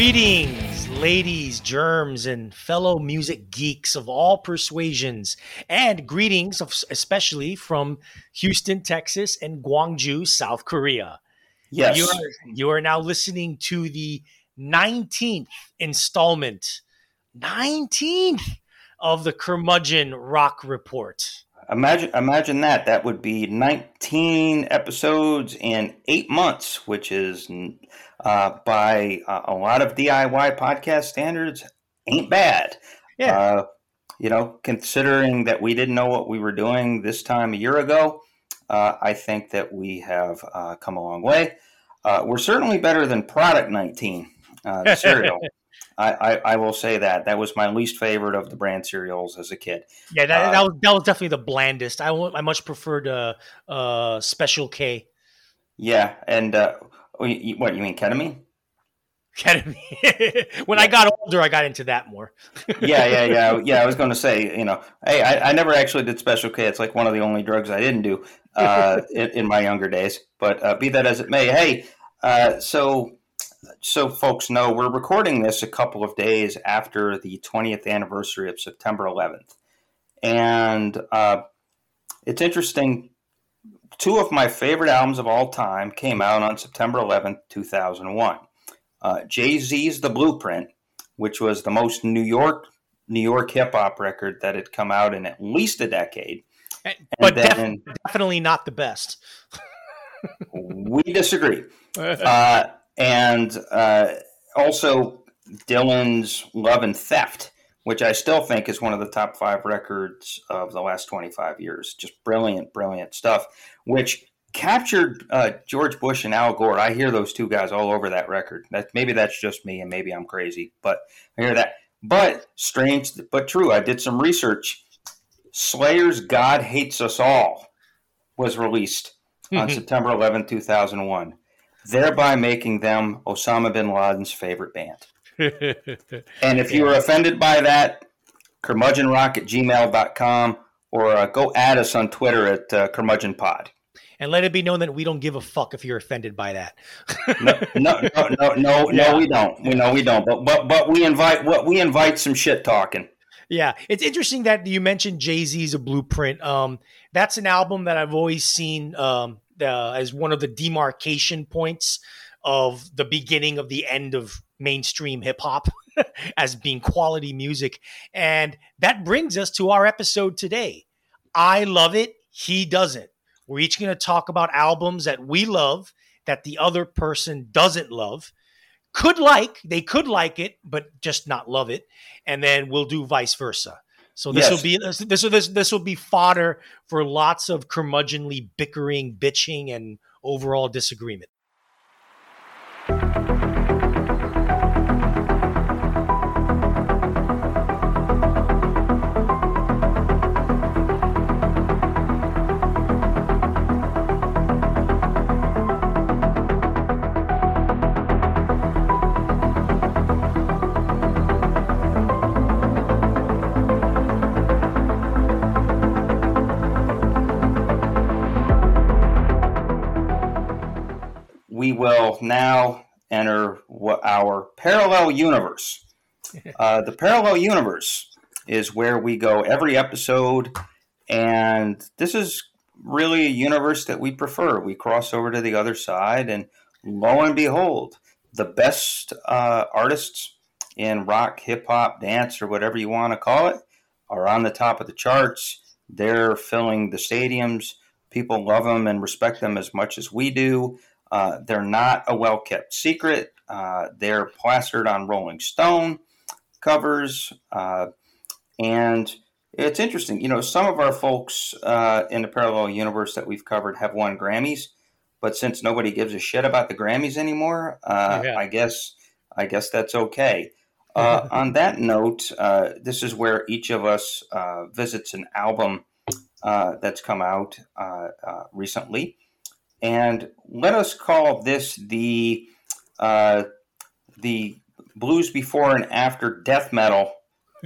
Greetings, ladies, germs, and fellow music geeks of all persuasions, and greetings, of, especially from Houston, Texas, and Gwangju, South Korea. Yes. You are, you are now listening to the 19th installment, 19th of the Curmudgeon Rock Report. Imagine, imagine that. That would be 19 episodes in eight months, which is uh, by uh, a lot of DIY podcast standards, ain't bad. Yeah. Uh, you know, considering that we didn't know what we were doing this time a year ago, uh, I think that we have uh, come a long way. Uh, we're certainly better than Product 19, the cereal. I, I, I, will say that that was my least favorite of the brand cereals as a kid. Yeah, that, that was that was definitely the blandest. I I much preferred uh, uh, Special K. Yeah, and uh, what you mean ketamine? Ketamine. when yeah. I got older, I got into that more. yeah, yeah, yeah, yeah. I was going to say, you know, hey, I, I, never actually did Special K. It's like one of the only drugs I didn't do uh, in, in, my younger days. But uh, be that as it may, hey, uh, so so folks know, we're recording this a couple of days after the 20th anniversary of September 11th. And uh, it's interesting. Two of my favorite albums of all time came out on September 11th, 2001. Uh, Jay Z's The Blueprint, which was the most New York New York hip hop record that had come out in at least a decade. And but then, def- definitely not the best. we disagree. Uh, and uh, also Dylan's Love and Theft, which I still think is one of the top five records of the last 25 years. Just brilliant, brilliant stuff, which captured uh, George Bush and Al Gore. I hear those two guys all over that record. That maybe that's just me, and maybe I'm crazy, but I hear that. But strange, but true. I did some research. Slayer's "God Hates Us All" was released on September 11, 2001 thereby making them Osama bin Laden's favorite band. And if you were offended by that, curmudgeonrock at gmail.com or uh, go add us on Twitter at uh, curmudgeonpod. And let it be known that we don't give a fuck if you're offended by that. no, no, no, no, no, yeah. no, we don't. We know we don't. But but but we invite what we invite some shit talking. Yeah, it's interesting that you mentioned Jay Z's a blueprint. Um, that's an album that I've always seen um, uh, as one of the demarcation points of the beginning of the end of mainstream hip hop as being quality music. And that brings us to our episode today. I love it. He doesn't. We're each going to talk about albums that we love that the other person doesn't love. Could like, they could like it, but just not love it. And then we'll do vice versa. So this yes. will be this will this this will be fodder for lots of curmudgeonly bickering, bitching, and overall disagreement. Now enter our parallel universe. Uh, the parallel universe is where we go every episode, and this is really a universe that we prefer. We cross over to the other side, and lo and behold, the best uh, artists in rock, hip hop, dance, or whatever you want to call it are on the top of the charts. They're filling the stadiums. People love them and respect them as much as we do. Uh, they're not a well kept secret. Uh, they're plastered on Rolling Stone covers. Uh, and it's interesting. You know, some of our folks uh, in the parallel universe that we've covered have won Grammys, but since nobody gives a shit about the Grammys anymore, uh, yeah. I guess I guess that's okay. Uh, on that note, this is where each of us visits an album that's come out recently and let us call this the uh, the blues before and after death metal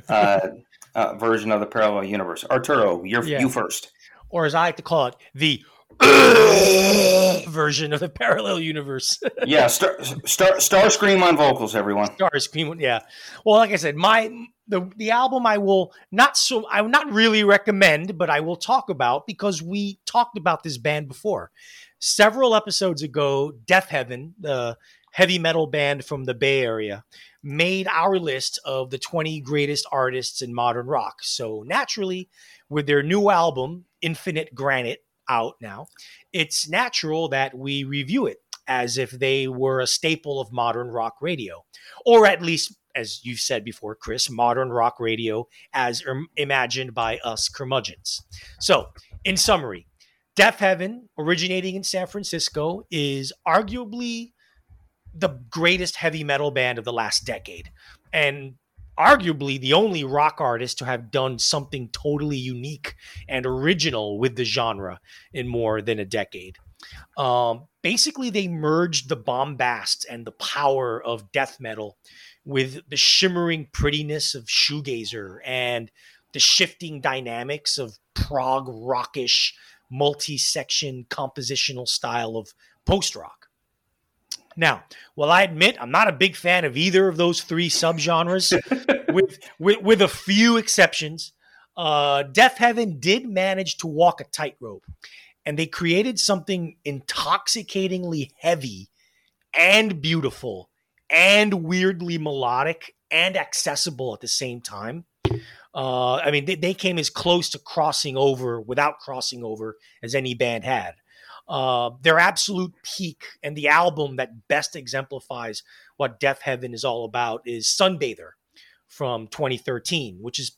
uh, uh, version of the parallel universe. Arturo, you're yeah. you first, or as I like to call it, the version of the parallel universe. yeah, star, star, Starscream on vocals, everyone. Starscream, yeah. Well, like I said, my the the album I will not so I will not really recommend, but I will talk about because we talked about this band before. Several episodes ago, Deafheaven, the heavy metal band from the Bay Area, made our list of the 20 greatest artists in modern rock. So naturally, with their new album, Infinite Granite, out now, it's natural that we review it as if they were a staple of modern rock radio, or at least, as you've said before, Chris, modern rock radio as imagined by us curmudgeons. So, in summary, Deafheaven, originating in San Francisco, is arguably the greatest heavy metal band of the last decade. And arguably the only rock artist to have done something totally unique and original with the genre in more than a decade. Um, basically, they merged the bombast and the power of death metal with the shimmering prettiness of shoegazer and the shifting dynamics of prog rockish multi-section compositional style of post rock. Now, while I admit I'm not a big fan of either of those three subgenres, with, with with a few exceptions. Uh, Deafheaven did manage to walk a tightrope, and they created something intoxicatingly heavy and beautiful and weirdly melodic and accessible at the same time. Uh, I mean, they, they, came as close to crossing over without crossing over as any band had. Uh, their absolute peak and the album that best exemplifies what Deafheaven is all about is Sunbather from 2013, which is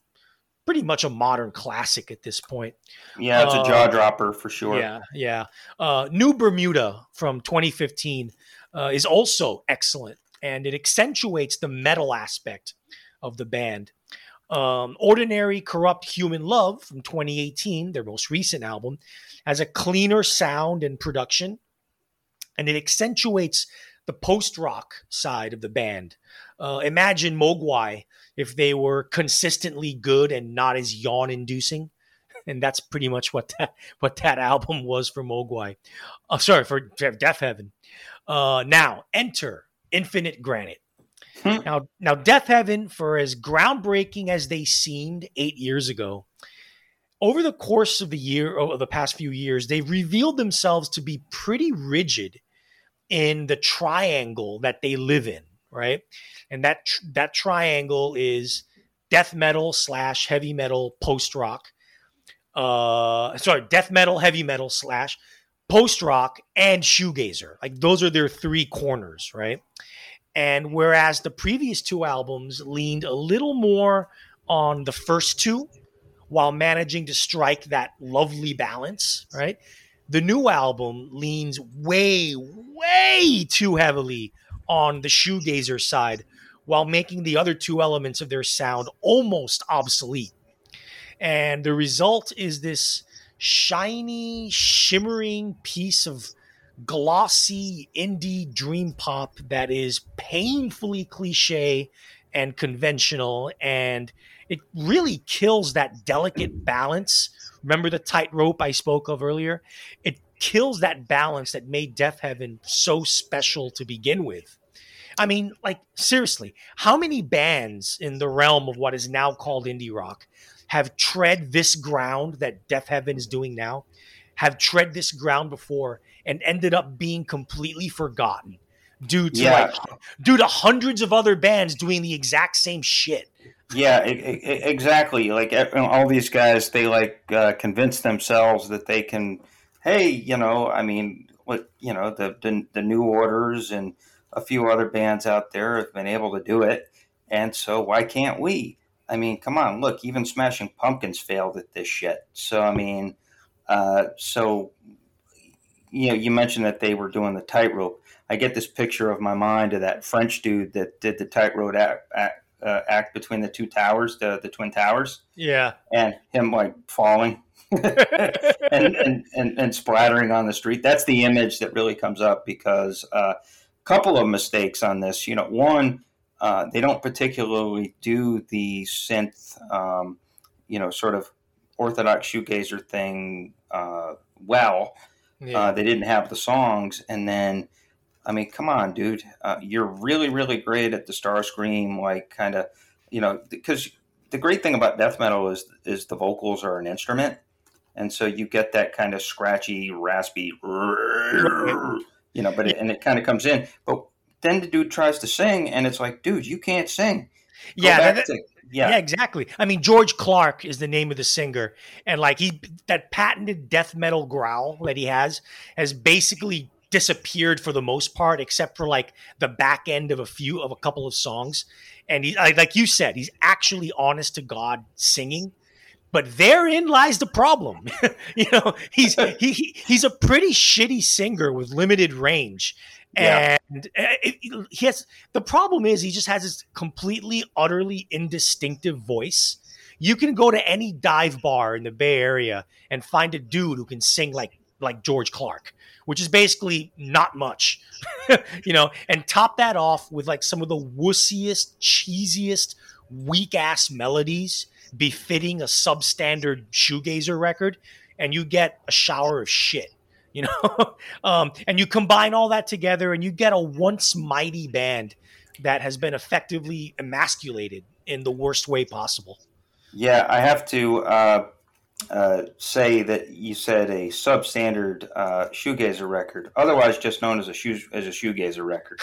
pretty much a modern classic at this point. Yeah, it's a jaw uh, dropper for sure. Yeah, yeah. Uh, New Bermuda from 2015 uh, is also excellent, and it accentuates the metal aspect of the band. Um, Ordinary Corrupt Human Love from 2018, their most recent album, has a cleaner sound and production, and it accentuates the post rock side of the band. Uh, imagine Mogwai if they were consistently good and not as yawn inducing. And that's pretty much what that what that album was for Mogwai. Uh, sorry for Deafheaven. Uh, now enter Infinite Granite. Hmm. Now, now, Deafheaven, for as groundbreaking as they seemed eight years ago, over the course of the year, of the past few years, they've revealed themselves to be pretty rigid in the triangle that they live in, right? And that that triangle is death metal slash heavy metal post rock. Uh, sorry, death metal, heavy metal slash post rock, and shoegazer. Like those are their three corners, right? And whereas the previous two albums leaned a little more on the first two, while managing to strike that lovely balance, right? The new album leans way, way too heavily on the shoegazer side while making the other two elements of their sound almost obsolete. And the result is this shiny, shimmering piece of glossy indie dream pop that is painfully cliche and conventional and it really kills that delicate balance. Remember the tightrope I spoke of earlier? It kills that balance that made Deafheaven so special to begin with. I mean, like, seriously, how many bands in the realm of what is now called indie rock have tread this ground that Deafheaven is doing now? Have tread this ground before and ended up being completely forgotten due to yeah. like due to hundreds of other bands doing the exact same shit. Yeah, it, it, exactly. Like all these guys, they like uh, convince themselves that they can. Hey, you know, I mean, what you know, the, the the new orders and a few other bands out there have been able to do it, and so why can't we? I mean, come on, look, even Smashing Pumpkins failed at this shit. So I mean, uh, so you know, you mentioned that they were doing the tightrope. I get this picture of my mind of that French dude that did the tightrope act, act uh, act between the two towers, the the twin towers. Yeah, and him like falling and, and, and and splattering on the street. That's the image that really comes up because a uh, couple of mistakes on this. You know, one. Uh, they don't particularly do the synth, um, you know, sort of orthodox shoegazer thing uh, well. Yeah. Uh, they didn't have the songs, and then, I mean, come on, dude, uh, you're really, really great at the Starscream, like kind of, you know, because the great thing about death metal is is the vocals are an instrument, and so you get that kind of scratchy, raspy, you know, but it, and it kind of comes in. But then the dude tries to sing, and it's like, dude, you can't sing. Go yeah, that, to, yeah, yeah, exactly. I mean, George Clarke is the name of the singer, and like he that patented death metal growl that he has has basically disappeared for the most part, except for like the back end of a few of a couple of songs. And he, like you said, he's actually honest to God singing. But therein lies the problem. you know, he's he, he's a pretty shitty singer with limited range. And eh, it, it, he has the problem is he just has this completely, utterly indistinctive voice. You can go to any dive bar in the Bay Area and find a dude who can sing like like George Clarke, which is basically not much, you know, and top that off with like some of the wussiest, cheesiest, weak ass melodies befitting a substandard shoegazer record, and you get a shower of shit, you know, um, and you combine all that together, and you get a once mighty band that has been effectively emasculated in the worst way possible. Yeah, I have to uh, uh, say that you said a substandard uh, shoegazer record, otherwise just known as a shoe as a shoegazer record.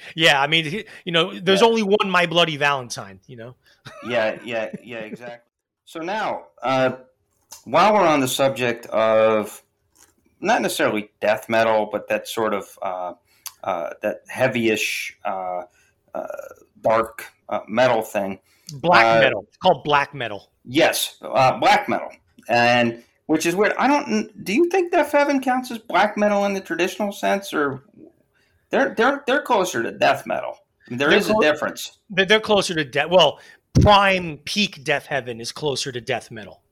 yeah, I mean, you know, there's yeah. only one My Bloody Valentine. You know. yeah, yeah, yeah, exactly. So now, uh, while we're on the subject of not necessarily death metal, but that sort of uh, uh, that heavyish uh, dark metal thing. Black metal. It's called black metal. Yes, black metal and which is weird. I don't. Do you think Deafheaven counts as black metal in the traditional sense, or they're they're they're closer to death metal? There they're is clo- a difference. They're closer to death. Well, prime peak Deafheaven is closer to death metal.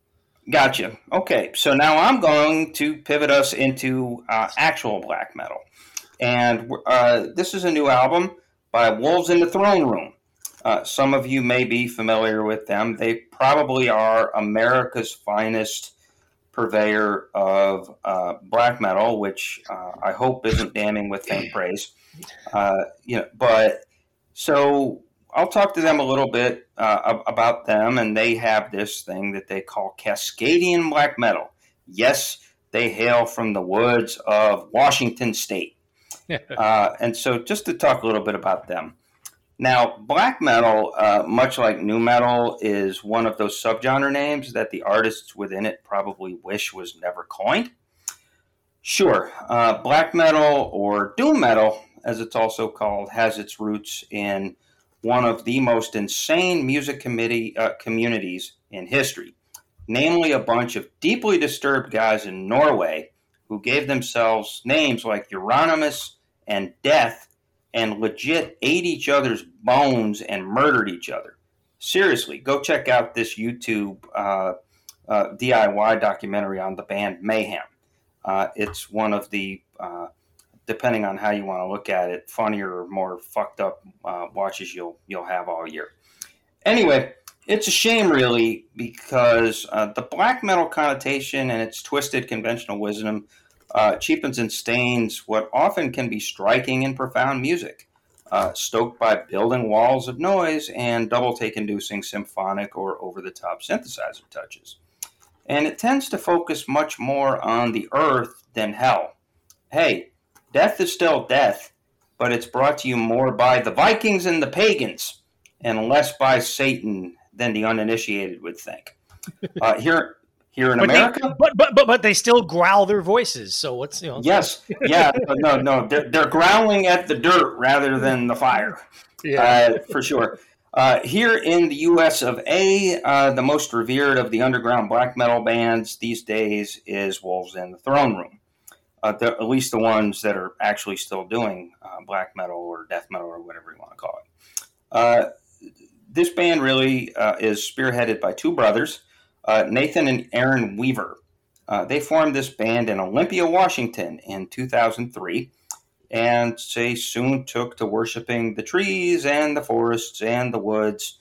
Gotcha. Okay, so now I'm going to pivot us into uh, actual black metal, and uh, this is a new album by Wolves in the Throne Room. Uh, some of you may be familiar with them. They probably are America's finest purveyor of uh, black metal, which uh, I hope isn't damning with faint praise. Uh, you know, but so I'll talk to them a little bit uh, about them, and they have this thing that they call Cascadian black metal. Yes, they hail from the woods of Washington State. Uh, and so, just to talk a little bit about them. Now, black metal, uh, much like nu metal, is one of those subgenre names that the artists within it probably wish was never coined. Sure, uh, black metal or doom metal, as it's also called, has its roots in one of the most insane music committee uh, communities in history, namely a bunch of deeply disturbed guys in Norway who gave themselves names like Euronymous and Death and legit ate each other's bones and murdered each other. Seriously, go check out this YouTube uh, uh, DIY documentary on the band Mayhem. Uh, it's one of the, uh, depending on how you want to look at it, funnier or more fucked up uh, watches you'll you'll have all year. Anyway, it's a shame, really, because uh, the black metal connotation and its twisted conventional wisdom uh, cheapens and stains what often can be striking and profound music, uh, stoked by building walls of noise and double take inducing symphonic or over the top synthesizer touches. And it tends to focus much more on the earth than hell. Hey, death is still death, but it's brought to you more by the Vikings and the pagans and less by Satan than the uninitiated would think. Uh, here, here in but America. They, but, but but but they still growl their voices. So what's you know? Yes, yeah, no, no, they're, they're growling at the dirt rather than the fire. Yeah, uh, for sure. Uh, here in the U.S. of A, uh, the most revered of the underground black metal bands these days is Wolves in the Throne Room. Uh, the, at least the ones that are actually still doing uh, black metal or death metal or whatever you want to call it. Uh, this band really is spearheaded by two brothers uh, Nathan and Aaron Weaver. Uh, they formed this band in Olympia, Washington in 2003, and they soon took to worshiping the trees and the forests and the woods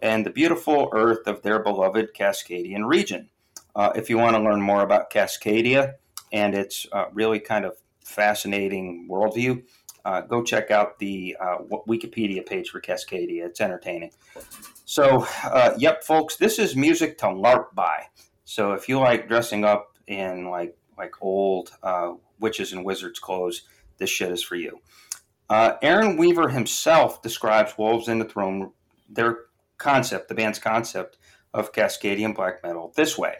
and the beautiful earth of their beloved Cascadian region. Uh, if you want to learn more about Cascadia, and its uh, really kind of fascinating worldview. Uh, go check out the uh, Wikipedia page for Cascadia. It's entertaining. So, uh, yep, folks, this is music to LARP by. So, if you like dressing up in like like old uh, witches and wizards clothes, this shit is for you. Uh, Aaron Weaver himself describes Wolves in the Throne, their concept, the band's concept of Cascadian black metal, this way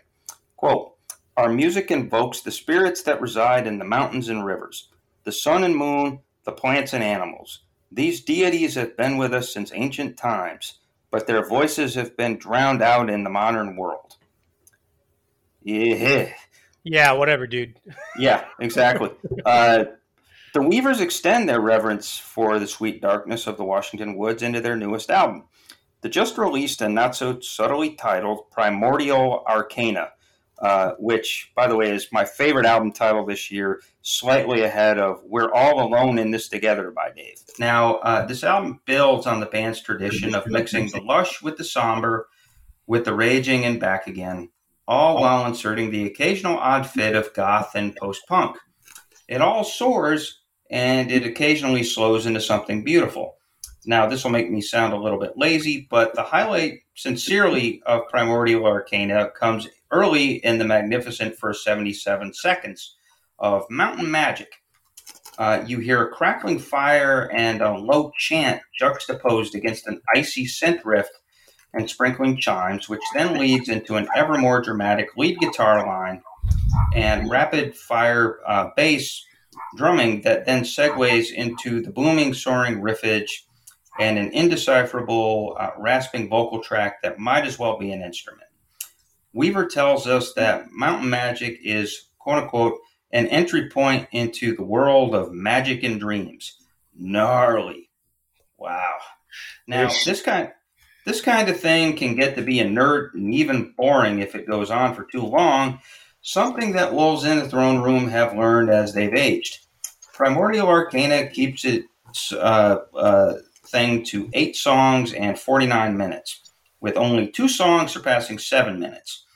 quote, Our music invokes the spirits that reside in the mountains and rivers, the sun and moon, the plants and animals. These deities have been with us since ancient times, but their voices have been drowned out in the modern world. Yeah. Yeah, whatever, dude. yeah, exactly. Uh, the Weavers extend their reverence for the sweet darkness of the Washington Woods into their newest album. The just released and not so subtly titled Primordial Arcana, uh, which, by the way, is my favorite album title this year, slightly ahead of We're All Alone in This Together by Dave. Now, uh, this album builds on the band's tradition of mixing the lush with the somber, with the raging and back again, all while inserting the occasional odd fit of goth and post punk. It all soars and it occasionally slows into something beautiful. Now, this will make me sound a little bit lazy, but the highlight, sincerely, of Primordial Arcana comes early in the magnificent first 77 seconds of Mountain Magic. Uh, you hear a crackling fire and a low chant juxtaposed against an icy synth riff and sprinkling chimes, which then leads into an ever more dramatic lead guitar line and rapid fire uh, bass drumming that then segues into the booming, soaring riffage and an indecipherable, uh, rasping vocal track that might as well be an instrument. Weaver tells us that Mountain Magic is, quote unquote, an entry point into the world of magic and dreams. Gnarly. Wow. Now, this kind this kind of thing can get to be inert and even boring if it goes on for too long, something that wolves in the throne room have learned as they've aged. Primordial Arcana keeps its uh, uh, thing to eight songs and 49 minutes, with only two songs surpassing seven minutes.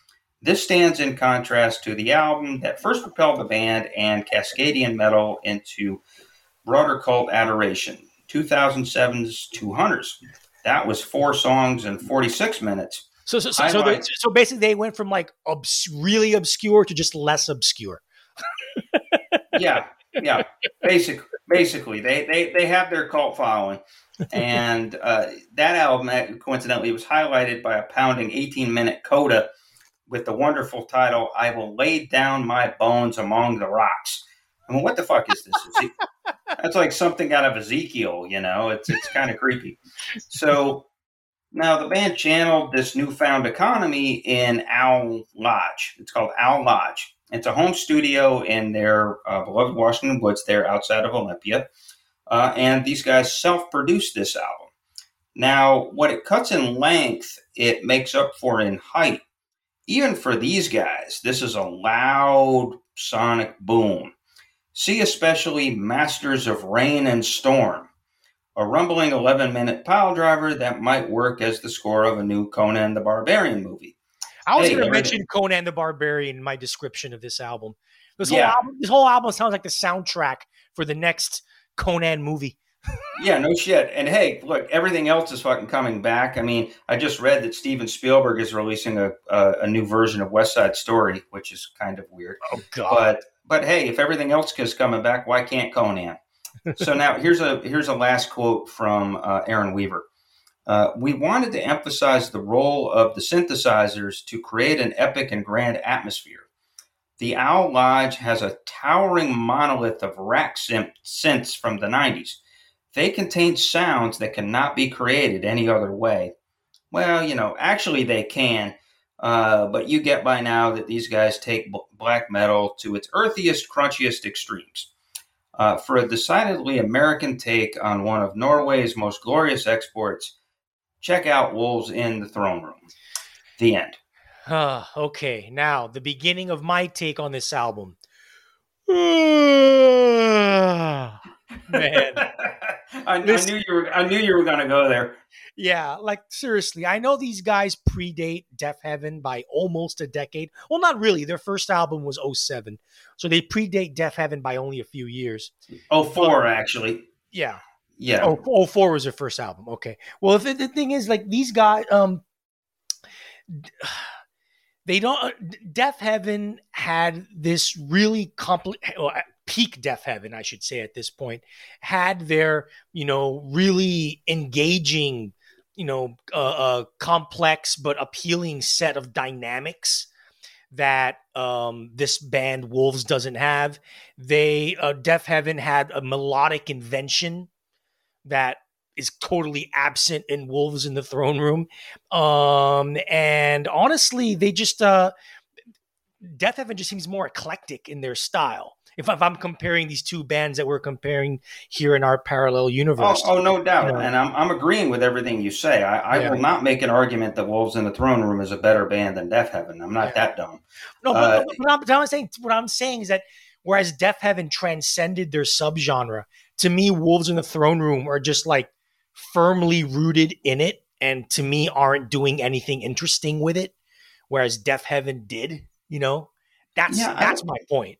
This stands in contrast to the album that first propelled the band and Cascadian metal into broader cult adoration, 2007's Two Hunters. That was four songs and 46 minutes. So, so, so, so, so basically, they went from like obs- really obscure to just less obscure. yeah, yeah. Basic, basically, they, they they have their cult following, and uh, that album, coincidentally, was highlighted by a pounding 18 minute coda with the wonderful title "I Will Lay Down My Bones Among the Rocks." I mean, what the fuck is this? That's like something out of Ezekiel, you know? It's it's kind of creepy. So now the band channeled this newfound economy in Owl Lodge. It's called Owl Lodge. It's a home studio in their uh, beloved Washington Woods, there outside of Olympia. Uh, and these guys self-produced this album. Now, what it cuts in length, it makes up for in height even for these guys, this is a loud sonic boom. See especially Masters of Rain and Storm, a rumbling 11 minute pile driver that might work as the score of a new Conan the Barbarian movie. I was hey, going to mention Conan the Barbarian in my description of this album. This whole, yeah. album, this whole album sounds like the soundtrack for the next Conan movie yeah, no shit. And hey, look, everything else is fucking coming back. I mean, I just read that Steven Spielberg is releasing a a, a new version of West Side Story, which is kind of weird. Oh god. But but hey, if everything else is coming back, why can't Conan? so now here's a here's a last quote from uh, Aaron Weaver. Uh, we wanted to emphasize the role of the synthesizers to create an epic and grand atmosphere. The Owl Lodge has a towering monolith of rack synths from the 90s they contain sounds that cannot be created any other way. Well, you know, actually they can, uh, but you get by now that these guys take b- black metal to its earthiest, crunchiest extremes. Uh, for a decidedly American take on one of Norway's most glorious exports, check out Wolves in the Throne Room. The end. Uh, okay, now the beginning of my take on this album. Man. I, I knew you were. I knew you were going to go there. Yeah, like seriously, I know these guys predate Deafheaven by almost a decade. Well, not really. Their first album was 07. So they predate Deafheaven by only a few years. Oh, four actually. Yeah. Yeah. Oh, 04 was their first album. Okay. Well, the, the thing is, like these guys, um, they don't. Uh, Deafheaven had this really complicated. Peak Heaven, I should say, at this point, had their you know really engaging, you know, uh, uh, complex but appealing set of dynamics that um, this band Wolves doesn't have. They uh, Deafheaven had a melodic invention that is totally absent in Wolves in the Throne Room. Um, and honestly, they just uh, Deafheaven just seems more eclectic in their style. If, if, I'm comparing these two bands that we're comparing here in our parallel universe. Oh, oh no doubt. You know? And I'm, I'm agreeing with everything you say. I, I yeah. will not make an argument that Wolves in the Throne Room is a better band than Deafheaven. I'm not yeah. that dumb. No, uh, but, but, I'm, I'm, saying, what I'm saying is that whereas Deafheaven transcended their subgenre, to me, Wolves in the Throne Room are just like firmly rooted in it and to me aren't doing anything interesting with it whereas Deafheaven did you know that's yeah, that's my point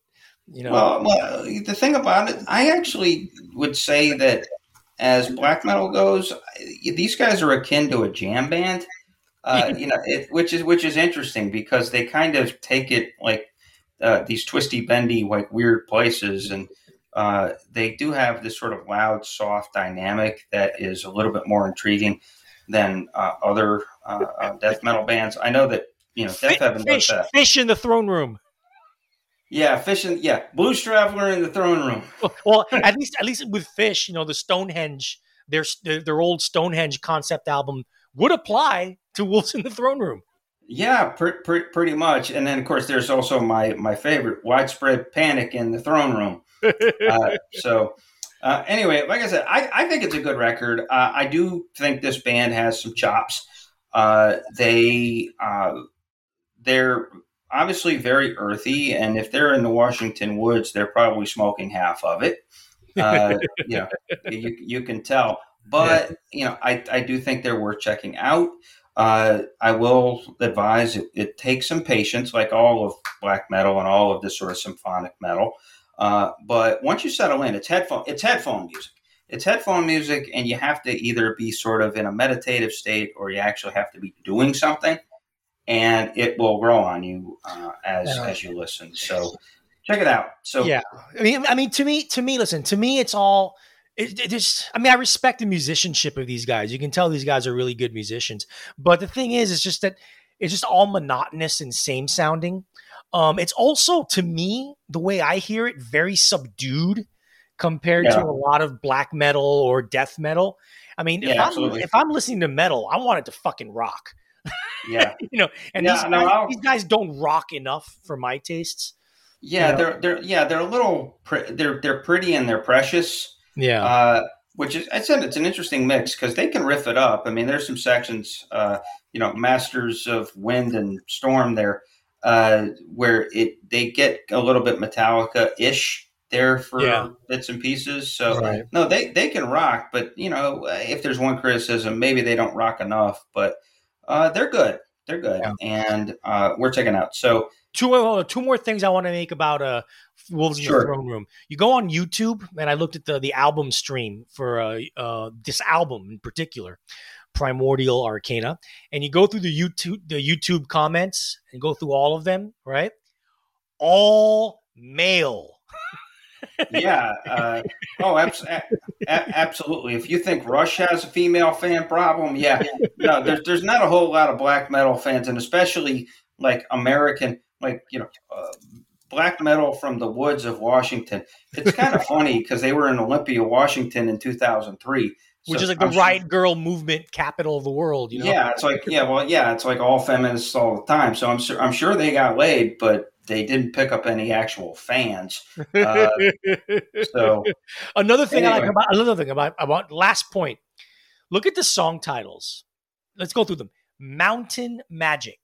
you know well, well the thing about it i actually would say that as black metal goes these guys are akin to a jam band uh, you know it, which is which is interesting because they kind of take it like uh, these twisty bendy like weird places and uh, they do have this sort of loud, soft dynamic that is a little bit more intriguing than uh, other uh, uh death metal bands. I know that you know Deafheaven Phish, does that. Phish in the throne room. Yeah, Phish in yeah, Blues Traveler in the throne room. well, at least at least with Phish, you know, the Stonehenge, their their old Stonehenge concept album would apply to Wolves in the Throne Room. Yeah, pr- pr- pretty much. And then, of course, there's also my my favorite, widespread panic in the throne room uh, so uh, anyway, like I said, I, I, think it's a good record. Uh, I do think this band has some chops. Uh, they uh, they're obviously very earthy, and if they're in the Washington woods, they're probably smoking half of it. Uh, you know, you, you can tell. But you know, I, I do think they're worth checking out. Uh, I will advise it, it, takes some patience, like all of black metal and all of this sort of symphonic metal. Uh, but once you settle in, it's headphone it's headphone music. It's headphone music, and you have to either be sort of in a meditative state or you actually have to be doing something, and it will grow on you uh, as yeah. as you listen. So check it out. So yeah, I mean, I mean, to me, to me, listen, to me, it's all. It, it just, I mean, I respect the musicianship of these guys. You can tell these guys are really good musicians. But the thing is, it's just that it's just all monotonous and same sounding. Um, it's also to me the way I hear it very subdued compared yeah. to a lot of black metal or death metal. I mean, yeah, if, I'm, if I'm listening to metal, I want it to fucking rock. Yeah, you know, and yeah, these, no, guys, these, guys, don't rock enough for my tastes. Yeah, you know? they're they're yeah they're a little pre- they're they're pretty and they're precious. Yeah, uh, which is I said it's an interesting mix because they can riff it up. I mean, there's some sections, uh, you know, Masters of Wind and Storm there uh, where it they get a little bit Metallica ish there for yeah. bits and pieces. So right. no, they they can rock, but you know if there's one criticism, maybe they don't rock enough, but uh, they're good. They're good, yeah. and uh, we're checking out. So two two more things I want to make about uh, Wolves in sure. the Throne Room. You go on YouTube, and I looked at the the album stream for uh, uh, this album in particular. Primordial Arcana, and you go through the YouTube the YouTube comments and go through all of them, right? All male. Yeah. Uh, oh, abs- a- absolutely. If you think Rush has a female fan problem, yeah. No, there's there's not a whole lot of black metal fans, and especially like American, like you know. Uh, black metal from the woods of Washington. It's kind of funny because they were in Olympia, Washington in 2003 which is like the I'm right sure, girl movement capital of the world. You know? Yeah, it's like yeah, well, yeah, it's like all feminists all the time. So I'm sure I'm sure they got laid, but they didn't pick up any actual fans. Uh, so another thing anyway. I like about another thing about about last point. Look at the song titles. Let's go through them. Mountain Magic,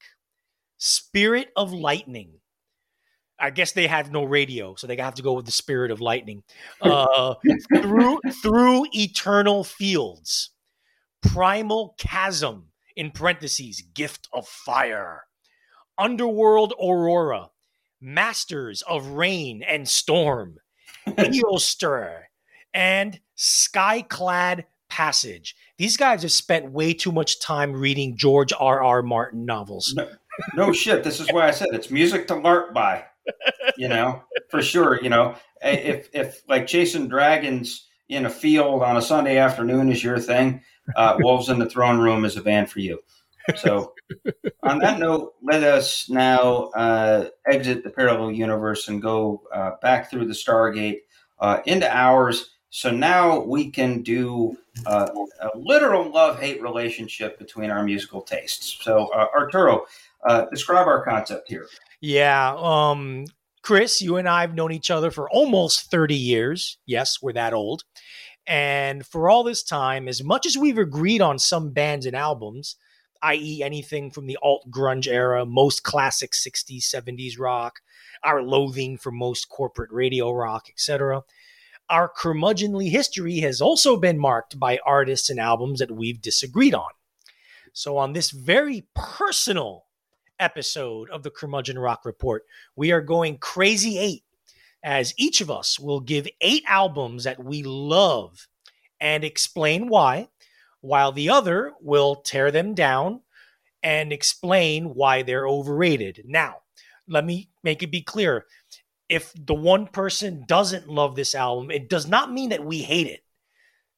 Spirit of Lightning, I guess they have no radio, so they have to go with the spirit of lightning. Uh, through through eternal fields, primal chasm in parentheses, gift of fire, underworld aurora, masters of rain and storm, Eostre, and skyclad passage. These guys have spent way too much time reading George R. R. Martin novels. No, no shit. This is why I said it's music to learn by. You know, for sure. You know, if if like chasing dragons in a field on a Sunday afternoon is your thing, uh, Wolves in the Throne Room is a band for you. So, on that note, let us now uh, exit the parallel universe and go uh, back through the Stargate uh, into ours. So now we can do uh, a literal love hate relationship between our musical tastes. So, uh, Arturo, uh, describe our concept here. Yeah. Um, Chris, you and I have known each other for almost 30 years. Yes, we're that old. And for all this time, as much as we've agreed on some bands and albums, i.e., anything from the alt grunge era, most classic 60s, 70s rock, our loathing for most corporate radio rock, etc., our curmudgeonly history has also been marked by artists and albums that we've disagreed on. So, on this very personal episode of the Curmudgeon Rock Report, we are going crazy eight, as each of us will give eight albums that we love and explain why, while the other will tear them down and explain why they're overrated. Now, let me make it be clear if the one person doesn't love this album, it does not mean that we hate it.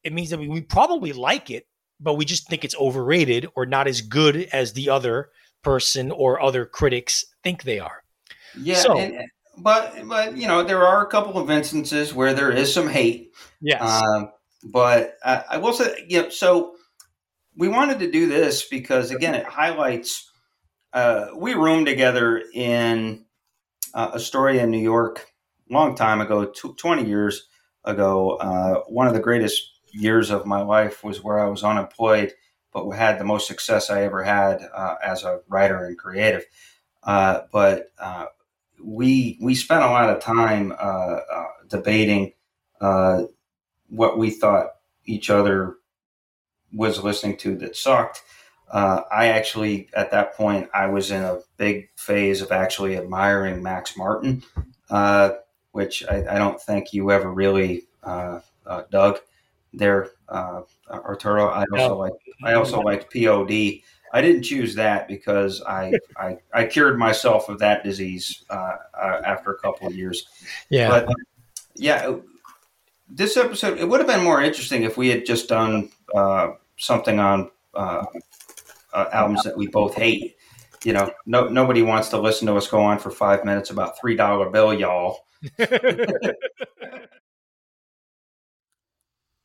It means that we, probably like it, but we just think it's overrated or not as good as the other person or other critics think they are. Yeah, so, and, but but you know there are a couple of instances where there is some hate. Yes, um, but I, I will say, you know, so we wanted to do this because again, it highlights. Uh, we roomed together in uh, Astoria, New York, long time ago, t- 20 years ago. Uh, one of the greatest years of my life was where I was unemployed, but had the most success I ever had uh, as a writer and creative. Uh, but uh, we we spent a lot of time uh, debating what we thought each other was listening to that sucked uh, I actually, at that point, I was in a big phase of actually admiring Max Martin, uh, which I, I, don't think you ever really uh, uh dug there, uh, Arturo. I also like I also liked POD. I didn't choose that because I, I, I cured myself of that disease uh, after a couple of years. Yeah, but yeah, this episode it would have been more interesting if we had just done something on uh, albums that we both hate. You know, no nobody wants to listen to us go on for five minutes about three dollar bill, y'all.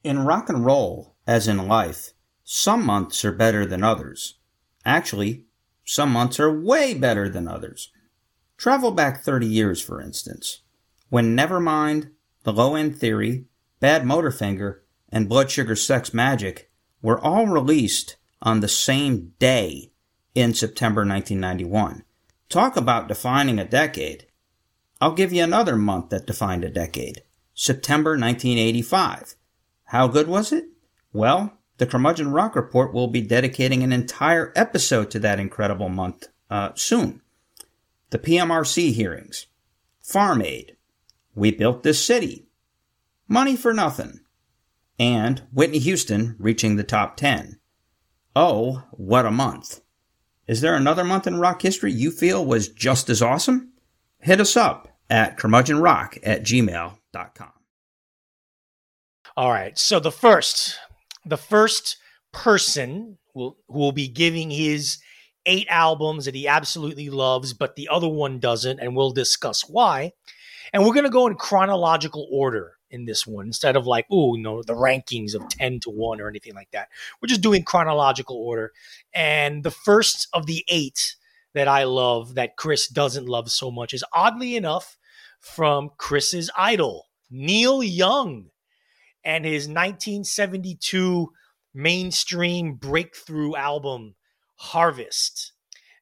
in rock and roll, as in life, some months are better than others. Actually, some months are way better than others. Travel back 30 years, for instance, when Nevermind, The Low End Theory, Bad Motorfinger, and Blood Sugar Sex Magik were all released on the same day in September 1991. Talk about defining a decade. I'll give you another month that defined a decade. September 1985. How good was it? Well, the Curmudgeon Rock Report will be dedicating an entire episode to that incredible month uh, soon. The PMRC hearings, Farm Aid, We Built This City, Money for Nothing, and Whitney Houston reaching the top 10. Oh, what a month. Is there another month in rock history you feel was just as awesome? Hit us up at curmudgeonrock at gmail.com. All right. So the first, the first person will, who will be giving his eight albums that he absolutely loves, but the other one doesn't, and we'll discuss why. And we're going to go in chronological order in this one instead of like, oh, know, the rankings of 10 to 1 or anything like that. We're just doing chronological order. And the first of the eight that I love that Chris doesn't love so much is oddly enough from Chris's idol, Neil Young, and his 1972 mainstream breakthrough album, Harvest.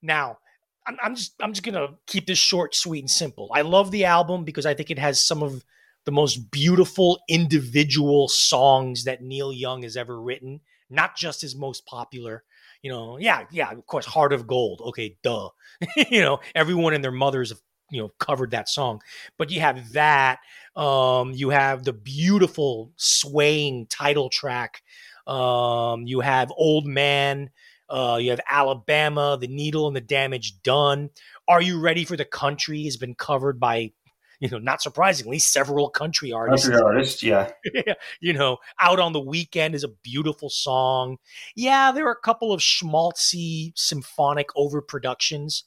Now, I'm, I'm just I'm just gonna keep this short, sweet, and simple. I love the album because I think it has some of the most beautiful individual songs that Neil Young has ever written, not just his most popular. You know, yeah, yeah, of course, Heart of Gold. Okay, duh. you know, everyone and their mothers have, you know, covered that song. But you have that. Um, you have the beautiful swaying title track. Um, you have Old Man. Uh, you have Alabama, The Needle and the Damage Done. Are You Ready for the Country has been covered by you know, not surprisingly, several country artists. Country artists, yeah. you know, Out on the Weekend is a beautiful song. Yeah, there are a couple of schmaltzy symphonic overproductions,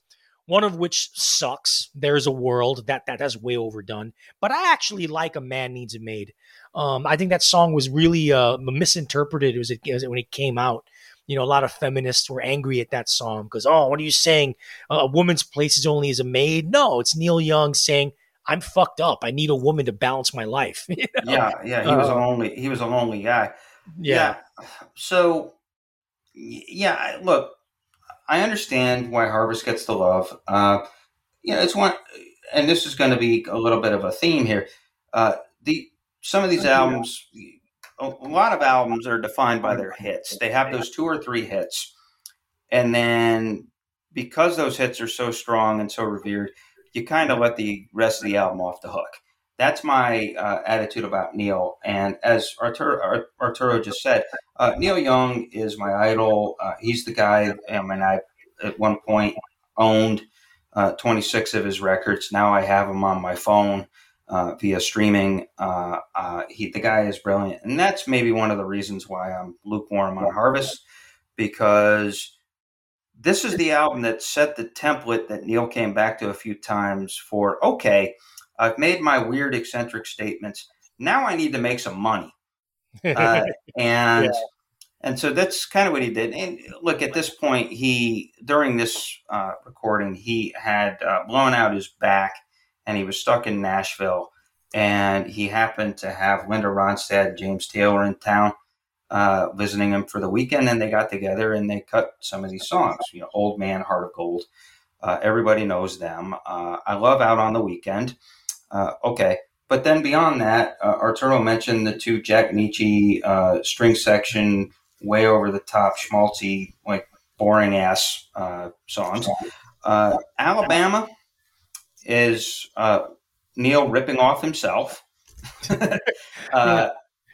one of which sucks. There's a world that that that's way overdone. But I actually like A Man Needs a Maid. Um, I think that song was really uh, misinterpreted as it, as it, when it came out you know, a lot of feminists were angry at that song because, oh, what are you saying? a woman's place is only as a maid. No, it's Neil Young saying, I'm fucked up. I need a woman to balance my life. You know? Yeah, yeah. He was a um, lonely. He was a lonely guy. Yeah. yeah. So, yeah. Look, I understand why Harvest gets the love. Uh, you know, it's one, and this is going to be a little bit of a theme here. Uh, the some of these albums, a lot of albums are defined by their hits. They have those two or three hits, and then because those hits are so strong and so revered, you kind of let the rest of the album off the hook. That's my uh, attitude about Neil. And as Arturo, Arturo just said, uh, Neil Young is my idol. Uh, he's the guy. I mean, I at one point owned uh, 26 of his records. Now I have them on my phone uh, via streaming. Uh, he, the guy is brilliant, and that's maybe one of the reasons why I'm lukewarm on Harvest because this is the album that set the template that Neil came back to a few times for okay, I've made my weird eccentric statements. Now I need to make some money. Uh, and yeah. and so that's kind of what he did. And look, at this point, he during this uh, recording, he had uh, blown out his back and he was stuck in Nashville. And he happened to have Linda Ronstadt, James Taylor in town uh, visiting him for the weekend, and they got together and they cut some of these songs. You know, Old Man, Heart of Gold. Uh, everybody knows them. Uh, I love Out on the Weekend. Uh, okay, but then beyond that, uh, Arturo mentioned the two Jack Nitzsche uh, string section, way over the top, schmaltzy, like boring ass songs. Alabama is Neil ripping off himself. yeah.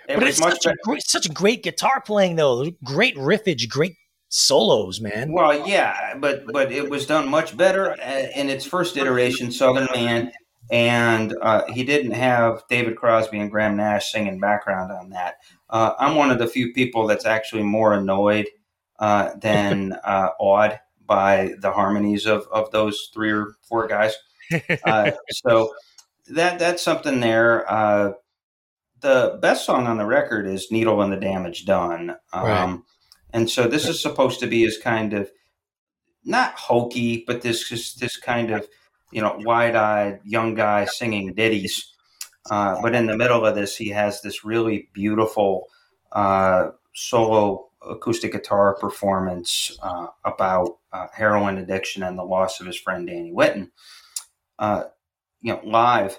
It but it's such a, great, such great guitar playing though. Great riffage, great solos, man. Well, yeah, but but it was done much better uh, in its first iteration, Southern Man, and uh, he didn't have David Crosby and Graham Nash singing background on that. Uh, I'm one of the few people that's actually more annoyed uh, than uh, awed by the harmonies of of those three or four guys. Uh, so that that's something there the best song on the record is "Needle and the Damage Done," um, right. and so this is supposed to be as kind of not hokey, but this is this kind of you know wide-eyed young guy singing ditties. Uh, but in the middle of this, he has this really beautiful uh, solo acoustic guitar performance uh, about uh, heroin addiction and the loss of his friend Danny Whitten. Uh, you know, live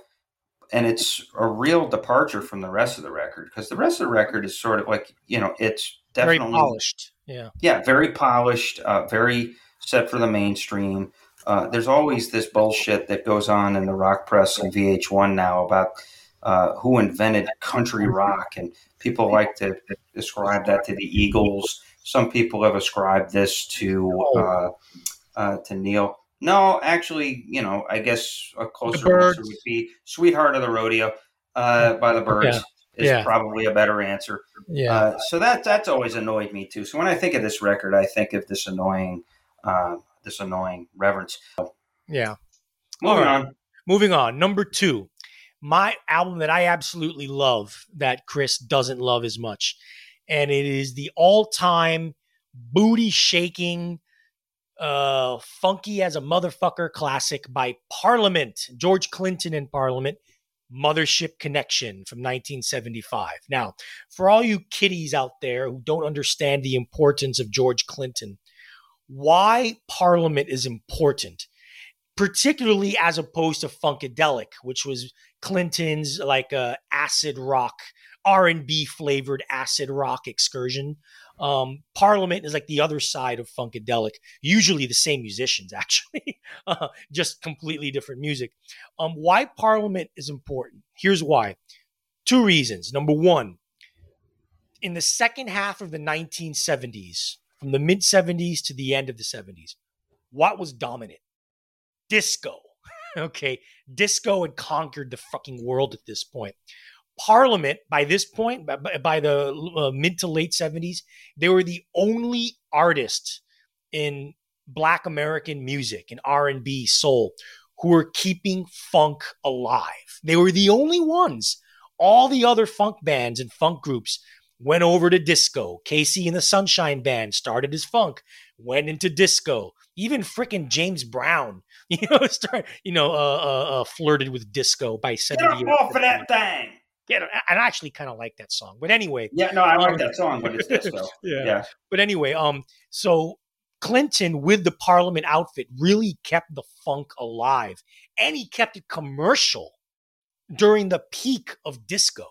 and it's a real departure from the rest of the record because the rest of the record is sort of like you know it's definitely very polished yeah. Yeah very polished uh, very set for the mainstream. Uh, there's always this bullshit that goes on in the rock press and vh1 now about uh, who invented country rock and people like to describe that to the eagles. Some people have ascribed this to uh, uh, to neil no, actually, you know, I guess a closer answer would be "Sweetheart of the Rodeo" uh, by the Byrds Yeah. Is yeah. probably a better answer. Yeah. Uh, so that that's always annoyed me too. So when I think of this record, I think of this annoying, uh, this annoying reverence. Yeah. Moving right. on. Moving on. Number two, my album that I absolutely love that Chris doesn't love as much, and it is the all-time booty shaking uh, Funky as a Motherfucker classic by Parliament, George Clinton in Parliament, Mothership Connection from 1975. Now, for all you kiddies out there who don't understand the importance of George Clinton, why Parliament is important particularly as opposed to Funkadelic, which was Clinton's like uh, acid rock, R and B flavored acid rock excursion. Um, Parliament is like the other side of Funkadelic, usually the same musicians, actually, uh, just completely different music. Um, why Parliament is important? Here's why. Two reasons. Number one, in the second half of the 1970s, from the mid 70s to the end of the 70s, what was dominant? Disco. okay. Disco had conquered the fucking world at this point. Parliament, by this point, by, by the uh, mid to late 70s, they were the only artists in Black American music and R&B, soul, who were keeping funk alive. They were the only ones. All the other funk bands and funk groups went over to disco. KC and the Sunshine Band started as funk, went into disco. Even freaking James Brown, you know, start, you know, uh, uh, uh flirted with disco by seventy. Get off of that thing. Yeah, I actually kind of like that song. But anyway, yeah, no, I like um, that song, but it's disco. yeah. yeah. But anyway, um, so Clinton with the Parliament outfit really kept the funk alive, and he kept it commercial during the peak of disco.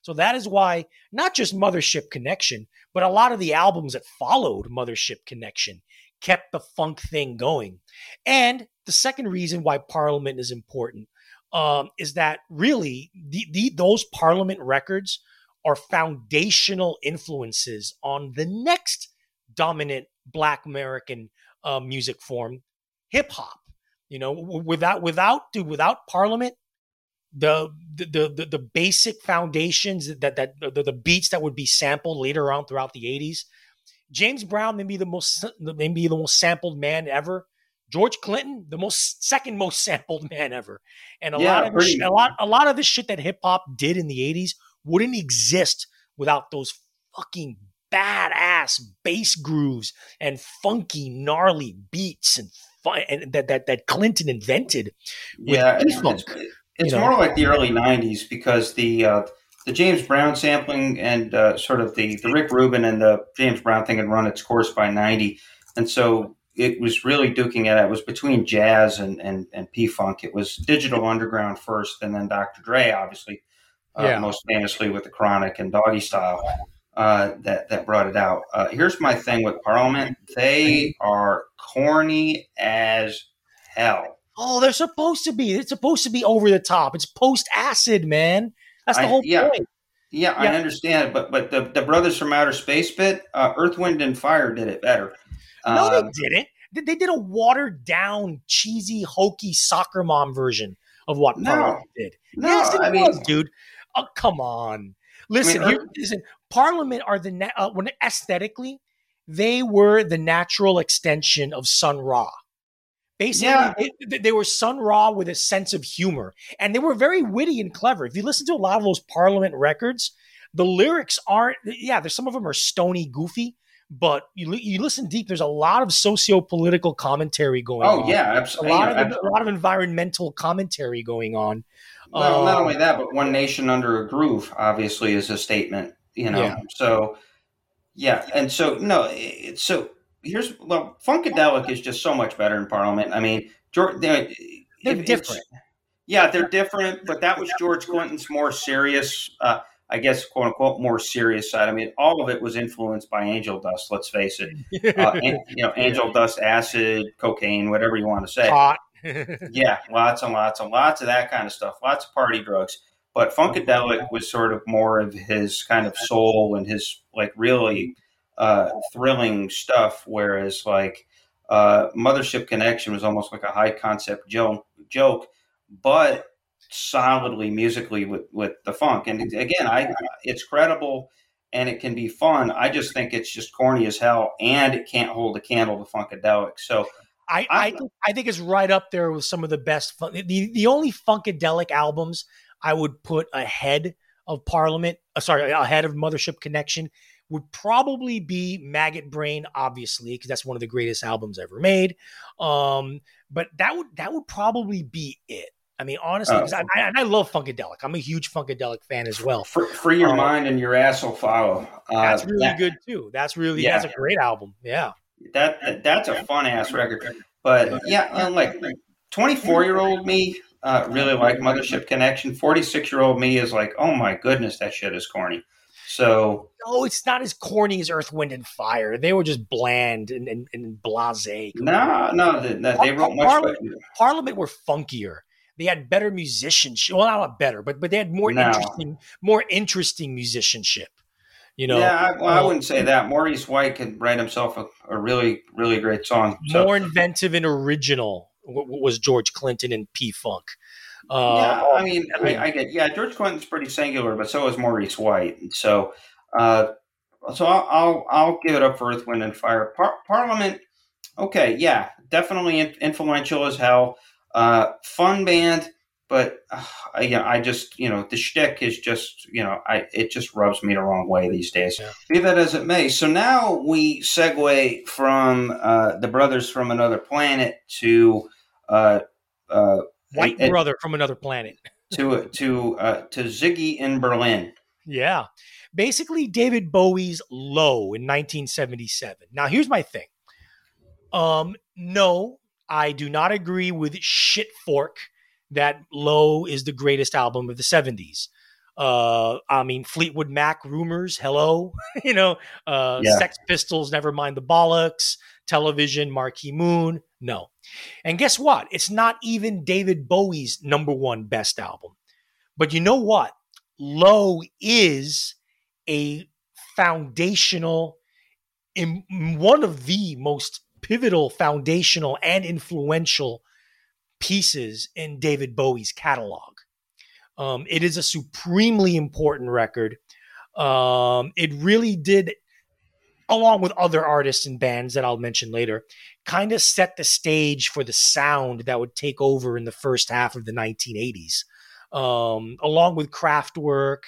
So that is why not just Mothership Connection, but a lot of the albums that followed Mothership Connection kept the funk thing going. And the second reason why Parliament is important um, is that really the, the, those Parliament records are foundational influences on the next dominant Black American uh, music form, hip hop. You know, without without dude, without Parliament, the the the, the basic foundations that that the, the beats that would be sampled later on throughout the 80s. James Brown may be the most maybe the most sampled man ever. George Clinton, the most second most sampled man ever. And a yeah, lot of this, a lot a lot of the shit that hip hop did in the 80s wouldn't exist without those fucking badass bass grooves and funky gnarly beats and, fun, and that that that Clinton invented. yeah, funk. It's know? more like the early '90s because the uh, the James Brown sampling and uh, sort of the the Rick Rubin and the James Brown thing had run its course by '90, and so it was really duking it. out. It was between jazz and and, and P Funk. It was Digital Underground first, and then Dr. Dre, obviously, uh, yeah. most famously with the Chronic and Doggystyle. Uh, that that brought it out. Uh, here's my thing with Parliament: they are corny as hell. Oh, they're supposed to be. It's supposed to be over the top. It's post acid, man. That's the I, whole yeah, point. Yeah, yeah, I understand, but but the, the brothers from outer space bit, uh, Earth, Wind, and Fire did it better. No, they um, didn't. They did a watered down, cheesy, hokey soccer mom version of what no, Parliament did. No, yes, it I was, mean, dude. Oh, come on. Listen, I mean, here, listen. Parliament are the uh, when aesthetically, they were the natural extension of Sun Ra. Basically, yeah. they, they, were Sun Ra with a sense of humor, and they were very witty and clever. If you listen to a lot of those Parliament records, the lyrics aren't. Yeah, there's some of them are stony, goofy, but you you listen deep. There's a lot of socio political commentary going oh, on. Oh yeah, absolutely. A lot, of, a lot of environmental commentary going on. Well, um, not only that, but one nation under a groove obviously is a statement. You know, yeah. so yeah, and so no, so here's well, Funkadelic is just so much better in Parliament. I mean, George, they're, they're different. Yeah, they're different, but that was George Clinton's more serious, uh, I guess, quote unquote, more serious side. I mean, all of it was influenced by angel dust. Let's face it. Uh, and, you know, angel dust, acid, cocaine, whatever you want to say. Hot. yeah, lots and lots and lots of that kind of stuff. Lots of party drugs. But Funkadelic was sort of more of his kind of soul and his like really uh, thrilling stuff. Whereas like uh, Mothership Connection was almost like a high concept joke, joke, but solidly musically with with the funk. And again, I it's credible and it can be fun. I just think it's just corny as hell, and it can't hold a candle to Funkadelic. So. I, I, think, I think it's right up there with some of the best fun. The, the only Funkadelic albums I would put ahead of Parliament, uh, sorry, ahead of Mothership Connection would probably be Maggot Brain, obviously, because that's one of the greatest albums ever made. Um, but that would that would probably be it. I mean, honestly, uh, I, I, I, love Funkadelic. I'm a huge Funkadelic fan as well. Free your um, mind and your ass will follow. Uh, that's really that, good too. That's really yeah. that's a great album. Yeah, that, that that's a fun ass record. But yeah, like 24 year old me uh, really like Mothership Connection. 46 year old me is like, oh my goodness, that shit is corny. So no, it's not as corny as Earth, Wind, and Fire. They were just bland and, and, and blasé. No, no, they, they wrote much Parliament, Parliament were funkier. They had better musicianship. Well, not better, but but they had more no. interesting, more interesting musicianship. You know, yeah, I, well, I wouldn't say that. Maurice White could write himself a, a really, really great song. So. More inventive and original was George Clinton and P Funk. Uh, yeah, I mean, I, I, get yeah, George Clinton's pretty singular, but so is Maurice White. So, uh, so I'll, I'll, I'll give it up for Earth, Wind, and Fire. Par- Parliament, okay, yeah, definitely influential as hell. Uh, fun band, but uh, I, I just you know the shtick is just you know I it just rubs me the wrong way these days. Yeah. Be that as it may. So now we segue from uh, the brothers from another planet to uh, uh, white it, brother from another planet to to uh, to Ziggy in Berlin. Yeah, basically David Bowie's Low in 1977. Now here's my thing. Um, no, I do not agree with Shitfork that Low is the greatest album of the 70s. Uh, I mean, Fleetwood Mac rumors, hello, you know, uh, yeah. Sex Pistols, never mind the bollocks, television, Marquee Moon, no. And guess what? It's not even David Bowie's number one best album. But you know what? Low is a foundational, in one of the most pivotal, foundational, and influential pieces in David Bowie's catalog. Um, it is a supremely important record. Um, it really did, along with other artists and bands that I'll mention later, kind of set the stage for the sound that would take over in the first half of the 1980s, um, along with Kraftwerk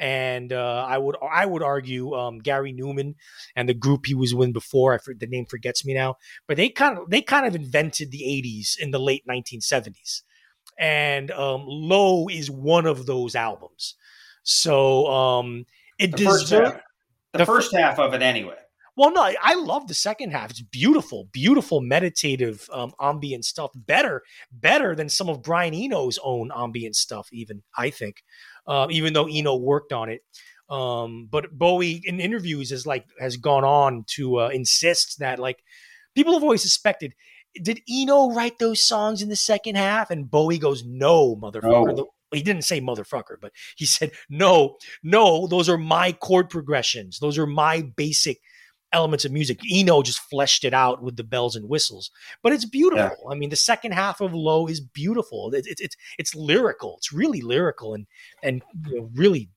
and uh, I would I would argue um, Gary Numan and the group he was with before. I the name forgets me now, but they kind of they kind of invented the '80s in the late 1970s, and um, Low is one of those albums. So um, it the first half, the, the first half of it anyway. Well, no, I love the second half. It's beautiful, beautiful meditative um, ambient stuff. Better, better than some of Brian Eno's own ambient stuff. Even I think uh, even though Eno worked on it. Um, but Bowie in interviews has like has gone on to uh, insist that like people have always suspected did Eno write those songs in the second half? And Bowie goes, no, motherfucker. No. He didn't say motherfucker, but he said, no, no, those are my chord progressions. Those are my basic elements of music. Eno just fleshed it out with the bells and whistles, but it's beautiful. Yeah. I mean, the second half of Low is beautiful. It's it, it's it's lyrical. It's really lyrical and and you know, really.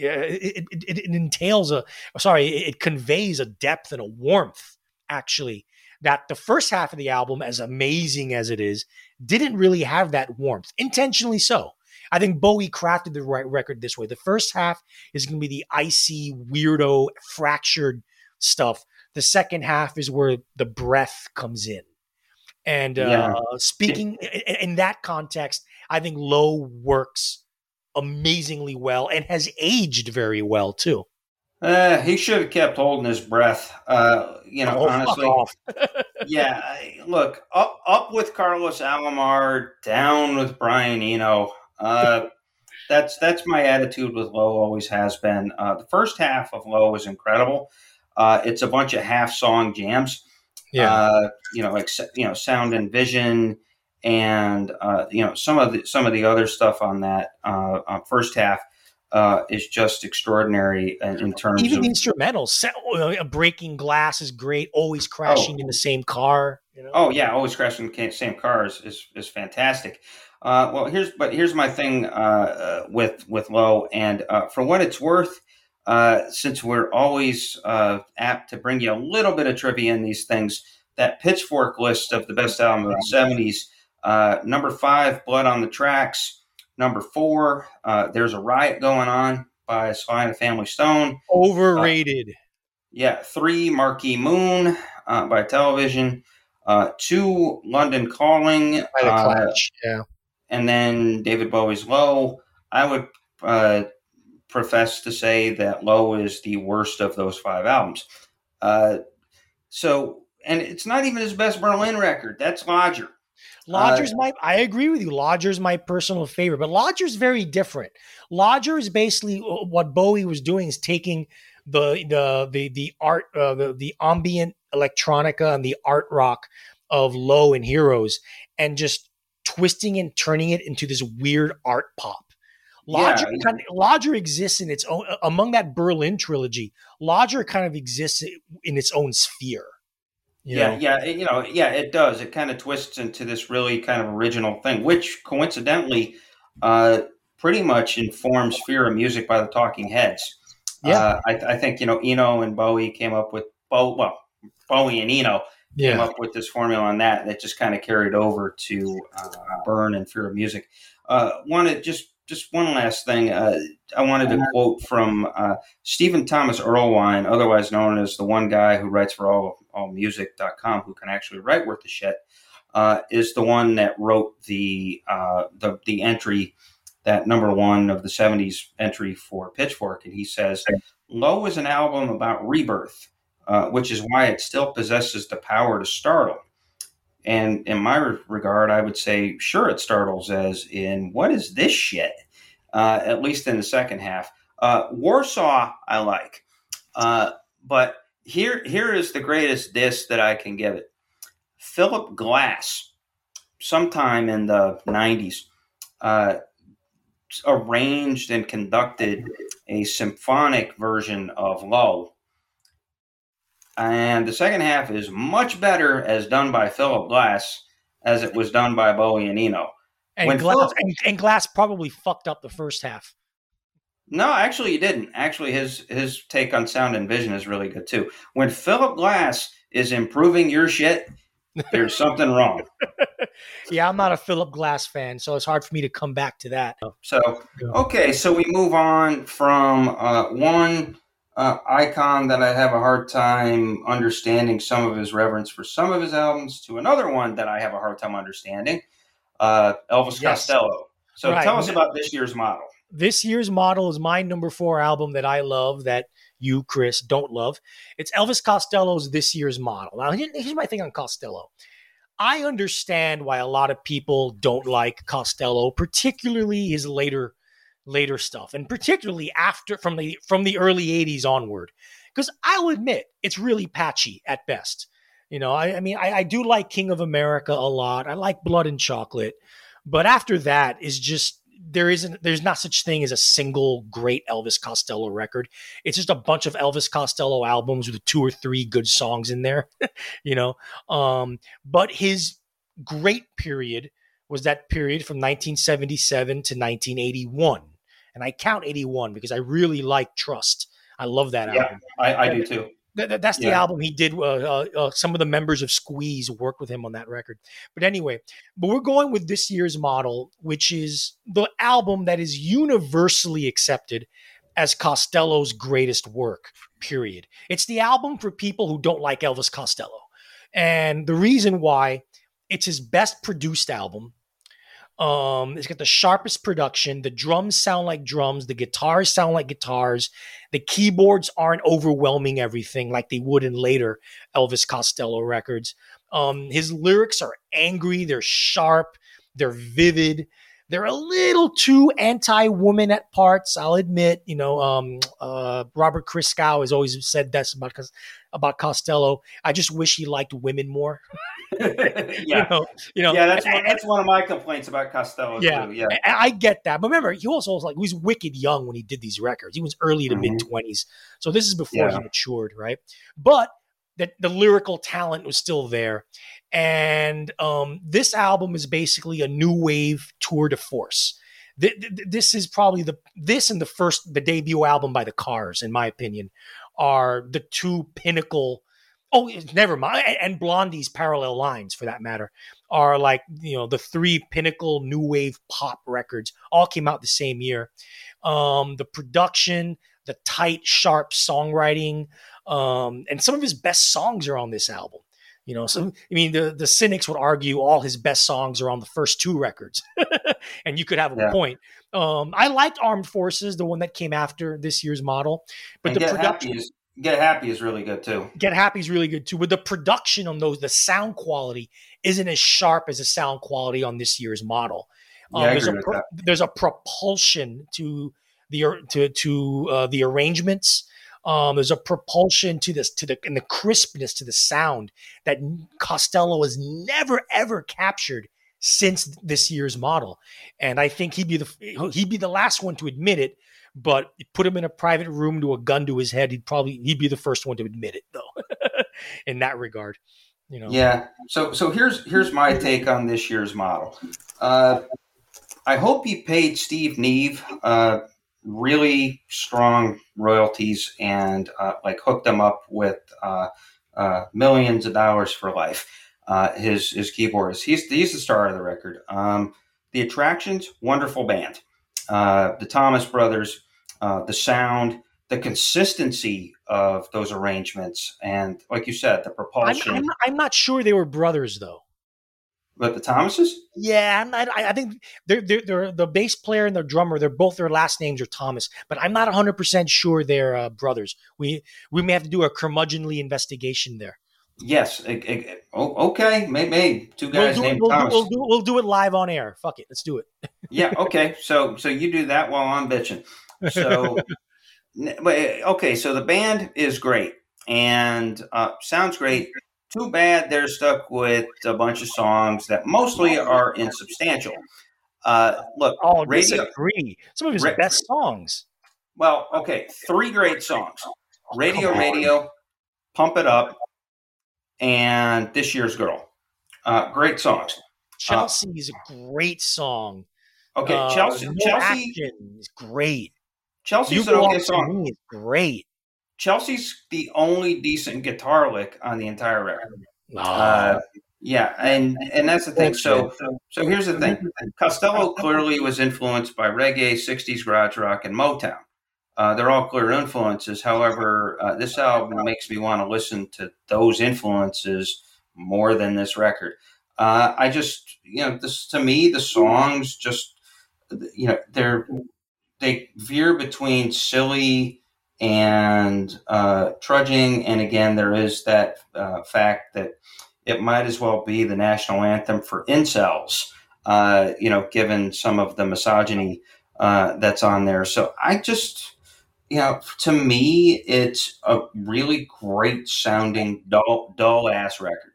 It, it, it, it entails a sorry it conveys a depth and a warmth actually that the first half of the album as amazing as it is didn't really have that warmth intentionally so I think Bowie crafted the right record this way. The first half is going to be the icy, weirdo, fractured stuff. The second half is where the breath comes in. And uh, yeah. speaking in, in that context, I think Low works amazingly well and has aged very well too. Uh, he should have kept holding his breath. Uh, you know, oh, honestly. yeah, look, up up with Carlos Alomar, down with Brian Eno. Uh, that's that's my attitude with Low. Always has been. Uh, the first half of Low is incredible. Uh, it's a bunch of half song jams. Yeah. Uh, you know, like you know, sound and vision, and uh, you know some of the some of the other stuff on that uh, uh, first half uh, is just extraordinary in, in terms even of the instrumentals. Uh, breaking glass is great. Always crashing oh. in the same car. You know? Oh yeah, always crashing in the same car is is, is fantastic. Uh, well, here's but here's my thing uh, with with low, and uh, for what it's worth, uh, since we're always uh, apt to bring you a little bit of trivia in these things, that pitchfork list of the best album of the 70s, uh, number five, Blood on the Tracks. Number four, uh, There's a Riot Going On by Sly and the Family Stone. Overrated. Uh, yeah. Three, Marquee Moon by Television. two, London Calling. By the Clash, yeah. And then David Bowie's Low. I would profess to say that Low is the worst of those five albums. Uh, so, and it's not even his best Berlin record. That's Lodger. Lodger's uh, my I agree with you. Lodger's my personal favorite, but Lodger's very different. Lodger is basically uh, what Bowie was doing is taking the the the the art uh, the the ambient electronica and the art rock of Low and Heroes and just twisting and turning it into this weird art pop. Lodger, yeah. kind of, Lodger exists in its own among that Berlin trilogy. Lodger kind of exists in its own sphere. yeah, know? yeah, you know, yeah, it does. It kind of twists into this really kind of original thing, which coincidentally, uh, pretty much informs Fear of Music by the Talking Heads. Yeah, uh, I, I, think you know Eno and Bowie came up with Bo, well, Bowie and Eno yeah. came up with this formula on that that just kind of carried over to uh, Byrne and Fear of Music. Uh, wanted just just one last thing. Uh, I wanted to quote from uh, Stephen Thomas Erlewine, otherwise known as the one guy who writes for all allmusic.com, who can actually write worth the shit, uh, is the one that wrote the uh, the the entry that number one of the 70s entry for Pitchfork. And he says, Low is an album about rebirth, uh, which is why it still possesses the power to startle. And in my regard, I would say, sure, it startles, as in, what is this shit? Uh, at least in the second half. Uh, Warsaw, I like. Uh, but here, here is the greatest diss that I can give it. Philip Glass, sometime in the 90s, uh, arranged and conducted a symphonic version of Low and the second half is much better as done by Philip Glass as it was done by Bowie and Eno. And Glass, Philip, and, and Glass probably fucked up the first half. No, actually, he didn't. Actually, his his take on sound and vision is really good too. When Philip Glass is improving your shit, there's something wrong. yeah, I'm not a Philip Glass fan, so it's hard for me to come back to that. So, okay, so we move on from uh, one uh, icon that I have a hard time understanding some of his reverence for some of his albums to another one that I have a hard time understanding, uh, Elvis yes. Costello. So right. tell us about this year's model. This year's model is my number four album that I love that you, Chris, don't love. It's Elvis Costello's This Year's Model. Now, here's my thing on Costello. I understand why a lot of people don't like Costello, particularly his later later stuff, and particularly after from the from the early '80s onward, because I'll admit it's really patchy at best. You know, I, I mean, I, I, do like King of America a lot. I like Blood and Chocolate, but after that is just there isn't there's not such thing as a single great Elvis Costello record. It's just a bunch of Elvis Costello albums with two or three good songs in there, you know. Um, but his great period was that period from 1977 to 1981 and I count 81 because I really like Trust. I love that yeah, album. I, I do too. That, that's the album he did. Uh, uh, uh, some of the members of Squeeze worked with him on that record. But anyway, but we're going with this year's model, which is the album that is universally accepted as Costello's greatest work, period. It's the album for people who don't like Elvis Costello. And the reason why it's his best produced album. Um, it's got the sharpest production. The drums sound like drums. The guitars sound like guitars. The keyboards aren't overwhelming everything like they would in later Elvis Costello records. Um, his lyrics are angry. They're sharp. They're vivid. They're a little too anti-woman at parts. I'll admit. You know, um, uh, Robert Christgau has always said this about about Costello. I just wish he liked women more. yeah, you know, you know, yeah. That's one, that's one of my complaints about Costello. Yeah, too. yeah. I get that, but remember, he also was like he was wicked young when he did these records. He was early to mm-hmm. mid twenties, so this is before yeah. he matured, right? But that the lyrical talent was still there, and um, this album is basically a new wave tour de force. This is probably the this and the first the debut album by the Cars, in my opinion, are the two pinnacle Oh, never mind. And Blondie's parallel lines, for that matter, are like you know the three pinnacle new wave pop records. All came out the same year. Um, the production, the tight, sharp songwriting, um, and some of his best songs are on this album. You know, so I mean, the the cynics would argue all his best songs are on the first two records, and you could have a yeah. point. Um, I liked Armed Forces, the one that came after this year's model, but and the production. Is, Get Happy is really good too. Get Happy is really good too. With the production on those, the sound quality isn't as sharp as the sound quality on this year's model. Um, yeah, there's, a pro- there's a propulsion to the to to uh, the arrangements. Um, there's a propulsion to this to the and the crispness to the sound that Costello has never ever captured since this year's model, and I think he'd be the he'd be the last one to admit it. But put him in a private room to a gun to his head, he'd probably he'd be the first one to admit it, though. in that regard, you know. Yeah. So so here's here's my take on this year's model. Uh, I hope he paid Steve Nieve uh, really strong royalties and uh, like hooked him up with uh, uh, millions of dollars for life. Uh, his his keyboardist, he's he's the star of the record. Um, the attractions, wonderful band. Uh, the Thomas Brothers, uh, the sound, the consistency of those arrangements, and like you said, the propulsion. I'm, I'm, I'm not sure they were brothers though. But the Thomases? Yeah, I, I think they're, they're, they're, the bass player and the drummer. They're both their last names are Thomas, but I'm not 100 percent sure they're uh, brothers. We we may have to do a curmudgeonly investigation there. Yes. It, it, okay. Maybe, maybe, two guys we'll named we'll Thomas. Do, we'll, do, we'll do it live on air. Fuck it. Let's do it. yeah. Okay. So so you do that while I'm bitching. So okay. So the band is great and uh, sounds great. Too bad they're stuck with a bunch of songs that mostly are insubstantial. Uh, look, oh, radio, disagree. Some of his ra- best songs. Well, okay, three great songs: "Radio, Radio," "Pump It Up," and "This Year's Girl." Uh, great songs. Chelsea uh, is a great song. Okay, uh, Chelsea. No Chelsea is great. Chelsea's you an okay song. Is great. Chelsea's the only decent guitar lick on the entire record. Oh. Uh, yeah, and and that's the thing. So so here's the thing. Costello clearly was influenced by reggae, '60s garage rock, and Motown. Uh, they're all clear influences. However, uh, this album makes me want to listen to those influences more than this record. Uh, I just, you know, this to me, the songs just, you know, they're they veer between silly and uh, trudging. And again, there is that uh, fact that it might as well be the national anthem for incels, uh, you know, given some of the misogyny uh, that's on there. So I just, you know, to me, it's a really great sounding, dull, dull ass record,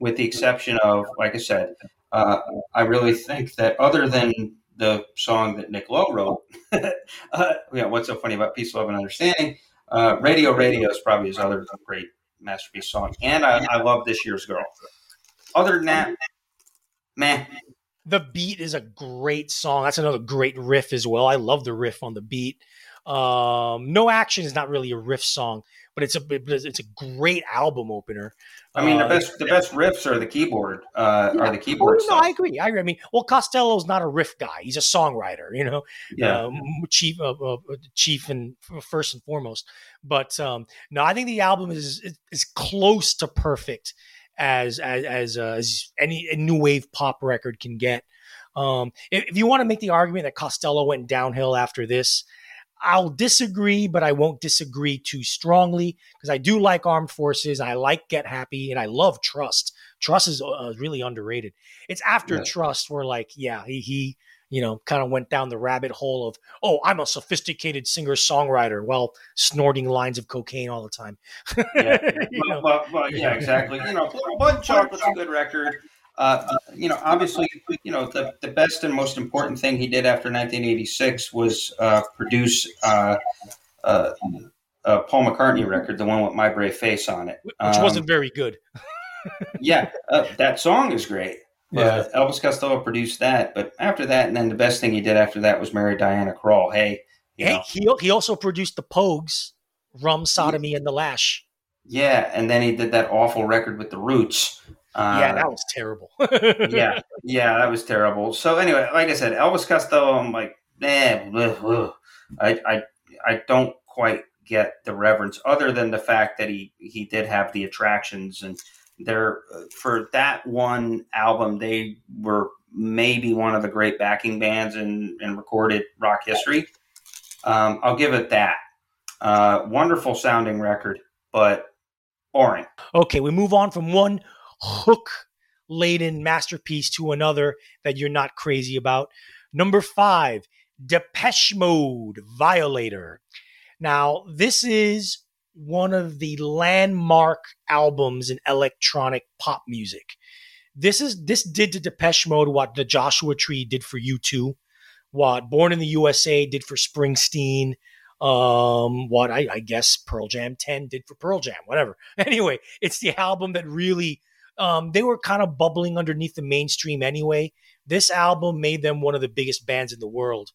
with the exception of, like I said, uh, I really think that other than the song that Nick Lowe wrote. uh, know, what's so funny about peace, love, and understanding? Uh, Radio, Radio is probably his other great masterpiece song, and I, I love this year's girl. Other than that, man, The beat is a great song. That's another great riff as well. I love the riff on the beat. Um, no action is not really a riff song, but it's a it's a great album opener. I mean, the uh, best the best riffs are the keyboard. Uh, yeah. Are the keyboard? Oh, no, I agree. I agree. I mean, well, Costello's not a riff guy. He's a songwriter. You know, yeah, um, chief, uh, uh, chief, and first and foremost. But um, no, I think the album is is close to perfect as as as, uh, as any new wave pop record can get. Um, if, if you want to make the argument that Costello went downhill after this, I'll disagree, but I won't disagree too strongly because I do like Armed Forces. I like Get Happy, and I love Trust. Trust is uh, really underrated. It's after yeah. Trust where, like, yeah, he, he you know, kind of went down the rabbit hole of, oh, I'm a sophisticated singer songwriter while snorting lines of cocaine all the time. yeah. well, well, well, yeah, exactly. You know, Blood Chocolate's a good record. Uh, you know, obviously, you know, the, the best and most important thing he did after 1986 was uh, produce uh, uh, a Paul McCartney record, the one with My Brave Face on it, which um, wasn't very good. yeah, uh, that song is great. Yeah, Elvis Costello produced that, but after that, and then the best thing he did after that was marry Diana Krall. Hey, hey, he he also produced the Pogues, Rum, Sodomy, and the Lash. Yeah, and then he did that awful record with the Roots. Uh, yeah, that was terrible. yeah, yeah, that was terrible. So anyway, like I said, Elvis Costello, I'm like, eh, I, I, I don't quite get the reverence, other than the fact that he he did have the attractions, and there for that one album, they were maybe one of the great backing bands in, in recorded rock history. Um, I'll give it that. Uh, wonderful sounding record, but boring. Okay, we move on from one hook laden masterpiece to another that you're not crazy about. Number five, Depeche Mode Violator. Now, this is one of the landmark albums in electronic pop music. This is this did to Depeche Mode what the Joshua Tree did for U2, what Born in the USA did for Springsteen, um, what I, I guess Pearl Jam 10 did for Pearl Jam, whatever. Anyway, it's the album that really um, they were kind of bubbling underneath the mainstream anyway. This album made them one of the biggest bands in the world.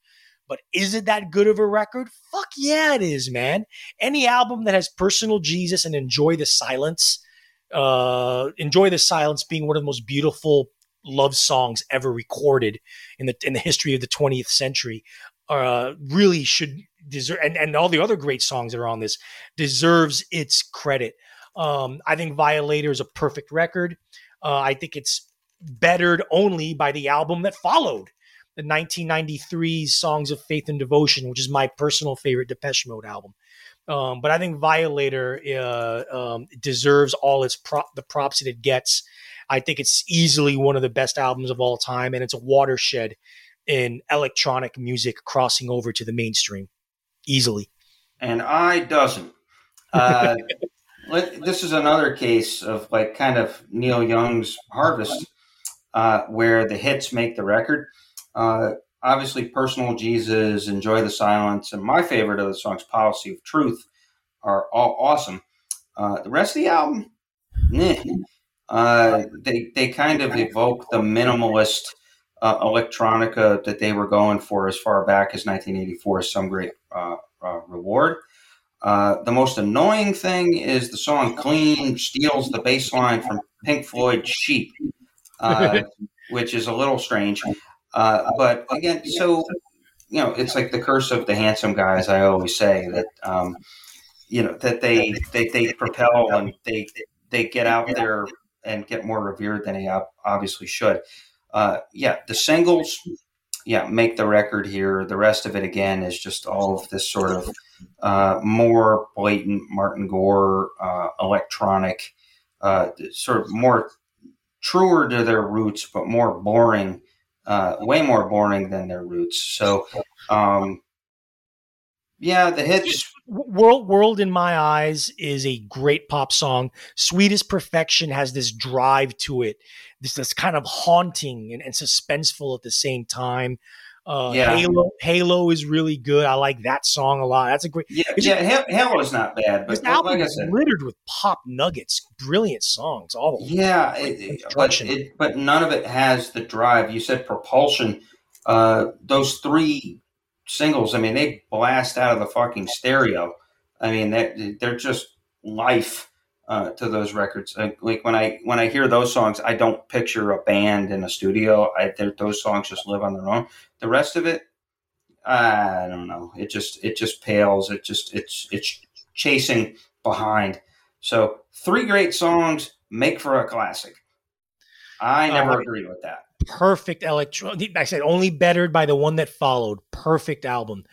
But is it that good of a record? Fuck yeah, it is, man. Any album that has personal Jesus and enjoy the silence, uh, enjoy the silence being one of the most beautiful love songs ever recorded in the in the history of the 20th century, uh, really should deserve, and, and all the other great songs that are on this deserves its credit. Um, I think Violator is a perfect record. Uh, I think it's bettered only by the album that followed, the 1993 Songs of Faith and Devotion, which is my personal favorite Depeche Mode album. Um, but I think Violator uh, um, deserves all its prop, the props that it gets. I think it's easily one of the best albums of all time, and it's a watershed in electronic music crossing over to the mainstream easily. And I doesn't. Uh, this is another case of like kind of Neil Young's Harvest, uh, where the hits make the record. Uh, obviously, Personal Jesus, Enjoy the Silence, and my favorite of the songs, Policy of Truth, are all awesome. Uh, the rest of the album. Uh, they they kind of evoke the minimalist uh, electronica that they were going for as far back as 1984. Some great uh, reward. Uh, the most annoying thing is the song "Clean" steals the bass line from Pink Floyd "Sheep," uh, which is a little strange. Uh, but again, so you know, it's like the curse of the handsome guys. I always say that um, you know that they they they propel and they they get out there and get more revered than they obviously should. Uh, yeah, the singles, yeah, make the record here. The rest of it again is just all of this sort of uh, more blatant Martin Gore uh, electronic, uh, sort of more truer to their roots, but more boring, uh, way more boring than their roots. So, um, yeah, the hits. World World in My Eyes is a great pop song. Sweetest Perfection has this drive to it. This this kind of haunting and, and suspenseful at the same time. Uh, yeah. Halo, Halo is really good. I like that song a lot. That's a great. Yeah, yeah. Halo is not bad, but, but like I said, littered with pop nuggets, brilliant songs. All of them. yeah, it, but it, but none of it has the drive. You said propulsion. Uh, those three singles. I mean, they blast out of the fucking stereo. I mean, they, they're just life uh, to those records. Like when I when I hear those songs, I don't picture a band in a studio. I think those songs just live on their own. The rest of it, I don't know. It just it just pales. It just it's it's chasing behind. So three great songs make for a classic. I never uh, agreed with that. Perfect electro. I said only bettered by the one that followed. Perfect album.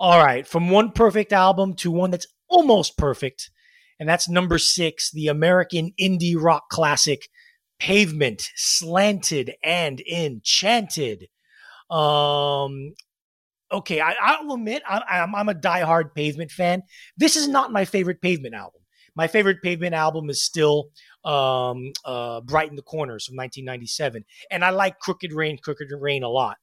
All right, from one perfect album to one that's almost perfect and that's number six, the American indie rock classic Pavement, Slanted and Enchanted. Um, okay, I, will admit I, am I'm a diehard Pavement fan. This is not my favorite Pavement album. My favorite Pavement album is still um, uh, Brighten the Corners from 1997, and I like Crooked Rain, Crooked Rain a lot.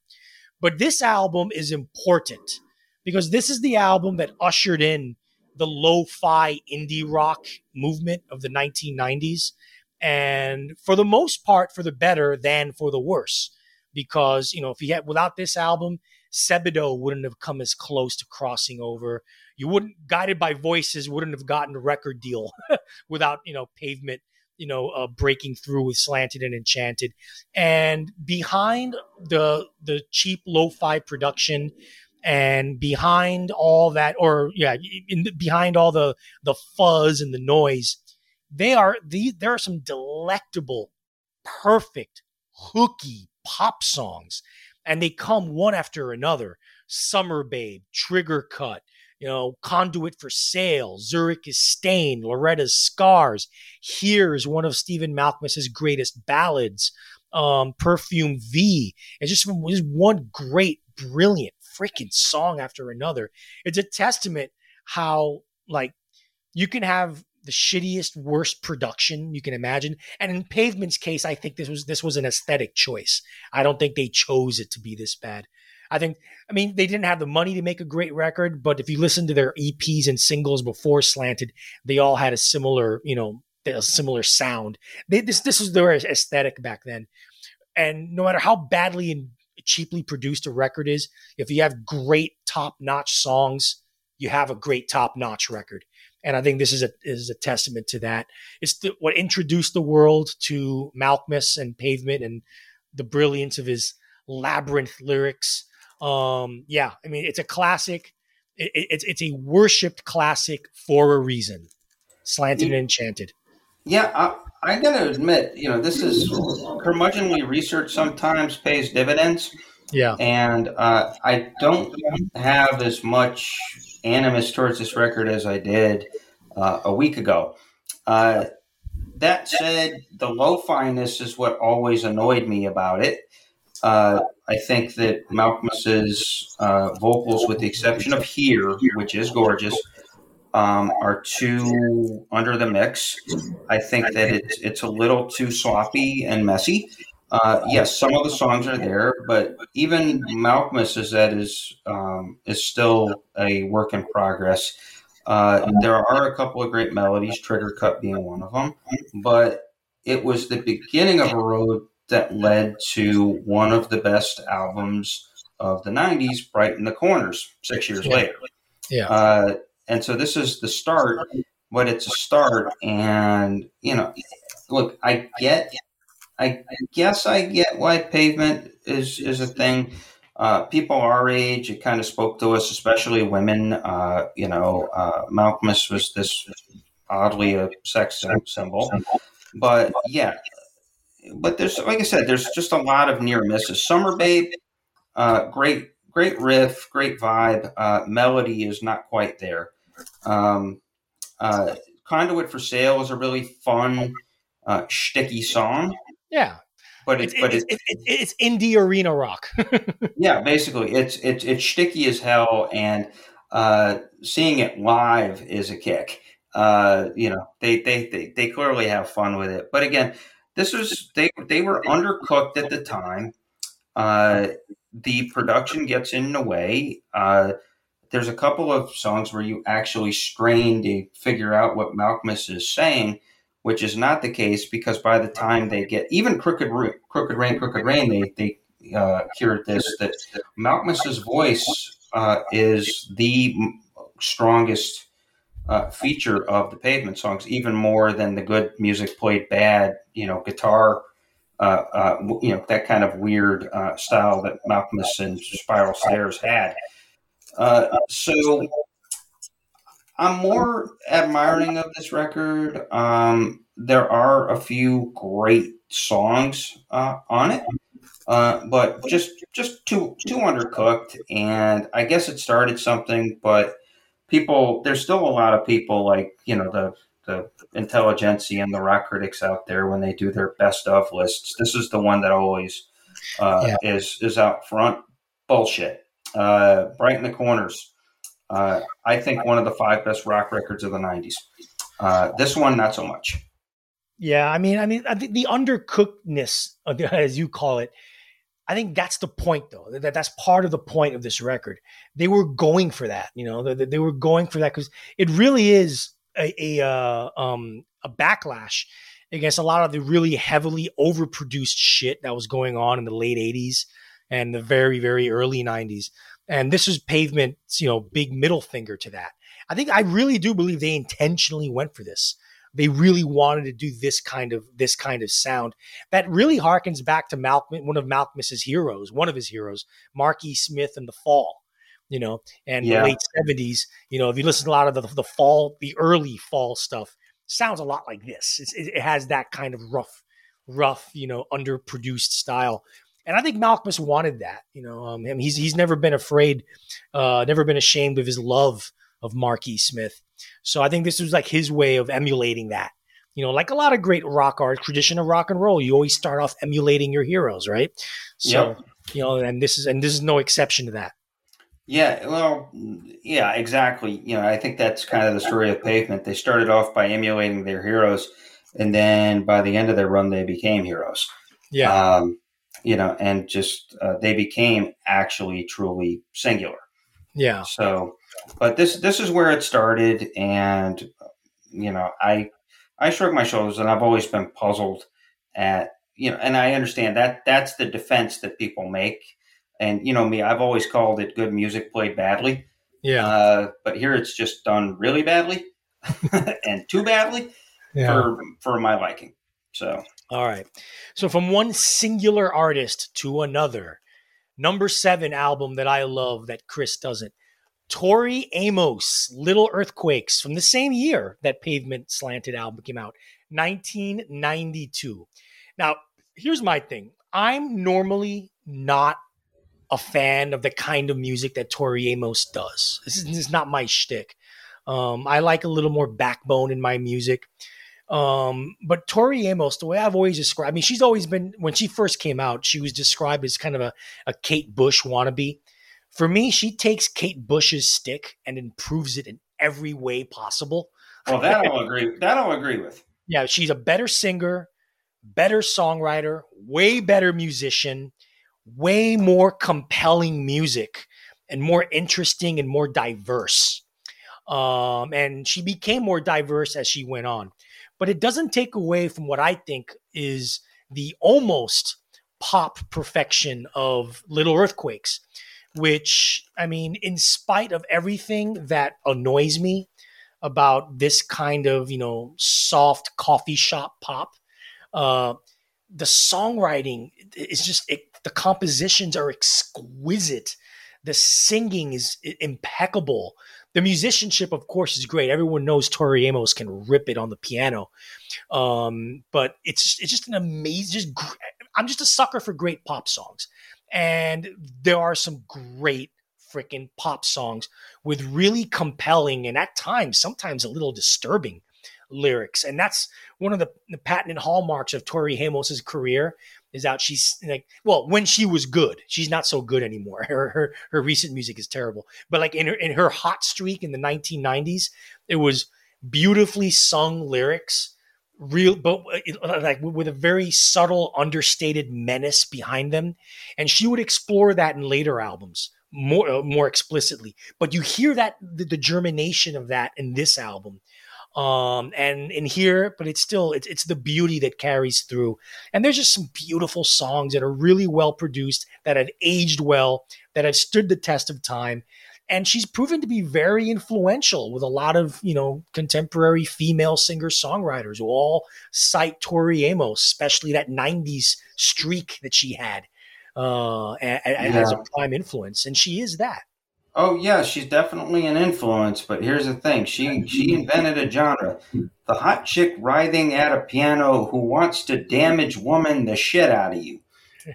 But this album is important because this is the album that ushered in the lo-fi indie rock movement of the 1990s and for the most part for the better than for the worse. Because you know if you had without this album Sebadoh wouldn't have come as close to crossing over. You wouldn't guided by voices wouldn't have gotten a record deal without you know pavement you know uh, breaking through with slanted and enchanted. And behind the the cheap lo-fi production and behind all that or yeah in, behind all the the fuzz and the noise they are these there are some delectable perfect hooky pop songs and they come one after another summer babe trigger cut you know, Conduit for Sale, Zurich is Stained, Loretta's Scars. Here's one of Stephen Malkmus's greatest ballads, um, Perfume V. It's just, just one great, brilliant freaking song after another. It's a testament how, like, you can have the shittiest, worst production you can imagine. And in Pavement's case, I think this was this was an aesthetic choice. I don't think they chose it to be this bad. I think, I mean, they didn't have the money to make a great record, but if you listen to their EPs and singles before Slanted, they all had a similar, you know, a similar sound. They, this this was their aesthetic back then, and no matter how badly and cheaply produced a record is, if you have great top notch songs, you have a great top notch record. And I think this is a is a testament to that. It's the, what introduced the world to Malkmus and Pavement and the brilliance of his labyrinth lyrics um, yeah, I mean, it's a classic. It, it's it's a worshipped classic for a reason. Slanted and enchanted. Yeah, I, I gotta admit, you know, this is curmudgeonly research sometimes pays dividends. Yeah, and uh, I don't have as much animus towards this record as I did uh, a week ago. Uh, that said, the lo-finess is what always annoyed me about it. Uh, I think that Malkmus' uh, vocals, with the exception of "Here," which is gorgeous, um, are too under the mix. I think that it's it's a little too sloppy and messy. Uh, yes, some of the songs are there, but even Malkmus is that is um, is still a work in progress. Uh, there are a couple of great melodies, Trigger Cut being one of them, but it was the beginning of a road that led to one of the best albums of the 90s, Brighten the Corners, six years yeah. later. Yeah. Uh, and so this is the start, but it's a start. And, you know, look, I get, I guess I get why pavement is, is a thing. Uh, people our age, it kind of spoke to us, especially women. Uh, you know, uh, Malkmus was this oddly a sex symbol. But yeah, but there's like I said, there's just a lot of near misses. Summer Babe, uh, great, great riff, great vibe. Uh, melody is not quite there. Um, uh, Conduit for Sale is a really fun, uh, sticky song. Yeah, but it's, it's but it's, it's, it's, indie arena rock. yeah, basically, it's it's it's sticky as hell, and uh, seeing it live is a kick. Uh, you know, they, they they they clearly have fun with it. But again, this was they they were undercooked at the time. Uh, the production gets in the way. Uh, there's a couple of songs where you actually strain to figure out what Malkmus is saying, which is not the case because by the time they get even Crooked Crooked Rain, Crooked Rain, they they uh, cured this that Malkmus's voice uh, is the strongest uh, feature of the pavement songs, even more than the good music played bad, you know, guitar, uh, uh, you know, that kind of weird uh, style that Malkmus and Spiral Stairs had. Uh, so I'm more admiring of this record. Um, there are a few great songs uh, on it. but just just too too undercooked, and I guess it started something, but people there's still a lot of people like you know the the intelligentsia and the rock critics out there when they do their best of lists this is the one that always uh, yeah. is is out front bullshit uh, brighten the corners uh, i think one of the five best rock records of the 90s uh, this one not so much yeah i mean i mean i think the undercookedness as you call it I think that's the point, though. That that's part of the point of this record. They were going for that, you know. They, they were going for that because it really is a a, uh, um, a backlash against a lot of the really heavily overproduced shit that was going on in the late '80s and the very very early '90s. And this was Pavement's, you know, big middle finger to that. I think I really do believe they intentionally went for this they really wanted to do this kind of this kind of sound that really harkens back to Malkmus, one of Malkmus' heroes, one of his heroes, Marky Smith and the Fall. You know, and yeah. the late seventies. You know, if you listen to a lot of the, the fall, the early fall stuff, sounds a lot like this. It's, it has that kind of rough, rough, you know, underproduced style. And I think Malkmus wanted that. You know, um, he's he's never been afraid, uh, never been ashamed of his love of Marky Smith. So I think this was like his way of emulating that. You know, like a lot of great rock art, tradition of rock and roll, you always start off emulating your heroes, right? So, yep. you know, and this is and this is no exception to that. Yeah, well, yeah, exactly. You know, I think that's kind of the story of Pavement. They started off by emulating their heroes, and then by the end of their run, they became heroes. Yeah. Um, you know, and just uh, they became actually truly singular. Yeah. So, but this this is where it started, and you know, I I shrug my shoulders, and I've always been puzzled at you know, and I understand that that's the defense that people make and you know me, I've always called it good music played badly. Yeah. Uh, but here it's just done really badly and too badly yeah. for for my liking. So. All right. So from one singular artist to another, number seven album that I love that Chris doesn't. Tori Amos, Little Earthquakes, from the same year that Pavement Slanted album came out, 1992. Now, here's my thing. I'm normally not a fan of the kind of music that Tori Amos does. This is, this is not my shtick. Um, I like a little more backbone in my music. Um, but Tori Amos, the way I've always described, I mean, she's always been, when she first came out, she was described as kind of a, a Kate Bush wannabe. For me, she takes Kate Bush's stick and improves it in every way possible. Well, that I'll agree. That I'll agree with. Yeah, she's a better singer, better songwriter, way better musician way more compelling music and more interesting and more diverse. Um, and she became more diverse as she went on. But it doesn't take away from what I think is the almost pop perfection of Little Earthquakes, which, I mean, in spite of everything that annoys me about this kind of, you know, soft coffee shop pop, uh, the songwriting is just it, the compositions are exquisite. The singing is impeccable. The musicianship, of course, is great. Everyone knows Tori Amos can rip it on the piano, um, but it's it's just an amazing. Just I'm just a sucker for great pop songs, and there are some great freaking pop songs with really compelling and at times sometimes a little disturbing lyrics. And that's one of the, the patented hallmarks of Tori Amos's career is out. she's like, well, when she was good, she's not so good anymore. Her, her, her recent music is terrible. But like in her, in her hot streak in the 1990s, it was beautifully sung lyrics, real, but uh, like with a very subtle, understated menace behind them. And she would explore that in later albums more uh, more explicitly. But you hear that the, the germination of that in this album um, and in here, but it's still it's it's the beauty that carries through. And there's just some beautiful songs that are really well produced, that have aged well, that have stood the test of time. And she's proven to be very influential with a lot of you know contemporary female singer songwriters who all cite Tori Amos, especially that '90s streak that she had uh, yeah. as a prime influence, and she is that. Oh yeah, she's definitely an influence, but here's the thing. She she invented a genre. The hot chick writhing at a piano who wants to damage woman the shit out of you.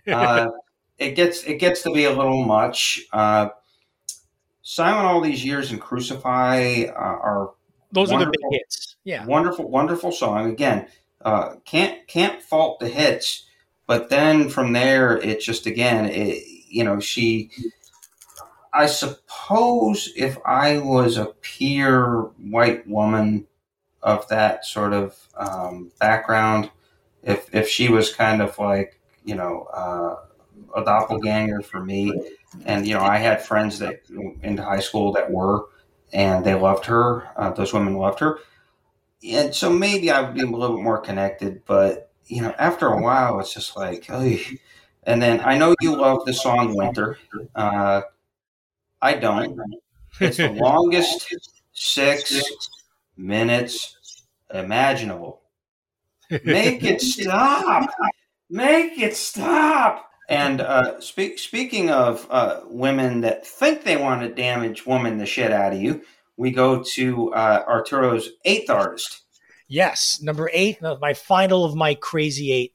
Uh, it gets it gets to be a little much. Uh, Silent all these years and Crucify uh, are those are the big hits. Yeah, wonderful, wonderful song. Again, uh, can't can't fault the hits, but then from there, it just again, it, you know, she I suppose if I was a pure white woman of that sort of um, background, if if she was kind of like you know uh, a doppelganger for me, and you know I had friends that into high school that were, and they loved her. Uh, those women loved her, and so maybe I would be a little bit more connected. But you know, after a while, it's just like, Ugh. and then I know you love the song "Winter." Uh, I don't. It's the longest six minutes imaginable. Make it stop. Make it stop. And uh, speak, speaking of uh, women that think they want to damage woman the shit out of you, we go to uh, Arturo's eighth artist. Yes, number eight, my final of my crazy eight,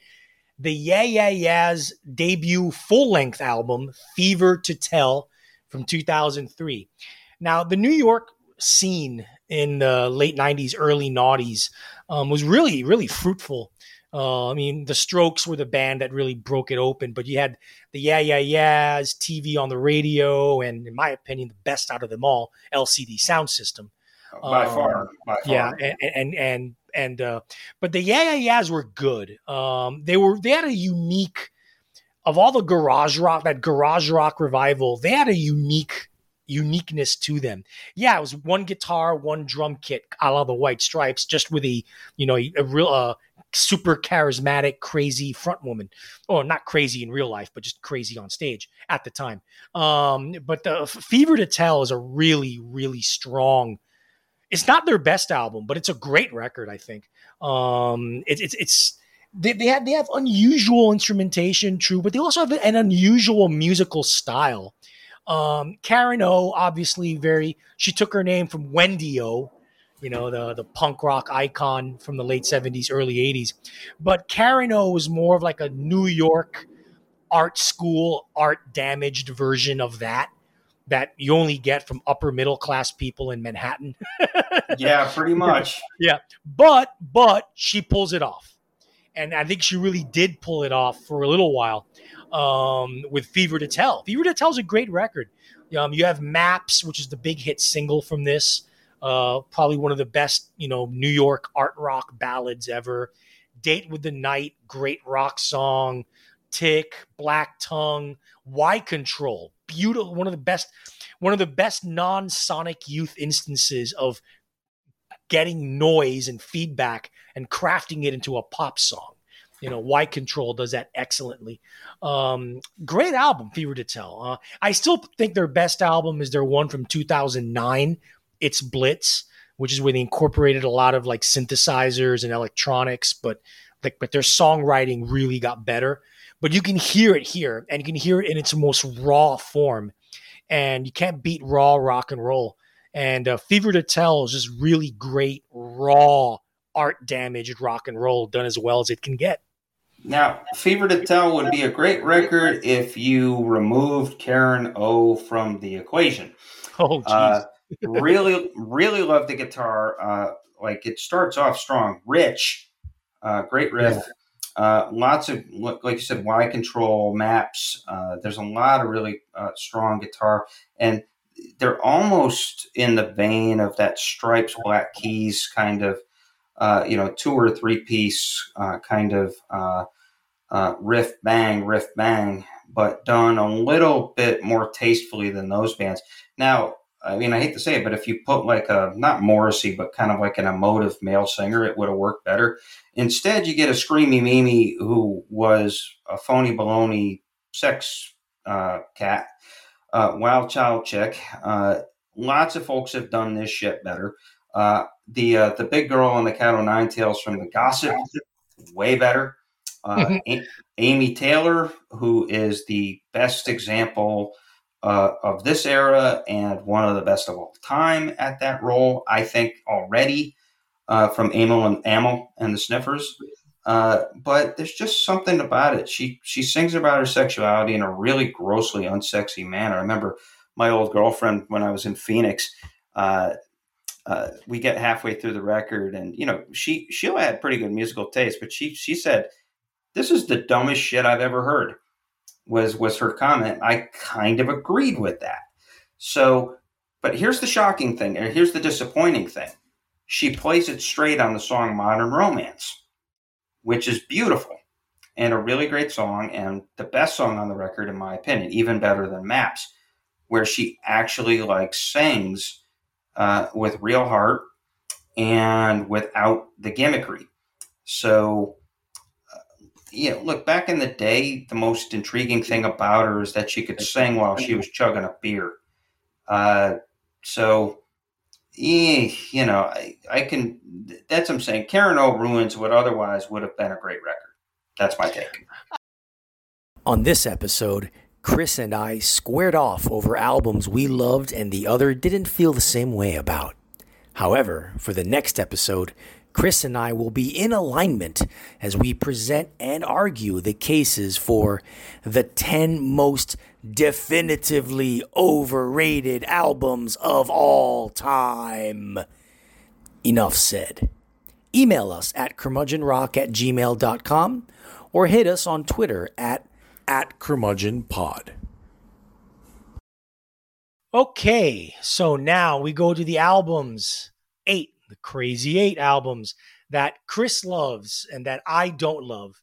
the Yeah Yeah Yeahs debut full length album, Fever to Tell, from 2003. Now, the New York scene in the late 90s, early noughties um, was really, really fruitful. Uh, I mean, the Strokes were the band that really broke it open, but you had the Yeah Yeah Yeahs, TV on the radio, and in my opinion, the best out of them all, LCD Soundsystem. By um, far, by far. Yeah, and and and, and uh, but the Yeah Yeah Yeahs were good. Um, they were they had a unique of all the garage rock that garage rock revival. They had a unique uniqueness to them. Yeah, it was one guitar, one drum kit, a la the White Stripes, just with a you know a real uh, super charismatic, crazy front woman, or not crazy in real life, but just crazy on stage at the time. Um, but the Fever to Tell is a really, really strong. It's not their best album, but it's a great record. I think um, it, it's it's they, they have they have unusual instrumentation, true, but they also have an unusual musical style. Um, Karen O, obviously, very. She took her name from Wendy O, you know, the the punk rock icon from the late '70s, early '80s. But Karen O was more of like a New York art school, art damaged version of that that you only get from upper middle class people in Manhattan. yeah, pretty much. Yeah. But but she pulls it off. And I think she really did pull it off for a little while um, with Fever to Tell. Fever to Tell is a great record. Um, you have Maps, which is the big hit single from this. Uh, probably one of the best, you know, New York art rock ballads ever. Date with the Night, great rock song. Tick, Black Tongue, Y Control, beautiful. One of the best, one of the best non-sonic youth instances of getting noise and feedback and crafting it into a pop song. You know, Y Control does that excellently. Um, great album, Fever to Tell. Uh, I still think their best album is their one from 2009, It's Blitz, which is where they incorporated a lot of like synthesizers and electronics, but like, but their songwriting really got better. But you can hear it here, and you can hear it in its most raw form, and you can't beat raw rock and roll. And uh, Fever to Tell is just really great, raw, art damaged rock and roll done as well as it can get. Now, Fever to Tell would be a great record if you removed Karen O from the equation. Oh, uh, really, really love the guitar. Uh, like it starts off strong, rich, uh, great riff. Yeah. Uh, lots of, like you said, Y control maps. Uh, there's a lot of really uh, strong guitar, and they're almost in the vein of that Stripes Black Keys kind of uh, you know, two or three piece uh, kind of uh, uh, riff bang, riff bang, but done a little bit more tastefully than those bands. Now, I mean, I hate to say it, but if you put like a not Morrissey, but kind of like an emotive male singer, it would have worked better. Instead, you get a screamy Mimi who was a phony baloney sex uh, cat, uh, wild child chick. Uh, lots of folks have done this shit better. Uh, the uh, the big girl on the cat o' nine tails from the gossip, way better. Uh, mm-hmm. A- Amy Taylor, who is the best example uh, of this era and one of the best of all time at that role, I think already uh, from Amyl and Amyl and the Sniffers. Uh, but there's just something about it. She she sings about her sexuality in a really grossly unsexy manner. I remember my old girlfriend when I was in Phoenix. Uh, uh, we get halfway through the record, and you know she she had pretty good musical taste, but she she said, "This is the dumbest shit I've ever heard." Was was her comment? I kind of agreed with that. So, but here's the shocking thing, and here's the disappointing thing. She plays it straight on the song "Modern Romance," which is beautiful and a really great song, and the best song on the record, in my opinion, even better than Maps, where she actually like sings uh, with real heart and without the gimmickry. So, uh, you know, look, back in the day, the most intriguing thing about her is that she could sing while she was chugging a beer. Uh, so, eh, you know, I, I can, that's what I'm saying. Karen O ruins what otherwise would have been a great record. That's my take. On this episode, Chris and I squared off over albums we loved and the other didn't feel the same way about. However, for the next episode, Chris and I will be in alignment as we present and argue the cases for the 10 most definitively overrated albums of all time. Enough said. Email us at curmudgeonrock at gmail.com or hit us on Twitter at, at curmudgeonpod. Okay, so now we go to the albums. Eight, the Crazy Eight albums that Chris loves and that I don't love.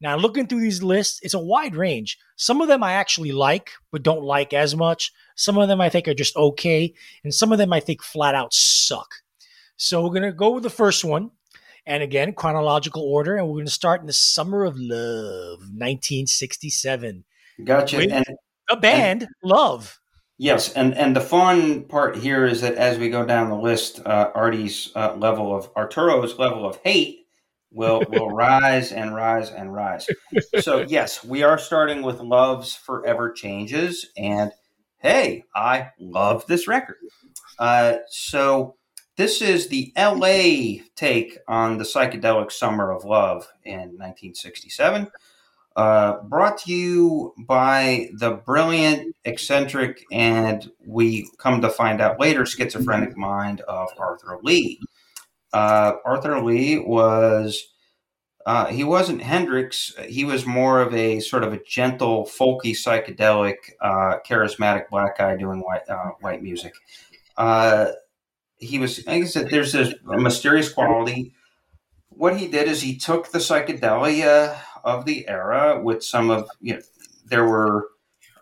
Now, looking through these lists, it's a wide range. Some of them I actually like, but don't like as much. Some of them I think are just okay. And some of them I think flat out suck. So we're going to go with the first one. And again, chronological order. And we're going to start in the summer of love, 1967. Gotcha. And the band Love. Yes, and and the fun part here is that as we go down the list, uh, Artie's uh, level of Arturo's level of hate will will rise and rise and rise. So yes, we are starting with Love's Forever Changes, and hey, I love this record. Uh, so this is the L.A. take on the psychedelic summer of love in 1967. Uh, brought to you by the brilliant, eccentric, and we come to find out later, schizophrenic mind of Arthur Lee. Uh, Arthur Lee was. Uh, he wasn't Hendrix. He was more of a sort of a gentle, folky, psychedelic, uh, charismatic black guy doing white uh, white music. He was, like I said, there's this mysterious quality. What he did is he took the psychedelia of the era with some of you know there were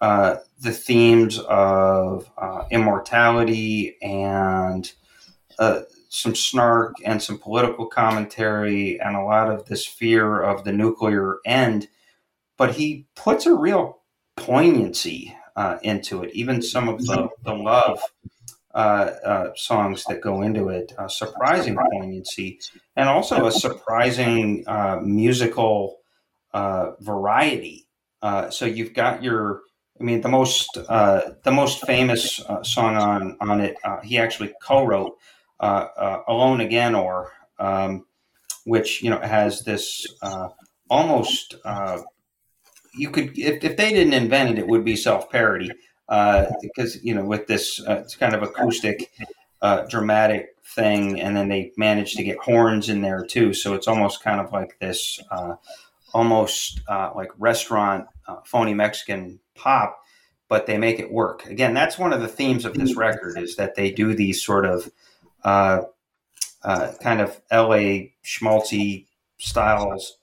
uh, the themes of uh, immortality and uh, some snark and some political commentary and a lot of this fear of the nuclear end. But he puts a real poignancy uh, into it. Even some of the, the love uh, uh, songs that go into it surprising poignancy and also a surprising musical uh, variety. Uh, so you've got your, I mean, the most uh, the most famous uh, song on on it. Uh, he actually co-wrote uh, "Alone Again" or um, which you know has this almost you could if, if they didn't invent it, it would be self parody because you know with this it's kind of acoustic, dramatic thing, and then they managed to get horns in there too. So it's almost kind of like this almost uh, like restaurant uh, phony Mexican pop, but they make it work. Again, that's one of the themes of this record is that they do these sort of uh, uh kind of LA schmaltzy styles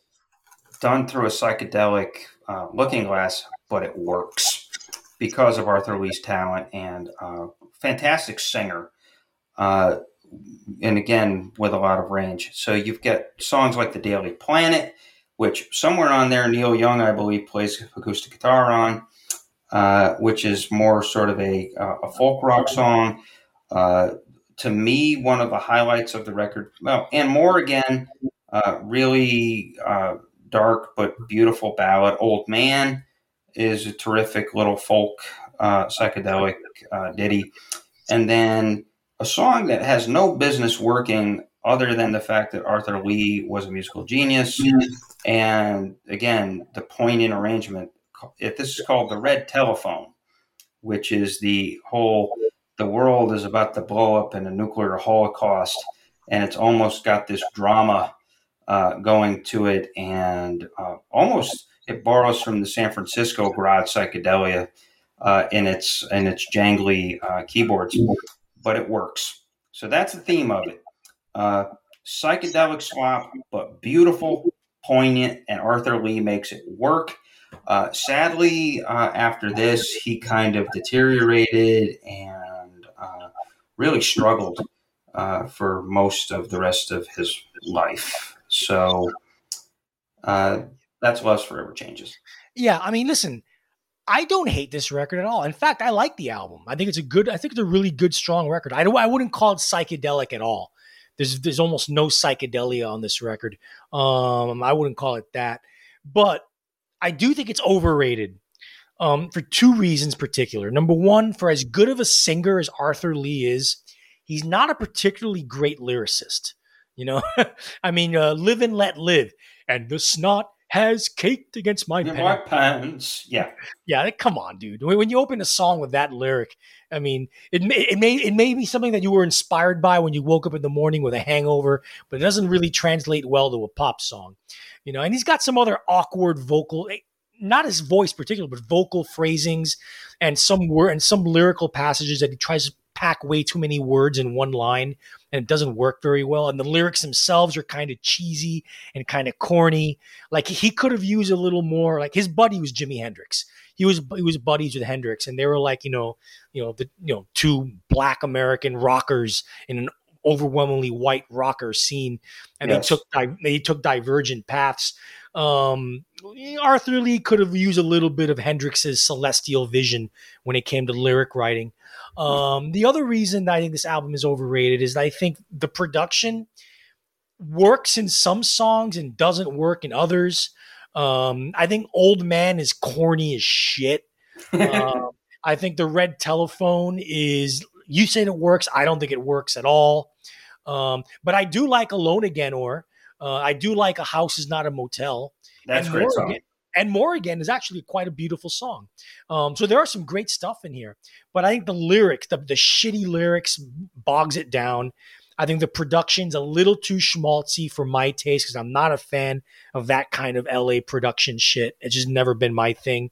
done through a psychedelic uh, looking glass, but it works because of Arthur Lee's talent and uh, fantastic singer. and again, with a lot of range. So you've got songs like The Daily Planet, which somewhere on there, Neil Young, I believe, plays acoustic guitar on, uh, which is more sort of a, uh, a folk rock song. Uh, to me, one of the highlights of the record, well, and more again, uh, really uh, dark but beautiful ballad. Old Man is a terrific little folk uh, psychedelic ditty. And then a song that has no business working other than the fact that Arthur Lee was a musical genius. And again, the poignant arrangement. If this is called the Red Telephone, which is the whole the world is about to blow up in a nuclear holocaust, and it's almost got this drama uh, going to it, and uh, almost it borrows from the San Francisco garage psychedelia uh, in its in its jangly uh, keyboards, but it works. So that's the theme of it. Uh, psychedelic swap, but beautiful, poignant, and Arthur Lee makes it work. Uh, sadly, uh, after this, he kind of deteriorated and uh, really struggled uh, for most of the rest of his life. So uh, that's Love's Forever Changes. Yeah, I mean, listen, I don't hate this record at all. In fact, I like the album. I think it's a good. I think it's a really good, strong record. I don't. I wouldn't call it psychedelic at all. There's there's almost no psychedelia on this record. Um, I wouldn't call it that, but I do think it's overrated. Um, for two reasons particular. Number one, for as good of a singer as Arthur Lee is, he's not a particularly great lyricist. You know, I mean, uh, live and let live, and the snot has caked against my pants. my pants. Yeah. Yeah, come on, dude. When when you open a song with that lyric, I mean, it may it may it may be something that you were inspired by when you woke up in the morning with a hangover, but it doesn't really translate well to a pop song, you know. And he's got some other awkward vocal, eh, not his voice particular, but vocal phrasings and some word and some lyrical passages that he tries to pack way too many words in one line, and it doesn't work very well. And the lyrics themselves are kind of cheesy and kind of corny. Like he could have used a little more. Like his buddy was Jimi Hendrix he was he was buddies with Hendrix, and they were like you know you know the you know two black American rockers in an overwhelmingly white rocker scene, and Yes. they took they took divergent paths. Um, Arthur Lee could have used a little bit of Hendrix's celestial vision when it came to lyric writing. Um, the other reason I think this album is overrated is I think the production works in some songs and doesn't work in others. Um, I think Old Man is corny as shit. Um, I think the Red Telephone is. You said it works. I don't think it works at all. Um, but I do like Alone Again, or uh, I do like A House Is Not a Motel. That's and great more song. And More Again is actually quite a beautiful song. Um, so there are some great stuff in here. But I think the lyrics, the, the shitty lyrics, bogs it down. I think the production's a little too schmaltzy for my taste because I'm not a fan of that kind of LA production shit. It's just never been my thing.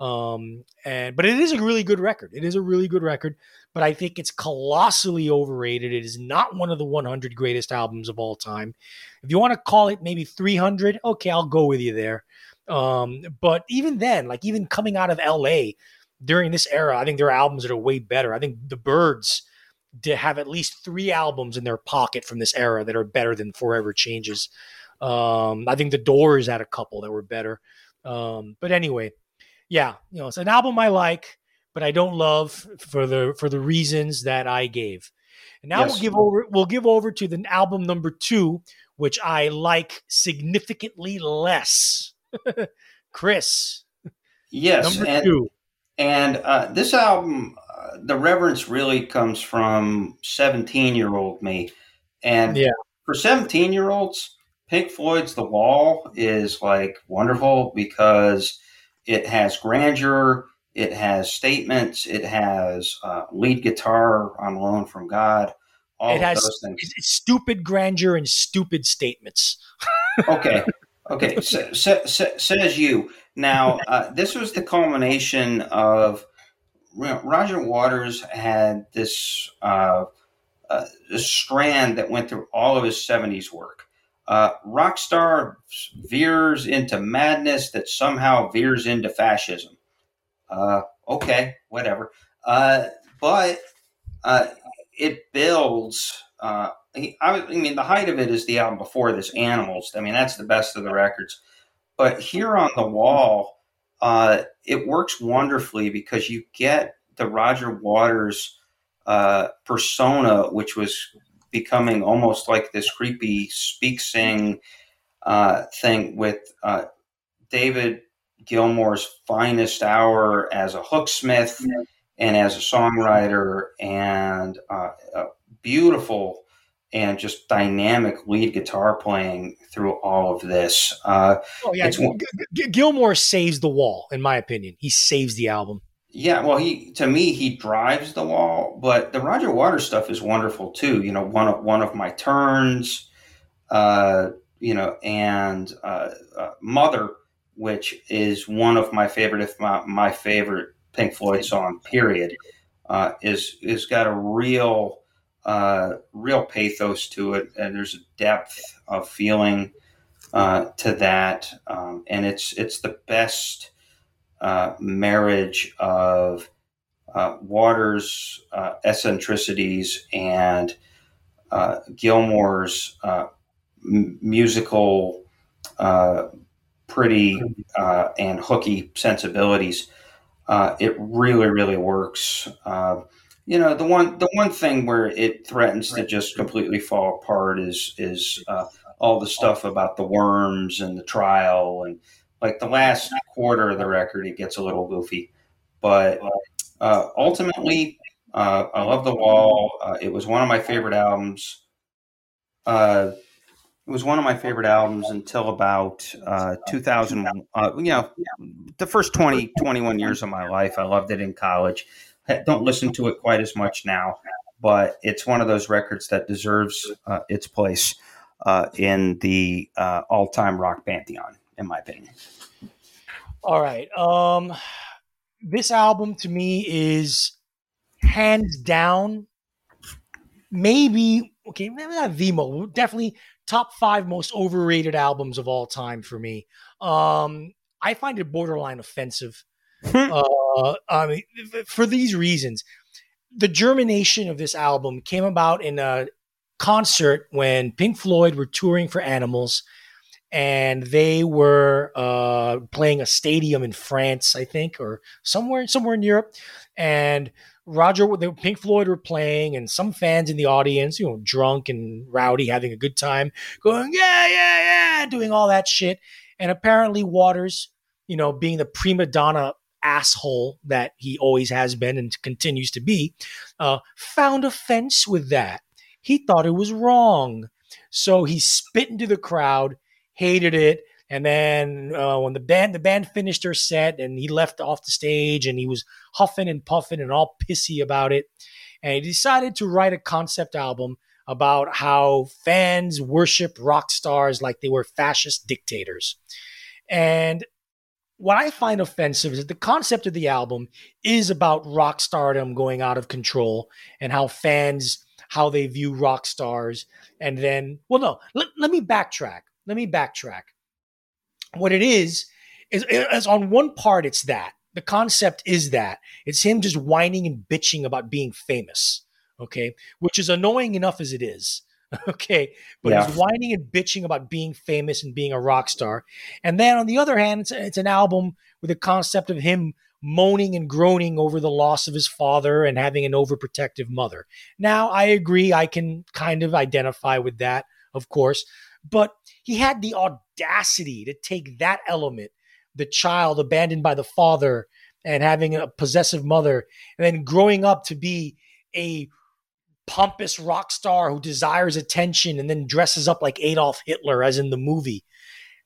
Um, and but it is a really good record. It is a really good record, but I think it's colossally overrated. It is not one of the 100 greatest albums of all time. If you want to call it maybe 300, okay, I'll go with you there. Um, but even then, like even coming out of LA during this era, I think there are albums that are way better. I think the Byrds to have at least three albums in their pocket from this era that are better than Forever Changes. Um, I think the Doors had a couple that were better. Um, but anyway, yeah, you know, it's an album I like, but I don't love for the for the reasons that I gave. And now Yes. we'll give over we'll give over to the album number two, which I like significantly less. Chris, Yes. number And, two. and uh, this album, uh, the reverence really comes from 17 year old me. And Yeah. for 17 year olds, Pink Floyd's The Wall is like wonderful because it has grandeur, it has statements, it has uh, lead guitar on loan from God, all It has- those things. It's, it's stupid grandeur and stupid statements. okay okay sa- sa- sa- says you. Now uh, this was the culmination of you know, roger waters had this uh, uh, this strand that went through all of his 70s work. Uh, rockstar veers into madness that somehow veers into fascism. Uh, okay whatever. Uh, but uh, it builds uh, he- I, I mean, the height of it is the album before this, Animals. I mean, that's the best of the records. But here on the wall, uh, it works wonderfully because you get the Roger Waters uh, persona, which was becoming almost like this creepy speak sing uh, thing with uh, David Gilmour's finest hour as a hooksmith and as a songwriter and uh, a beautiful and just dynamic lead guitar playing through all of this. Uh, Oh yeah, It's G- G- Gilmour saves the wall, in my opinion. He saves the album. yeah, well, he to me he drives the wall, but the Roger Waters stuff is wonderful too. You know, one of one of my turns, uh, you know, and uh, uh, Mother, which is one of my favorite, if not my favorite Pink Floyd song. Period, uh, is is got a real uh, real pathos to it, and there's a depth of feeling uh, to that, um, and it's it's the best uh, marriage of uh, Waters' uh, eccentricities and Gilmour's m- musical, pretty and hooky sensibilities. It really, really works. You know, the one the one thing where it threatens to just completely fall apart is is uh, all the stuff about the worms and the trial and like the last quarter of the record, it gets a little goofy, but uh, ultimately, uh, I love the wall. Uh, it was one of my favorite albums. uh, it was one of my favorite albums until about uh, 2000. Uh, you know, the first 20, 21 years of my life. I loved it in college. Don't listen to it quite as much now, but it's one of those records that deserves uh, its place uh, in the uh, all-time rock pantheon, in my opinion. All right. Um, this album to me is hands down, maybe okay, maybe not the most, definitely top five most overrated albums of all time for me. Um, I find it borderline offensive. uh, I mean, for these reasons, the germination of this album came about in a concert when Pink Floyd were touring for Animals, and they were uh, playing a stadium in France, I think, or somewhere somewhere in Europe, and Roger, the Pink Floyd were playing, and some fans in the audience, you know, drunk and rowdy, having a good time, going, yeah, yeah, yeah, doing all that shit. And apparently, Waters, you know, being the prima donna asshole that he always has been and continues to be, uh, found offense with that. He thought it was wrong. So he spit into the crowd, hated it, and then uh, when the band the band finished their set and he left off the stage and he was huffing and puffing and all pissy about it, and he decided to write a concept album about how fans worship rock stars like they were fascist dictators. And what I find offensive is that the concept of the album is about rock stardom going out of control and how fans how they view rock stars. And then well no let, let me backtrack. Let me backtrack. What it is is, is on one part it's that. The concept is that. It's him just whining and bitching about being famous okay? Which is annoying enough as it is okay but yeah. he's whining and bitching about being famous and being a rock star and then on the other hand it's, it's an album with a concept of him moaning and groaning over the loss of his father and having an overprotective mother now i agree i can kind of identify with that of course but he had the audacity to take that element, the child abandoned by the father and having a possessive mother, and then growing up to be a pompous rock star who desires attention and then dresses up like Adolf Hitler, as in the movie.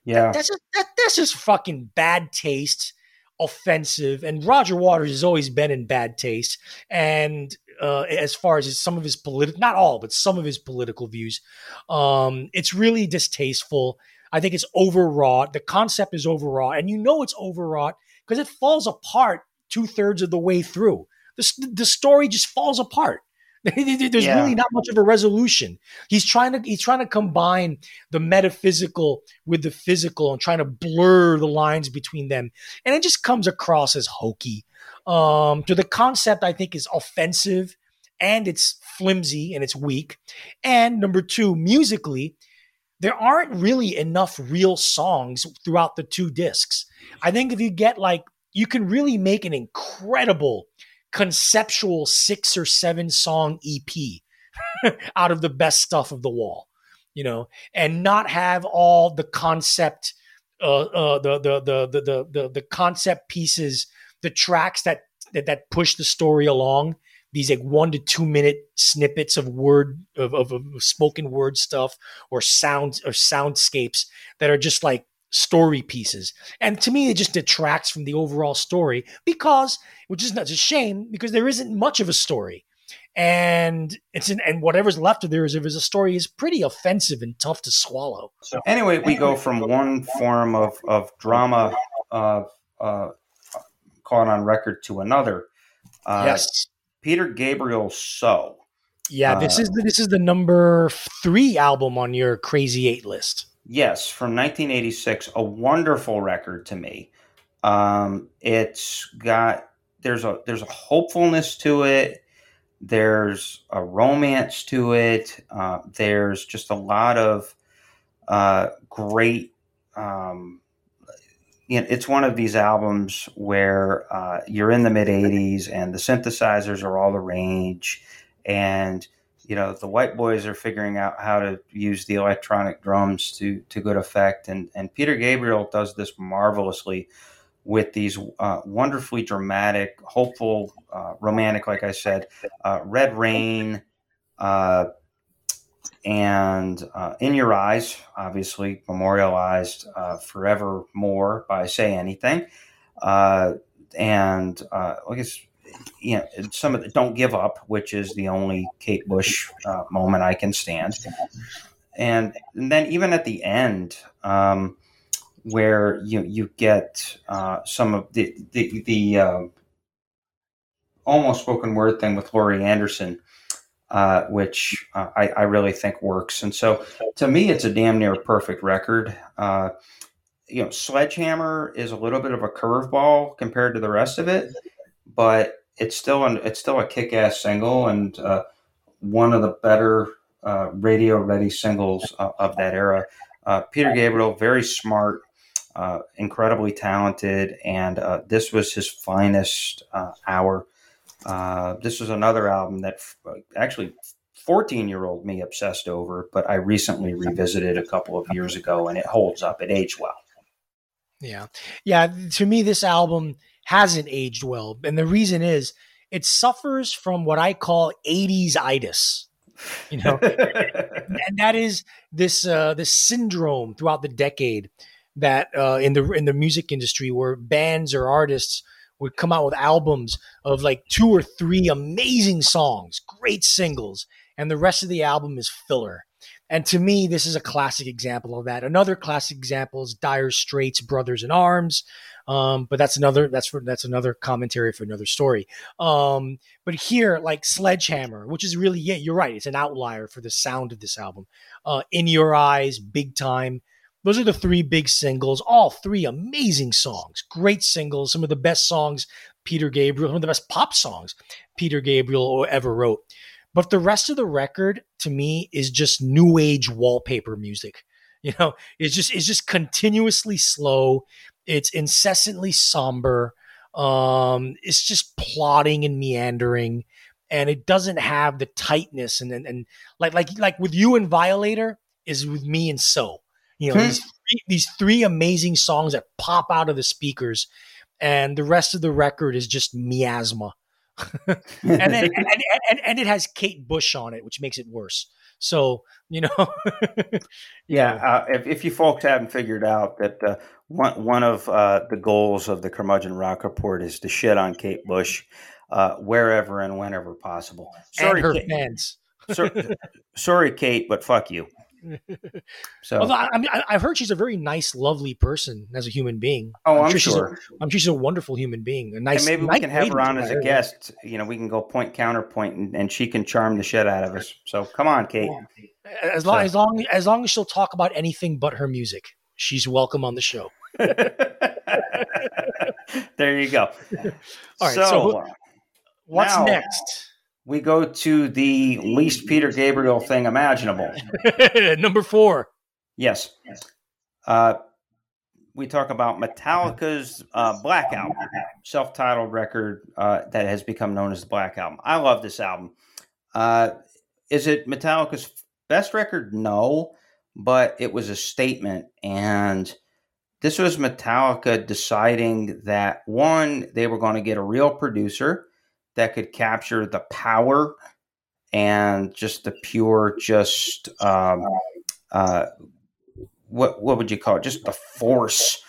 Yeah, that's just that, that's just fucking bad taste, offensive. And Roger Waters has always been in bad taste, and uh, as far as his, some of his political, not all, but some of his political views. Um, it's really distasteful. I think it's overwrought. The concept is overwrought, and you know it's overwrought because it falls apart two thirds of the way through. The, the story just falls apart. There's yeah. really not much of a resolution. He's trying to he's trying to combine the metaphysical with the physical and trying to blur the lines between them, and it just comes across as hokey um, to the concept, I think is offensive and it's flimsy and it's weak. And number two, musically, there aren't really enough real songs throughout the two discs. I think if you get like, you can really make an incredible conceptual six or seven song EP out of the best stuff of the wall, you know, and not have all the concept, uh, uh, the, the, the, the, the, the concept pieces the tracks that that, that push the story along these like one to two minute snippets of word of, of, of spoken word stuff or sounds or soundscapes that are just like story pieces and to me it just detracts from the overall story because which is not a shame because there isn't much of a story and it's an, and whatever's left of there is if a story is pretty offensive and tough to swallow so anyway we go from one form of, of drama uh, uh, caught on record to another. Uh, yes. Peter Gabriel So. Yeah, this uh, is the, this is the number three album on your Crazy Eight list. Yes, from 1986, a wonderful record to me. Um, it's got there's a there's a hopefulness to it. There's a romance to it. Uh, there's just a lot of uh, great um, you know, it's one of these albums where uh, you're in the mid 80s and the synthesizers are all the rage and you know the white boys are figuring out how to use the electronic drums to to good effect and and Peter Gabriel does this marvelously with these uh, wonderfully dramatic hopeful uh, romantic like I said uh, Red Rain uh, and uh, In Your Eyes, obviously memorialized uh, forevermore by Say Anything. And I guess, you know, some of the Don't Give Up, which is the only Kate Bush uh, moment I can stand. And, and, then even at the end, um, where you you get uh, some of the the, the almost spoken word thing with Laurie Anderson, uh, which uh, I, I, really think works. And so to me, it's a damn near perfect record. Uh, you know, Sledgehammer is a little bit of a curveball compared to the rest of it, but it's still an, it's still a kick-ass single and uh, one of the better uh, radio-ready singles of that era. Uh, Peter Gabriel, very smart, incredibly talented, and this was his finest hour. Uh, this was another album that f- actually 14 year old me obsessed over, but I recently revisited a couple of years ago and it holds up. It aged well. Yeah. Yeah. To me, this album hasn't aged well. And the reason is it suffers from what I call 80s itis. You know, and that is this uh, this syndrome throughout the decade that uh, in the in the music industry where bands or artists would come out with albums of like two or three amazing songs, great singles, and the rest of the album is filler. And to me, this is a classic example of that. Another classic example is Dire Straits' "Brothers in Arms," um, but that's another that's for that's another commentary for another story. Um, but here, like Sledgehammer, which is really yeah, you're right, it's an outlier for the sound of this album. Uh, In Your Eyes, Big Time, those are the three big singles, all three amazing songs, great singles, some of the best songs Peter Gabriel, some of the best pop songs Peter Gabriel ever wrote. But the rest of the record to me is just new age wallpaper music. You know, it's just it's just continuously slow. It's incessantly somber. Um, it's just plodding and meandering, and it doesn't have the tightness and and, and like like like with you and Violator is with me and so you know, hmm. these, three, these three amazing songs that pop out of the speakers, and the rest of the record is just miasma. and, then, and, and, and, it has Kate Bush on it, which makes it worse. So you know, yeah. Uh, if, if you folks haven't figured out that uh, one one of uh, the goals of the Curmudgeon Rock Report is to shit on Kate Bush uh, wherever and whenever possible. Sorry, and her Kate. fans. sorry, sorry, Kate, but fuck you. so, Although, I, mean, I, have heard she's a very nice, lovely person as a human being. Oh, I'm, I'm sure. She's a, I'm sure she's a wonderful human being. A nice. And maybe we can have her on as a guest. You know, we can go point counterpoint, and, and she can charm the shit out of us. So come on, Kate. As long so. as long as long as she'll talk about anything but her music, she's welcome on the show. there you go. All right. So, so uh, what's now, next? We go to the least Peter Gabriel thing imaginable. Number four. Yes. Uh, we talk about Metallica's uh, Black Album, self titled record uh, that has become known as the Black Album. I love this album. Uh, is it Metallica's best record? No, but it was a statement. And this was Metallica deciding that one, they were going to get a real producer that could capture the power and just the pure, just um, uh, what what would you call it? Just the force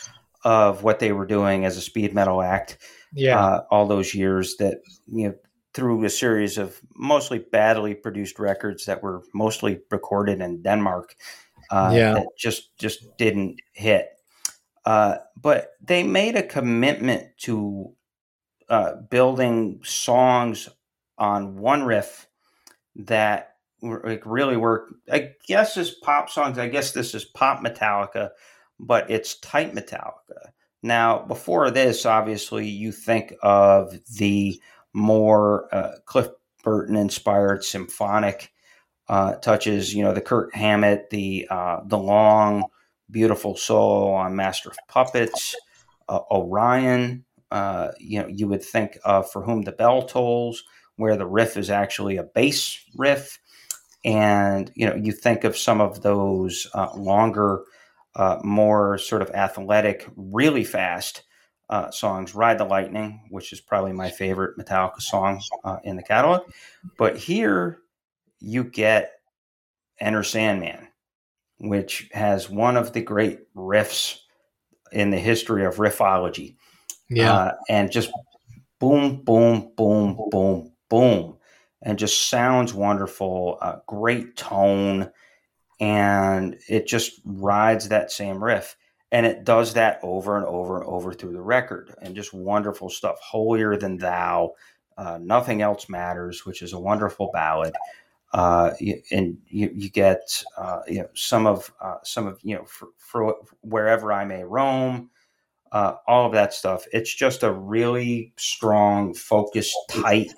of what they were doing as a speed metal act. Yeah, uh, all those years that you know through a series of mostly badly produced records that were mostly recorded in Denmark. Uh, yeah, that just just didn't hit. Uh, but they made a commitment to uh, building songs on one riff that like really work. I guess is pop songs. I guess this is pop Metallica, but it's tight Metallica. Now, before this, obviously, you think of the more uh, Cliff Burton inspired symphonic uh, touches. You know, the Kirk Hammett, the uh, the long, beautiful solo on Master of Puppets, uh, Orion uh, you know, you would think of For Whom the Bell Tolls, where the riff is actually a bass riff. And, you know, you think of some of those uh, longer, uh, more sort of athletic, really fast uh, songs, Ride the Lightning, which is probably my favorite Metallica song uh, in the catalog. But here you get Enter Sandman, which has one of the great riffs in the history of riffology. Yeah. Uh, and just boom, boom, boom, boom, boom. And just sounds wonderful. Uh, great tone. And it just rides that same riff. And it does that over and over and over through the record. And just wonderful stuff. Holier than thou. Uh, Nothing else matters, which is a wonderful ballad. Uh, and you, you get uh, you know some of uh, some of you know for, for wherever I may roam, uh, all of that stuff. It's just a really strong, focused, tight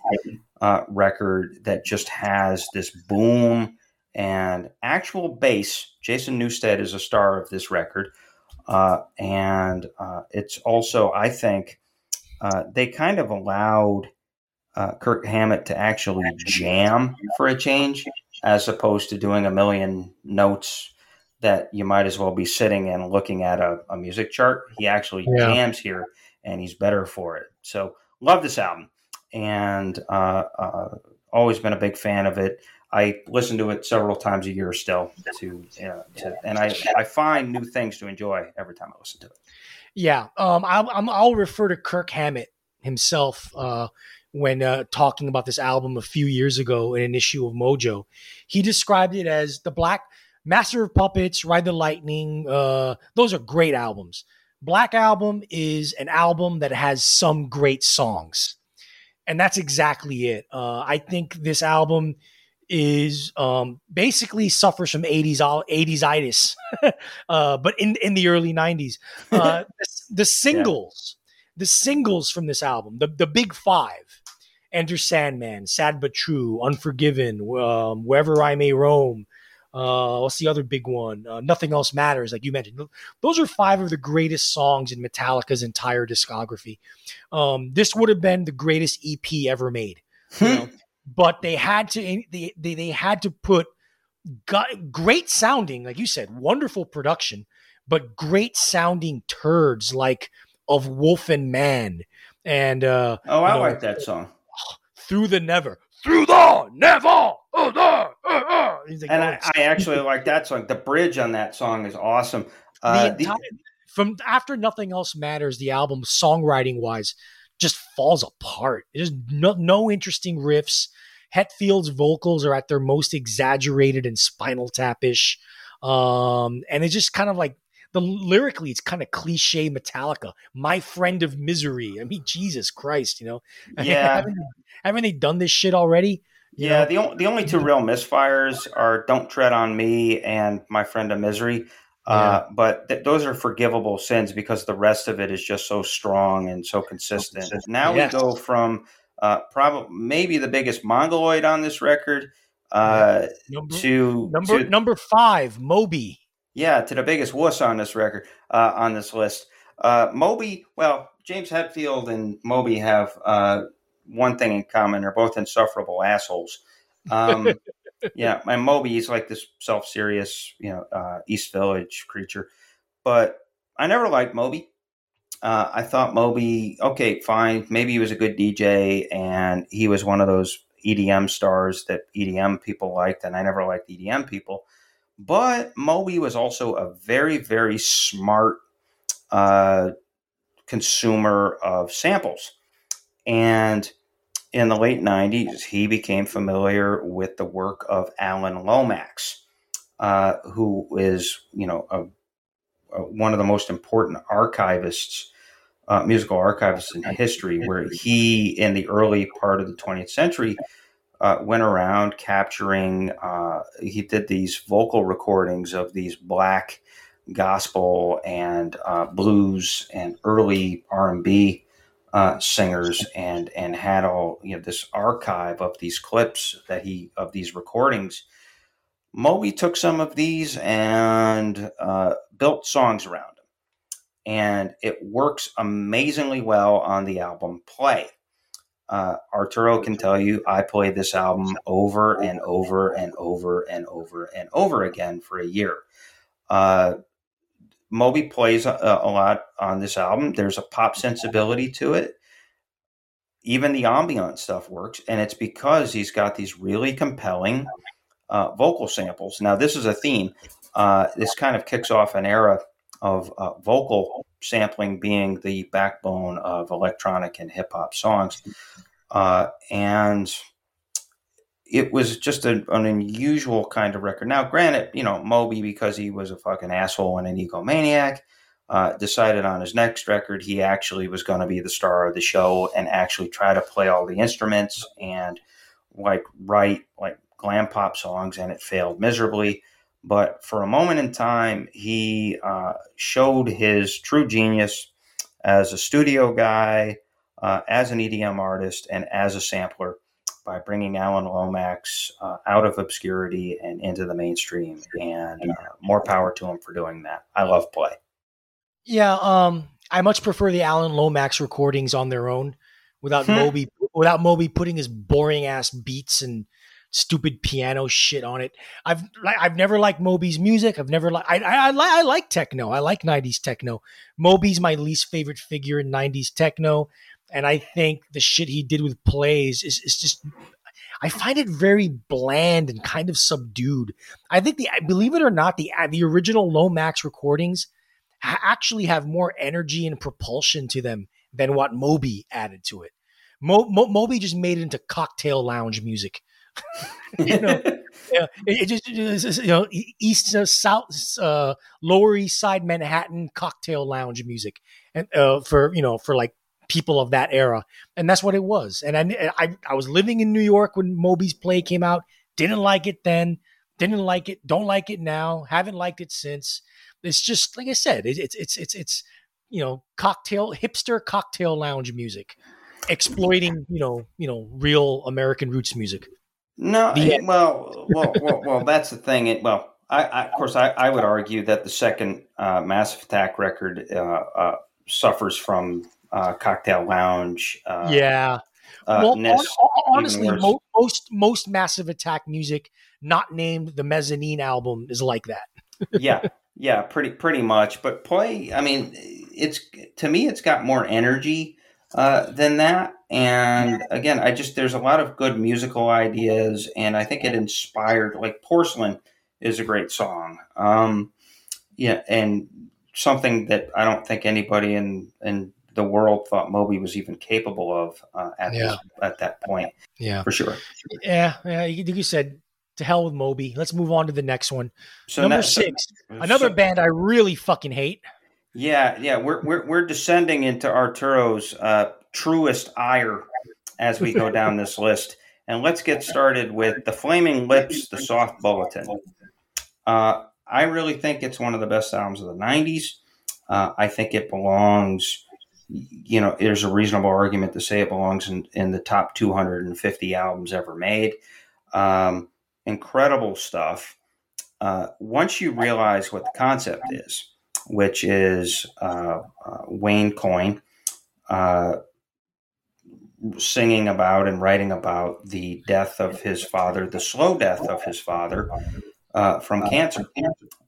uh, record that just has this boom and actual bass. Jason Newsted is a star of this record, uh, and uh, it's also I think uh, they kind of allowed uh, Kirk Hammett to actually jam for a change, as opposed to doing a million notes that you might as well be sitting and looking at a, a music chart. He actually Yeah. jams here, and he's better for it. So love this album, and uh, uh, always been a big fan of it. I listen to it several times a year still, to, uh, to and I, I find new things to enjoy every time I listen to it. Yeah, um, I'll, I'm, I'll refer to Kirk Hammett himself uh, when uh, talking about this album a few years ago in an issue of Mojo. He described it as the Black Master of Puppets, Ride the Lightning. Uh, those are great albums. Black Album is an album that has some great songs, and that's exactly it. Uh, I think this album is um, basically suffers from 80s all 80s itis, uh, but in in the early 90s. Uh, the, the singles, the singles from this album, the the big five, Enter Sandman, Sad but True, Unforgiven, um, Wherever I May Roam. Uh, what's the other big one? Uh, Nothing Else Matters, like you mentioned. Those are five of the greatest songs in Metallica's entire discography. Um, this would have been the greatest EP ever made. you know? but they had to they, they, they had to put great sounding, like you said, wonderful production, but great sounding turds like of Wolf and Man and uh Oh, I you know, like that song. Through the Never. Through the Never. Oh, the, uh, uh. Like, And I, I actually like that song. The bridge on that song is awesome. Uh, the- entire, from after nothing else matters, the album songwriting wise just falls apart. There's no, no interesting riffs. Hetfield's vocals are at their most exaggerated and spinal tapish, um, and it's just kind of like the lyrically, it's kind of cliche Metallica. My friend of misery. I mean, Jesus Christ, you know? Yeah. haven't, haven't they done this shit already? You yeah, know? the, on- the only two real misfires are Don't Tread on Me and My Friend of Misery. Uh, but th- those are forgivable sins because the rest of it is just so strong and so consistent. Now Yes. we go from uh, probably maybe the biggest mongoloid on this record uh, number to number to- number five, Moby. Yeah, to the biggest wuss on this record, uh, on this list. Uh, Moby, well, James Hetfield and Moby have uh, one thing in common. They're both insufferable assholes. Um, yeah, and Moby is like this self serious, you know, uh, East Village creature. But I never liked Moby. Uh, I thought Moby, okay, fine. Maybe he was a good DJ and he was one of those EDM stars that EDM people liked, and I never liked EDM people. But Moby was also a very, very smart uh, consumer of samples. And in the late 90s, he became familiar with the work of Alan Lomax, uh, who is, you know, a, a, one of the most important archivists, uh, musical archivists in history, where he, in the early part of the 20th century, uh, went around capturing. Uh, he did these vocal recordings of these black gospel and uh, blues and early R and B uh, singers, and and had all you know this archive of these clips that he of these recordings. Moby took some of these and uh, built songs around them, and it works amazingly well on the album Play uh, Arturo can tell you I played this album over and over and over and over and over again for a year. Uh, Moby plays a, a, lot on this album. There's a pop sensibility to it. Even the ambient stuff works, and it's because he's got these really compelling uh, vocal samples. Now, this is a theme. Uh, this kind of kicks off an era of uh, vocal sampling being the backbone of electronic and hip hop songs. Uh, and it was just a, an unusual kind of record. Now, granted, you know, Moby, because he was a fucking asshole and an egomaniac, uh, decided on his next record he actually was going to be the star of the show and actually try to play all the instruments and like write like glam pop songs, and it failed miserably. But for a moment in time, he uh, showed his true genius as a studio guy, uh, as an EDM artist, and as a sampler by bringing Alan Lomax uh, out of obscurity and into the mainstream. And uh, more power to him for doing that. I love play. Yeah, um, I much prefer the Alan Lomax recordings on their own, without hmm. Moby without Moby putting his boring ass beats and stupid piano shit on it. I've I've never liked Moby's music. I've never liked I, I, I, like techno. I like 90s techno. Moby's my least favorite figure in 90s techno. And I think the shit he did with plays is, is just I find it very bland and kind of subdued. I think the believe it or not, the the original Lomax recordings actually have more energy and propulsion to them than what Moby added to it. Mo, Mo, Moby just made it into cocktail lounge music. you know, yeah, it, it, just you know east uh, south uh, lower east side Manhattan cocktail lounge music, and uh, for you know for like people of that era, and that's what it was. And I, I I was living in New York when Moby's play came out. Didn't like it then. Didn't like it. Don't like it now. Haven't liked it since. It's just like I said. It, it's it's it's it's you know cocktail hipster cocktail lounge music exploiting you know you know real American roots music. No, the, well, well, well, well, that's the thing. It, well, I, I, of course, I, I, would argue that the second uh, Massive Attack record uh, uh, suffers from uh, Cocktail Lounge. Uh, yeah. Uh, well, honestly, mo- most most Massive Attack music, not named the Mezzanine album, is like that. yeah, yeah, pretty pretty much. But play, I mean, it's to me, it's got more energy uh, than that. And again, I just there's a lot of good musical ideas, and I think it inspired. Like Porcelain is a great song. Um, yeah, and something that I don't think anybody in in the world thought Moby was even capable of uh, at yeah. this, at that point. Yeah, for sure. Yeah, yeah. You, you said to hell with Moby. Let's move on to the next one. So Number six, so, another so, band I really fucking hate. Yeah, yeah, we're we're, we're descending into Arturo's uh, truest ire as we go down this list, and let's get started with the Flaming Lips, the Soft Bulletin. Uh, I really think it's one of the best albums of the '90s. Uh, I think it belongs. You know, there's a reasonable argument to say it belongs in, in the top 250 albums ever made. Um, incredible stuff. Uh, once you realize what the concept is, which is uh, uh, Wayne Coyne uh, singing about and writing about the death of his father, the slow death of his father uh, from cancer.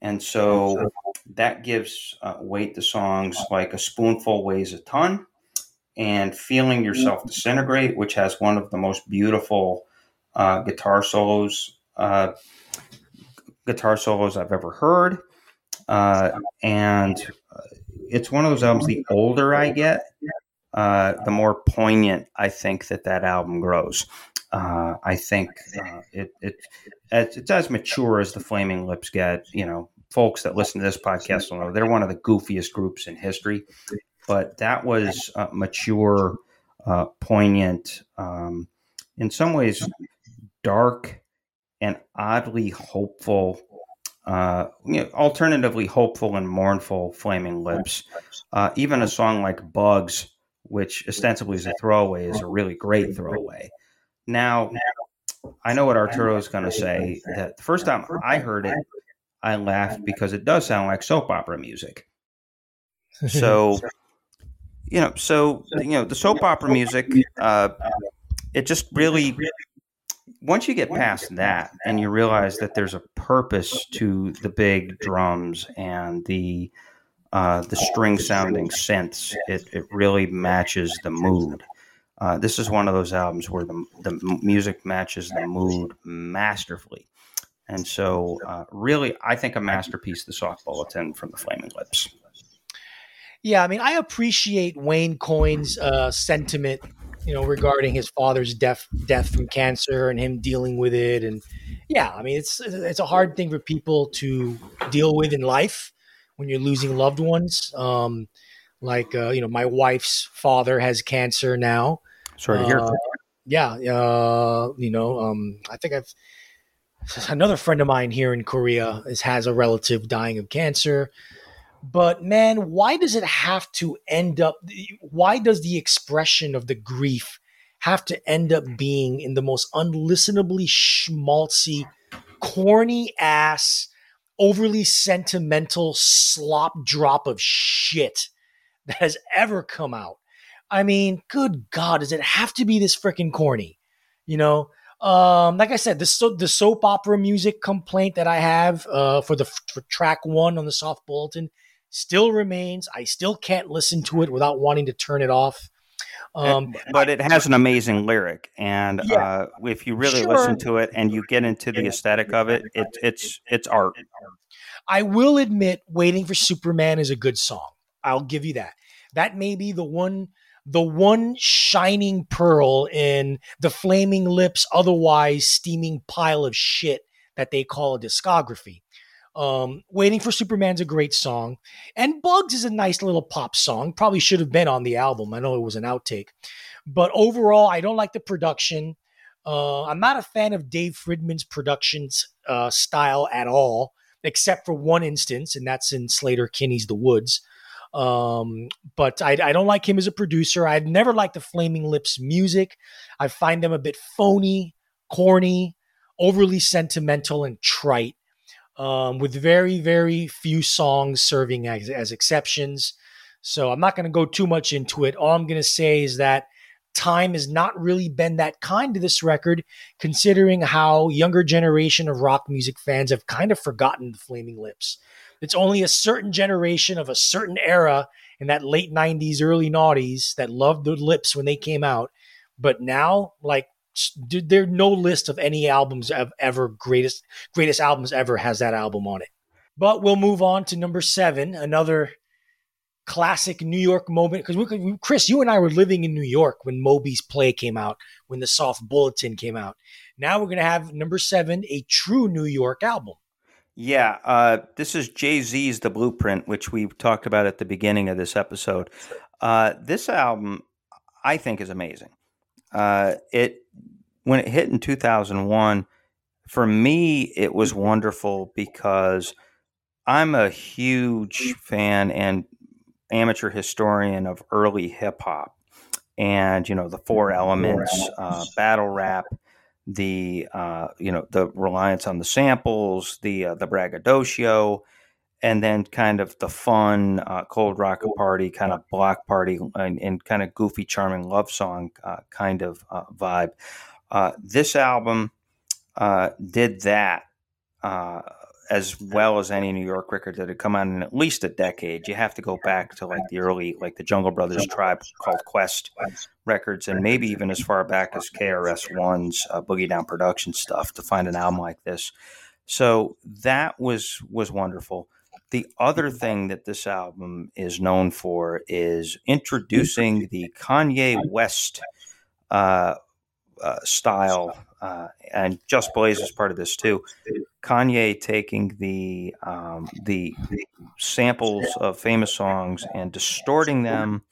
And so that gives uh, weight to songs like A Spoonful Weighs a Ton and Feeling Yourself Disintegrate, which has one of the most beautiful guitar solos. guitar solos I've ever heard. Uh, and uh, it's one of those albums. The older I get, uh, the more poignant I think that that album grows. Uh, I think uh, it, it it's as mature as the Flaming Lips get. You know, folks that listen to this podcast will know they're one of the goofiest groups in history, but that was uh, mature, poignant, um, in some ways dark and oddly hopeful uh, you know, alternatively hopeful and mournful Flaming Lips. Uh, even a song like Bugs, which ostensibly is a throwaway, is a really great throwaway. Now, I know what Arturo is going to say. That the first time I heard it, I laughed because it does sound like soap opera music. So, you know, so you know, the soap opera music, uh, it just really once you get past that and you realize that there's a purpose to the big drums and the uh, the string sounding synths, it, it really matches the mood. Uh, this is one of those albums where the, the music matches the mood masterfully. And so, uh, really, I think a masterpiece, the Soft Bulletin from the Flaming Lips. Yeah, I mean, I appreciate Wayne Coyne's uh, sentiment, you know, regarding his father's death death from cancer and him dealing with it. And yeah, I mean, it's it's a hard thing for people to deal with in life when you're losing loved ones. Um, like uh, you know, my wife's father has cancer now. Sorry to hear. Uh, yeah, uh, you know, um, I think I've another friend of mine here in Korea is has a relative dying of cancer. But man, why does it have to end up? Why does the expression of the grief have to end up being in the most unlistenably schmaltzy, corny ass, overly sentimental slop drop of shit that has ever come out? I mean, good God, does it have to be this freaking corny? You know, um, like I said, the so, the soap opera music complaint that I have uh, for the for track one on the soft bulletin still remains. I still can't listen to it without wanting to turn it off. Um, but it has an amazing lyric, and yeah, uh, if you really sure. listen to it and you get into the aesthetic of it, it it's it's art. I will admit, "Waiting for Superman" is a good song. I'll give you that. That may be the one the one shining pearl in the flaming lips, otherwise steaming pile of shit that they call a discography. Um, Waiting for Superman's a great song, and Bugs is a nice little pop song. Probably should have been on the album. I know it was an outtake, but overall, I don't like the production. Uh, I'm not a fan of Dave Fridmann's production uh, style at all, except for one instance, and that's in Sleater-Kinney's The Woods. Um, but I, I, don't like him as a producer. I've never liked the Flaming Lips music. I find them a bit phony, corny, overly sentimental, and trite, um, with very, very few songs serving as, as exceptions. So I'm not going to go too much into it. All I'm going to say is that time has not really been that kind to this record, considering how younger generation of rock music fans have kind of forgotten the Flaming Lips. It's only a certain generation of a certain era in that late 90s, early noughties that loved the lips when they came out. But now, like, there's no list of any albums of ever greatest greatest albums ever has that album on it. But we'll move on to number seven, another classic New York moment. Because Chris, you and I were living in New York when Moby's Play came out, when the Soft Bulletin came out. Now we're going to have number seven, a true New York album. Yeah, uh, this is Jay Z's The Blueprint, which we talked about at the beginning of this episode. Uh, this album, I think, is amazing. Uh, it when it hit in 2001, for me, it was wonderful because I'm a huge fan and amateur historian of early hip hop, and you know the four elements, uh, battle rap, the uh, you know the reliance on the samples, the uh, the braggadocio, and then kind of the fun uh, cold rock party, kind of block party, and, and kind of goofy, charming love song uh, kind of uh, vibe. Uh, this album did that as well as any New York record that had come out in at least a decade. You have to go back to like the early, like the Jungle Brothers tribe called Quest records, and maybe even as far back as KRS One's uh, Boogie Down production stuff to find an album like this. So that was was wonderful. The other thing that this album is known for is introducing the Kanye West uh, uh, style, uh, and Just Blaze is part of this too. Kanye taking the um, the samples of famous songs and distorting them,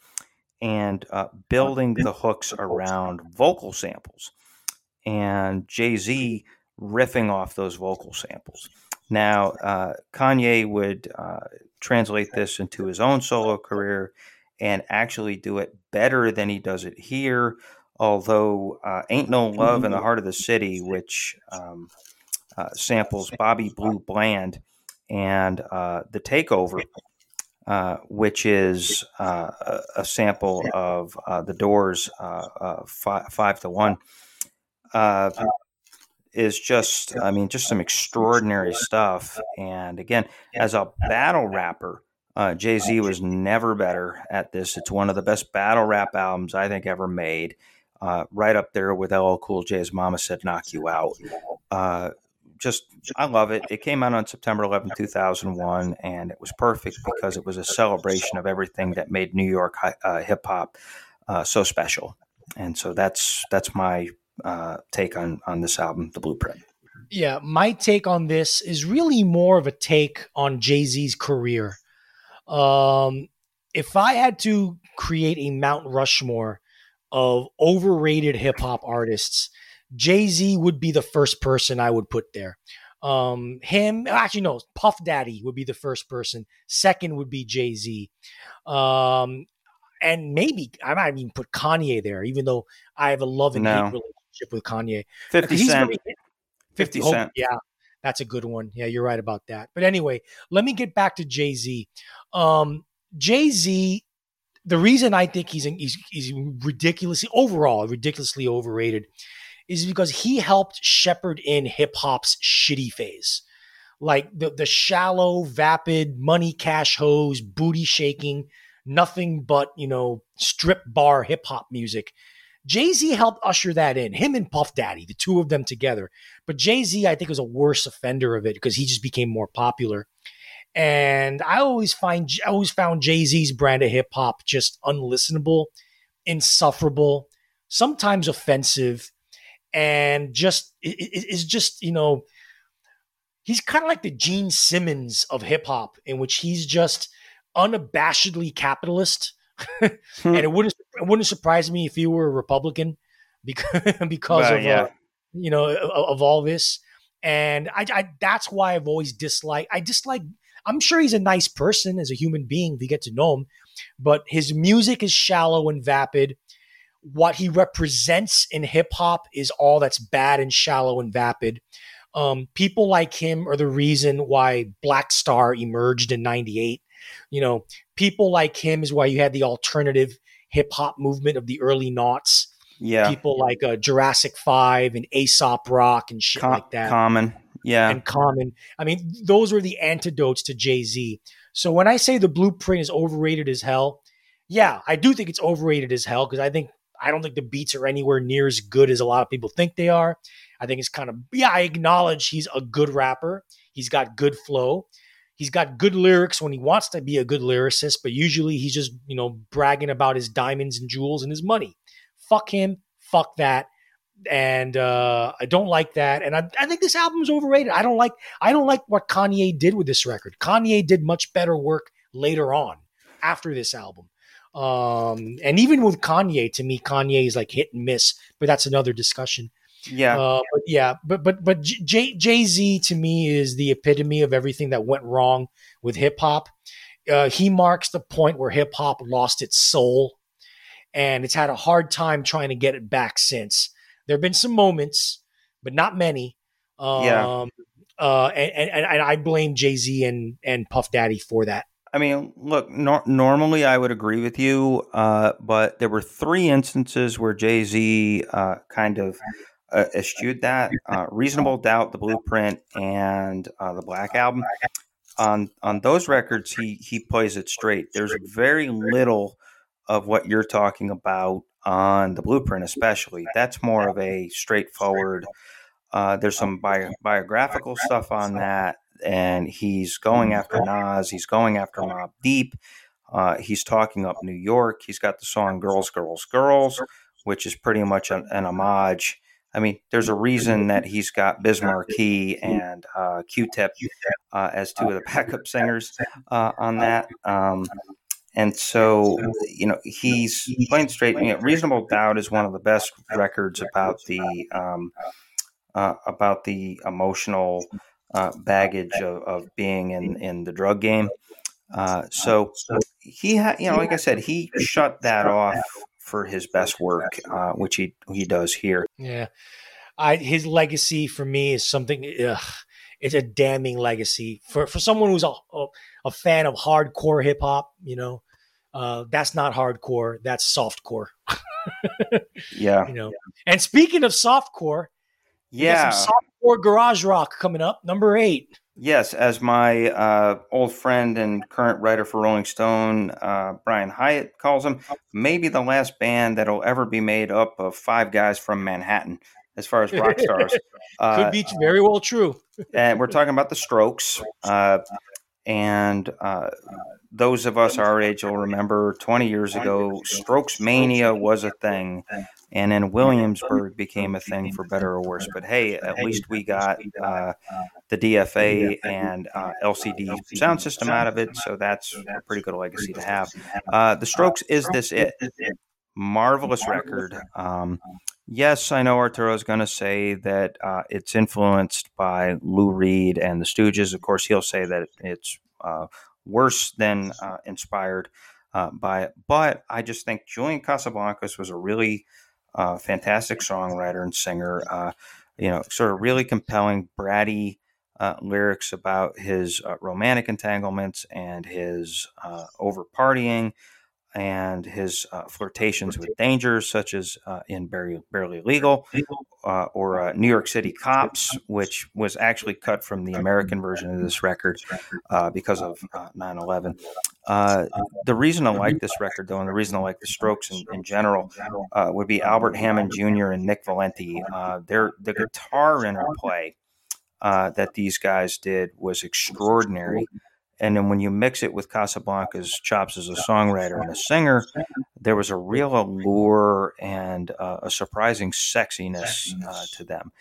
and uh, building the hooks around vocal samples, and Jay Z riffing off those vocal samples. Now, uh, Kanye would uh, translate this into his own solo career and actually do it better than he does it here although uh, Ain't No Love in the Heart of the City, which um, uh, samples Bobby Blue Bland and uh, The Takeover, uh, which is uh, a, sample of uh, The Doors' five, five, to One. Is just, I mean, just some extraordinary stuff. And again, as a battle rapper, uh, Jay Z was never better at this. It's one of the best battle rap albums I think ever made uh, right up there with LL Cool J's "Mama Said Knock You Out." Uh, just I love it. It came out on September 11, 2001, and it was perfect because it was a celebration of everything that made New York uh, hip hop uh, so special. And so that's that's my uh, take on on this album, The Blueprint. Yeah, my take on this is really more of a take on Jay Z's career. Um, if I had to create a Mount Rushmore of overrated hip hop artists, Jay Z would be the first person I would put there. Um, him, actually, no, Puff Daddy would be the first person. Second would be Jay Z. Um, and maybe I might even put Kanye there, even though I have a love and no. hate relationship with Kanye. 50 Cent. 50, 50 Cent. Oh, yeah, that's a good one. Yeah, you're right about that. But anyway, let me get back to Jay Z. Um, Jay Z, the reason I think he's, he's, he's ridiculously, overall, ridiculously overrated is because he helped shepherd in hip hop's shitty phase. Like the, the shallow, vapid, money cash hose, booty shaking, nothing but, you know, strip bar hip hop music. Jay Z helped usher that in, him and Puff Daddy, the two of them together. But Jay Z, I think, was a worse offender of it because he just became more popular. And I always find, I always found Jay Z's brand of hip hop just unlistenable, insufferable, sometimes offensive, and just is just you know, he's kind of like the Gene Simmons of hip hop, in which he's just unabashedly capitalist. and hmm. it wouldn't it wouldn't surprise me if he were a Republican because because well, of yeah. uh, you know of, of, all this. And I, I that's why I've always disliked. I dislike. I'm sure he's a nice person as a human being if you get to know him, but his music is shallow and vapid. What he represents in hip hop is all that's bad and shallow and vapid. Um, people like him are the reason why Black Star emerged in '98 you know, people like him is why you had the alternative hip hop movement of the early noughts. Yeah. People like uh, Jurassic Five and Aesop Rock and shit Com- like that. Common. Yeah. And Common. I mean, those were the antidotes to Jay Z. So when I say the blueprint is overrated as hell, yeah, I do think it's overrated as hell because I think I don't think the beats are anywhere near as good as a lot of people think they are. I think it's kind of yeah, I acknowledge he's a good rapper. He's got good flow. He's got good lyrics when he wants to be a good lyricist, but usually he's just, you know, bragging about his diamonds and jewels and his money. Fuck him. Fuck that. And uh, I don't like that. And I, I think this album is overrated. I don't like I don't like what Kanye did with this record. Kanye did much better work later on after this album. Um, and even with Kanye, to me, Kanye is like hit and miss, but that's another discussion. Yeah, uh, but yeah, but but but Jay Jay Z to me is the epitome of everything that went wrong with hip hop. Uh, he marks the point where hip hop lost its soul, and it's had a hard time trying to get it back since. There have been some moments, but not many. Um, yeah. Uh, and, and, and I blame Jay Z and and Puff Daddy for that. I mean, look, normally I would agree with you, uh, but there were three instances where Jay Z uh, kind of uh, eschewed that. Uh, Reasonable Doubt, The Blueprint, and uh, the Black Album. On on those records, he he plays it straight. There's very little of what you're talking about on the Blueprint, especially. That's more of a straightforward. Uh, there's some bio, biographical stuff on that, and he's going after Nas. He's going after Mobb Deep. Uh, he's talking up New York. He's got the song "Girls, Girls, Girls," which is pretty much an, an homage I mean, there's a reason that he's got Biz Markie and uh, Q-Tip uh, as two of the backup singers uh, on that. Um, and so, you know, he's playing straight. You know, Reasonable Doubt is one of the best records about the um, uh, about the emotional uh, baggage of, of, being in, in the drug game. Uh, so he, ha- you know, like I said, he shut that off for his best work, uh, which he he does here. Yeah, I his legacy for me is something. Ugh, it's a damning legacy for for someone who's a a, a fan of hardcore hip hop. You know, uh, that's not hardcore. That's softcore. yeah, you know. And speaking of softcore, yeah, softcore garage rock coming up, number eight. Yes, as my uh, old friend and current writer for Rolling Stone, uh, Brian Hiatt, calls them, maybe the last band that'll ever be made up of five guys from Manhattan. as far as rock stars. Could be very well true. and we're talking about the Strokes. Uh, and uh, those of us our age will remember 20 years ago, Strokes Mania was a thing. And then Williamsburg became a thing for better or worse. But hey, at least we got uh, the DFA and uh, LCD Soundsystem out of it. So that's a pretty good legacy to have. Uh, the Strokes Is This It? Marvelous record. Um, yes, I know Arturo is going to say that uh, it's influenced by Lou Reed and the Stooges. Of course, he'll say that it's uh, worse than uh, inspired uh, by it. But I just think Julian Casablancas was a really uh, fantastic songwriter and singer. Uh, you know, sort of really compelling, bratty uh, lyrics about his uh, romantic entanglements and his uh, over partying and his uh, flirtations with dangers, such as uh, in Barely, Barely Legal uh, or uh, New York City Cops, which was actually cut from the American version of this record uh, because of 9 11. the reason I like this record, though, and the reason I like the Strokes in, in general, would be Albert Hammond Jr. and Nick Valensi. their the guitar interplay that these guys did was extraordinary. And then when you mix it with Casablancas' chops as a songwriter and a singer, there was a real allure and uh, a surprising sexiness uh, to them.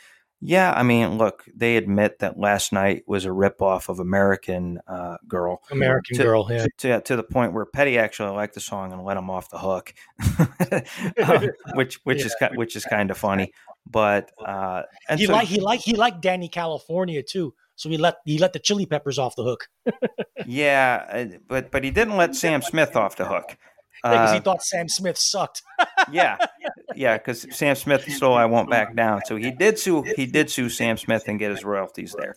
Yeah, I mean, look, they admit that last night was a ripoff of American uh, Girl. American to, Girl, yeah. To, to the point where Petty actually liked the song and let him off the hook, um, which which yeah. is which is kind of funny. But uh, he so, like he like he liked Dani California too. So he let he let the Chili Peppers off the hook. yeah, uh, but but he didn't let Sam Smith off the hook because uh, he thought Sam Smith sucked. yeah, yeah, because Sam Smith stole "I Won't Back Down," so he did sue. He did sue Sam Smith and get his royalties there.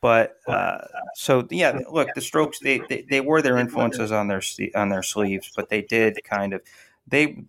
But uh, so yeah, look, the Strokes they, they, they wore their influences on their on their sleeves, but they did kind of they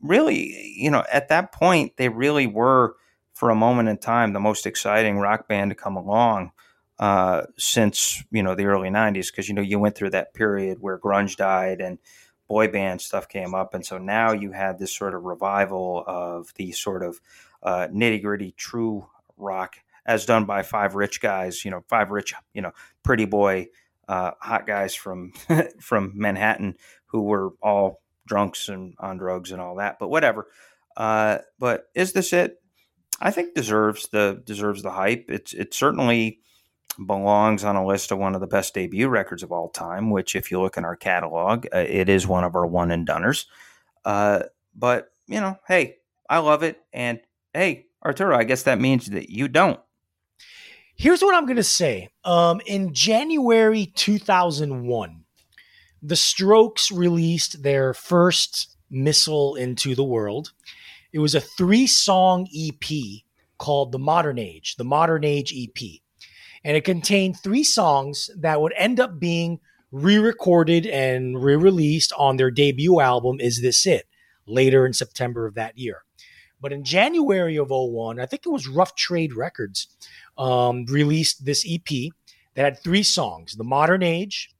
really you know at that point they really were for a moment in time the most exciting rock band to come along uh, since you know the early '90s because you know you went through that period where grunge died and boy band stuff came up, and so now you had this sort of revival of the sort of uh, nitty gritty true rock as done by five rich guys. You know, five rich, you know, pretty boy, uh, hot guys from from Manhattan who were all drunks and on drugs and all that. But whatever. Uh, but is this it? I think deserves the deserves the hype. It's it's certainly belongs on a list of one of the best debut records of all time, which, if you look in our catalog, uh, it is one of our one and doners. Uh, but, you know, hey, I love it. And hey, Arturo, I guess that means that you don't. Here's what I'm going to say. Um, in January 2001, the Strokes released their first missile into the world. It was a three song EP called The Modern Age, the Modern Age EP and it contained three songs that would end up being re-recorded and re-released on their debut album is this it? later in september of that year. But in january of 01 i think it was rough trade records um, released this ep that had three songs the modern age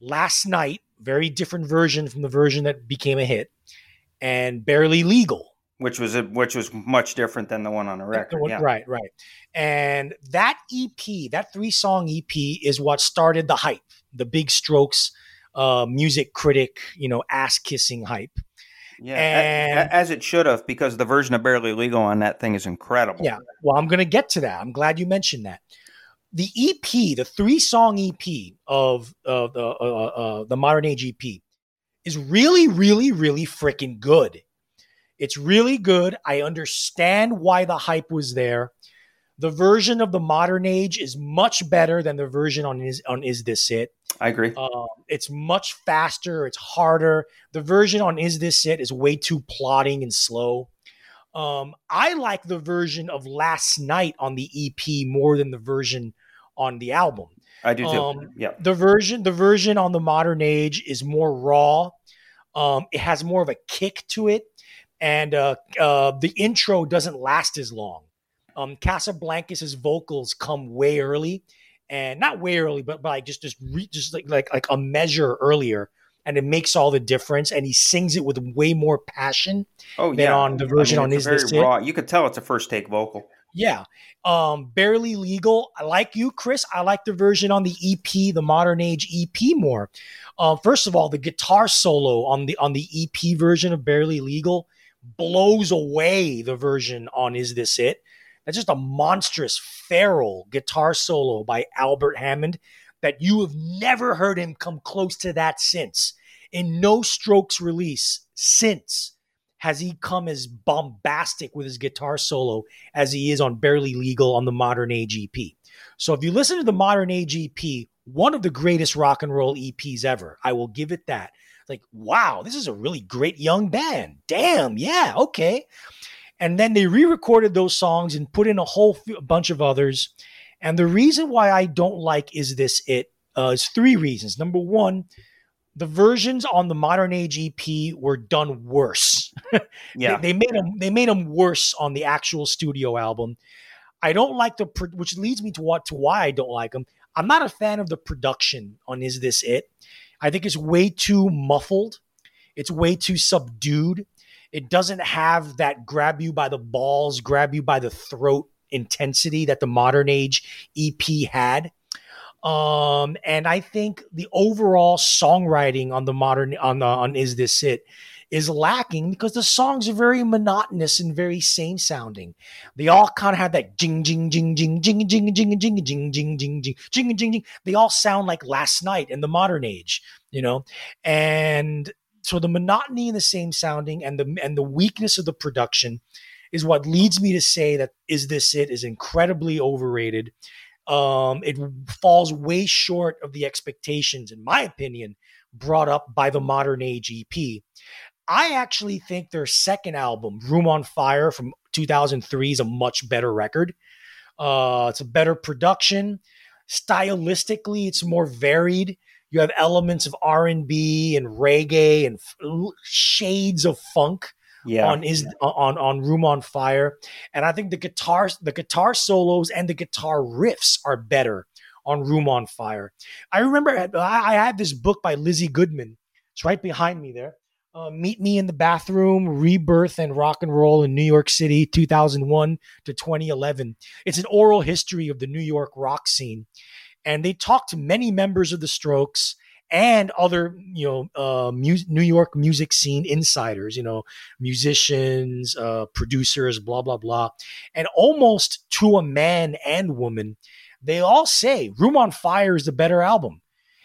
last night very different version from the version that became a hit and barely legal which was a, which was much different than the one on the record. One, yeah. Right, right. And that EP, that three song EP, is what started the hype, the Big Strokes uh, music critic, you know, ass kissing hype. Yeah, and, as it should have, because the version of Barely Legal on that thing is incredible. Yeah, well, I'm going to get to that. I'm glad you mentioned that. The EP, the three song EP of uh, the uh, uh, the Modern Age EP, is really, really, really freaking good. It's really good. I understand why the hype was there. The version of the modern age is much better than the version on is on is this it. I agree. Um, it's much faster. It's harder. The version on is this it is way too plotting and slow. Um, I like the version of last night on the EP more than the version on the album. I do too. Um, yeah. The version the version on the modern age is more raw. Um, it has more of a kick to it and uh, uh, the intro doesn't last as long. Um, Casablancas's vocals come way early, and not way early, but, but like just just re, just like like like a measure earlier, and it makes all the difference. And he sings it with way more passion Oh than yeah, on the version I mean, on it's Is a very It? raw. You could tell it's a first take vocal. Yeah. Um, barely legal. I like you, Chris. I like the version on the EP, the modern age EP more. Um, first of all, the guitar solo on the on the EP version of Barely Legal blows away the version on Is This It? That's just a monstrous feral guitar solo by Albert Hammond that you have never heard him come close to that since. In no strokes release since has he come as bombastic with his guitar solo as he is on Barely Legal on the Modern Age EP. So if you listen to the Modern Age EP, one of the greatest rock and roll EPs ever, I will give it that. Like, wow, this is a really great young band. Damn, yeah, okay. And then they re-recorded those songs and put in a whole f- bunch of others. And the reason why I don't like is this it uh, is three reasons. Number one, the versions on the modern age EP were done worse. Yeah, They, they made them they made them worse on the actual studio album. I don't like the which leads me to what to why I don't like them. I'm not a fan of the production on Is This It? I think it's way too muffled. It's way too subdued. It doesn't have that grab you by the balls, grab you by the throat intensity that the modern age EP had. Um, and I think the overall songwriting on the modern on the, on Is This It is lacking because the songs are very monotonous and very same sounding. They all kind of have that jing jing jing jing jing jing jing jing jing jing jing jing jing jing jing. They all sound like last night in the modern age, you know, and so the monotony and the same sounding and the and the weakness of the production is what leads me to say that is this it is incredibly overrated. Um, it falls way short of the expectations, in my opinion, brought up by the modern age EP. I actually think their second album, Room on Fire from 2003, is a much better record. Uh, it's a better production. Stylistically, it's more varied. You have elements of R&B and reggae and f- shades of funk yeah. on is on on Room on Fire, and I think the guitars, the guitar solos, and the guitar riffs are better on Room on Fire. I remember I, I had this book by Lizzie Goodman. It's right behind me there. Uh, Meet Me in the Bathroom, Rebirth and Rock and Roll in New York City, 2001 to 2011. It's an oral history of the New York rock scene. And they talked to many members of the Strokes and other, you know, uh, mu- New York music scene insiders, you know, musicians, uh, producers, blah, blah, blah. And almost to a man and woman, they all say Room on Fire is the better album.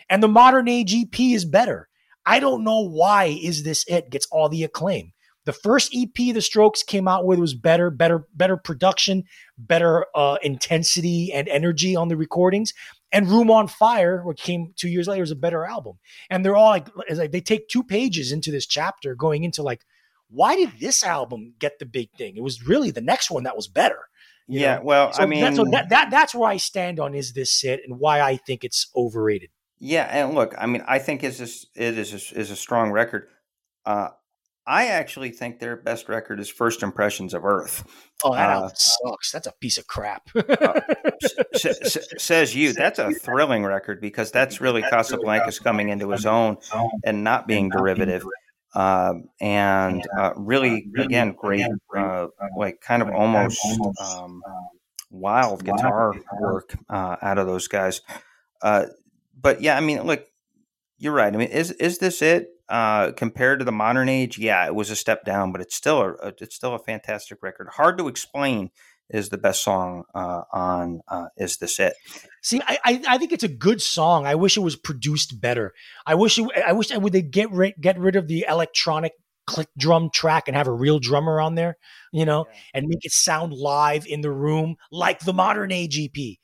And the Modern Age EP is better. I don't know why Is This It gets all the acclaim. The first EP the Strokes came out with was better, better, better production, better uh, intensity and energy on the recordings. And Room on Fire, which came two years later, is a better album. And they're all like, like they take two pages into this chapter, going into like, why did this album get the big thing? It was really the next one that was better. yeah. know? Well, So, I mean, that, so that, that that's where I stand on Is This It and why I think it's overrated. Yeah, and look, I mean, I think it's just, it is a, is a strong record. Uh, I actually think their best record is First Impressions of Earth. Oh, that Uh, album sucks. That's a piece of crap. S- s- says you. That's a thrilling record because that's really Casablancas coming into his own and not being derivative. Um, and uh, really, again, great, uh, like kind of almost um, wild guitar work uh, out of those guys. But yeah, I mean, look, you're right. I mean, is is this it uh, compared to the modern age? Yeah, it was a step down, but it's still a it's still a fantastic record. Hard to explain is the best song uh, on uh, is this it? See, I, I I think it's a good song. I wish it was produced better. I wish it, I wish i would they get rid get rid of the electronic click drum track and have a real drummer on there, you know, and make it sound live in the room like the modern age EP.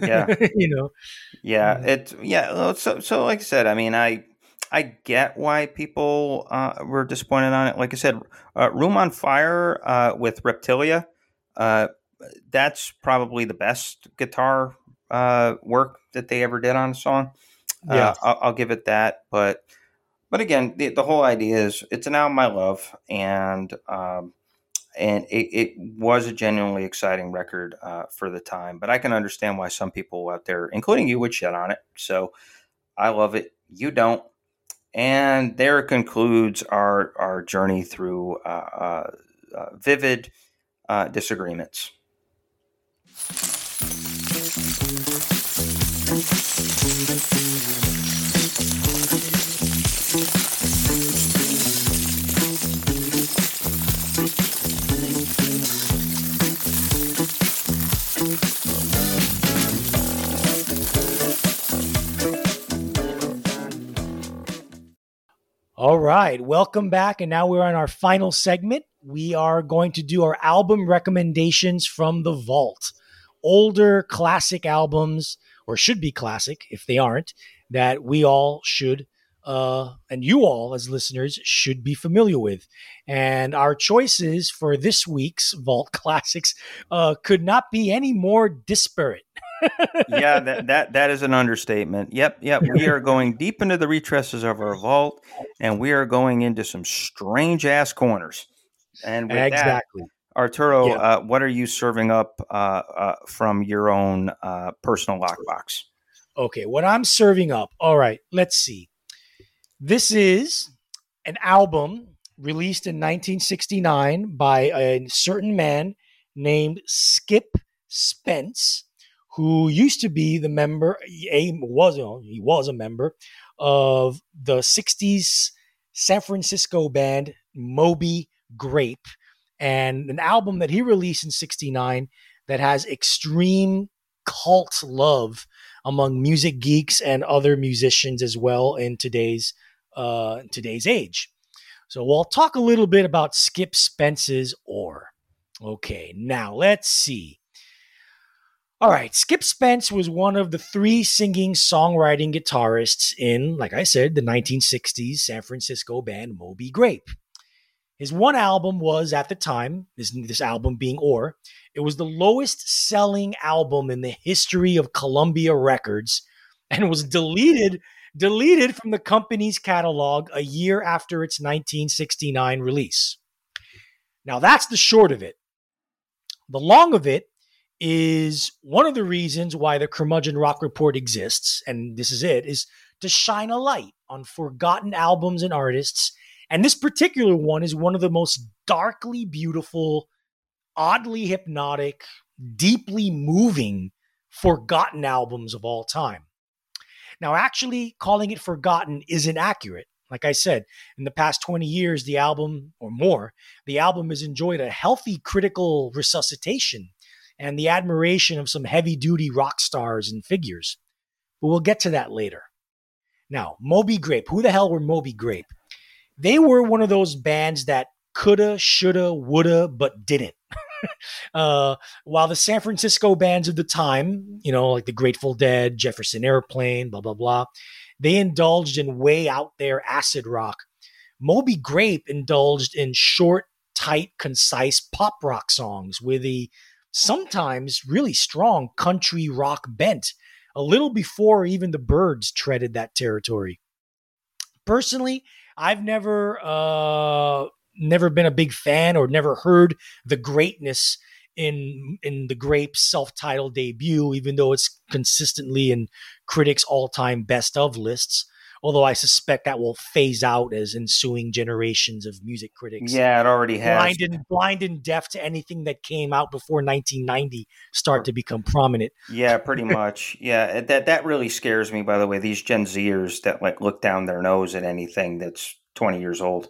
Yeah. you know. Yeah, it yeah. So so like I said, I mean, I I get why people uh, were disappointed on it. Like I said, uh, Room on Fire uh, with Reptilia, uh, that's probably the best guitar uh, work that they ever did on a song. Yeah. Uh, I'll, I'll give it that. But but again, the, the whole idea is it's an album I love, and um, and it, it was a genuinely exciting record uh, for the time. But I can understand why some people out there, including you, would shit on it. So I love it. You don't. And there concludes our, our journey through uh, uh, uh vivid uh, disagreements. All right, welcome back. And now we're on our final segment. We are going to do our album recommendations from the vault. Older classic albums, or should be classic if they aren't, that we all should, uh, and you all as listeners should be familiar with. And our choices for this week's Vault Classics uh, could not be any more disparate yeah, that, that that is an understatement. Yep, yep. We are going deep into the recesses of our vault, and we are going into some strange ass corners. And exactly, that, Arturo, yeah. uh, what are you serving up uh, uh, from your own uh, personal lockbox? Okay, what I'm serving up. All right, let's see. This is an album released in 1969 by a certain man named Skip Spence who used to be the member, a was he was a member of the '60s San Francisco band Moby Grape, and an album that he released in '69 that has extreme cult love among music geeks and other musicians as well in today's uh, today's age. So we'll talk a little bit about Skip Spence's Oar. Okay, now let's see. All right, Skip Spence was one of the three singing songwriting guitarists in, like I said, the 1960s San Francisco band Moby Grape. His one album was, at the time, this, this album being Oar, it was the lowest selling album in the history of Columbia Records and was deleted deleted from the company's catalog a year after its 1969 release. Now that's the short of it. The long of it is one of the reasons why the Curmudgeon Rock Report exists, and this is it, is to shine a light on forgotten albums and artists. And this particular one is one of the most darkly beautiful, oddly hypnotic, deeply moving, forgotten albums of all time. Now, actually, calling it forgotten isn't accurate. Like I said, in the past 20 years, the album, or more, the album has enjoyed a healthy critical resuscitation and the admiration of some heavy duty rock stars and figures. But we'll get to that later. Now, Moby Grape. Who the hell were Moby Grape? They were one of those bands that coulda, shoulda, woulda, but didn't. uh, while the San Francisco bands of the time, you know, like the Grateful Dead, Jefferson Airplane, blah, blah, blah, they indulged in way out there acid rock. Moby Grape indulged in short, tight, concise pop rock songs with a sometimes really strong country rock bent, a little before even the Byrds treaded that territory. Personally, I've never uh, never been a big fan or never heard the greatness in in the Grape's self-titled debut, even though it's consistently in critics' all-time best of lists although I suspect that will phase out as ensuing generations of music critics. Yeah, it already has. Blind and, blind and deaf to anything that came out before 1990 start to become prominent. Yeah, pretty much. yeah, that that really scares me. By the way, these Gen Zers that like look down their nose at anything that's 20 years old.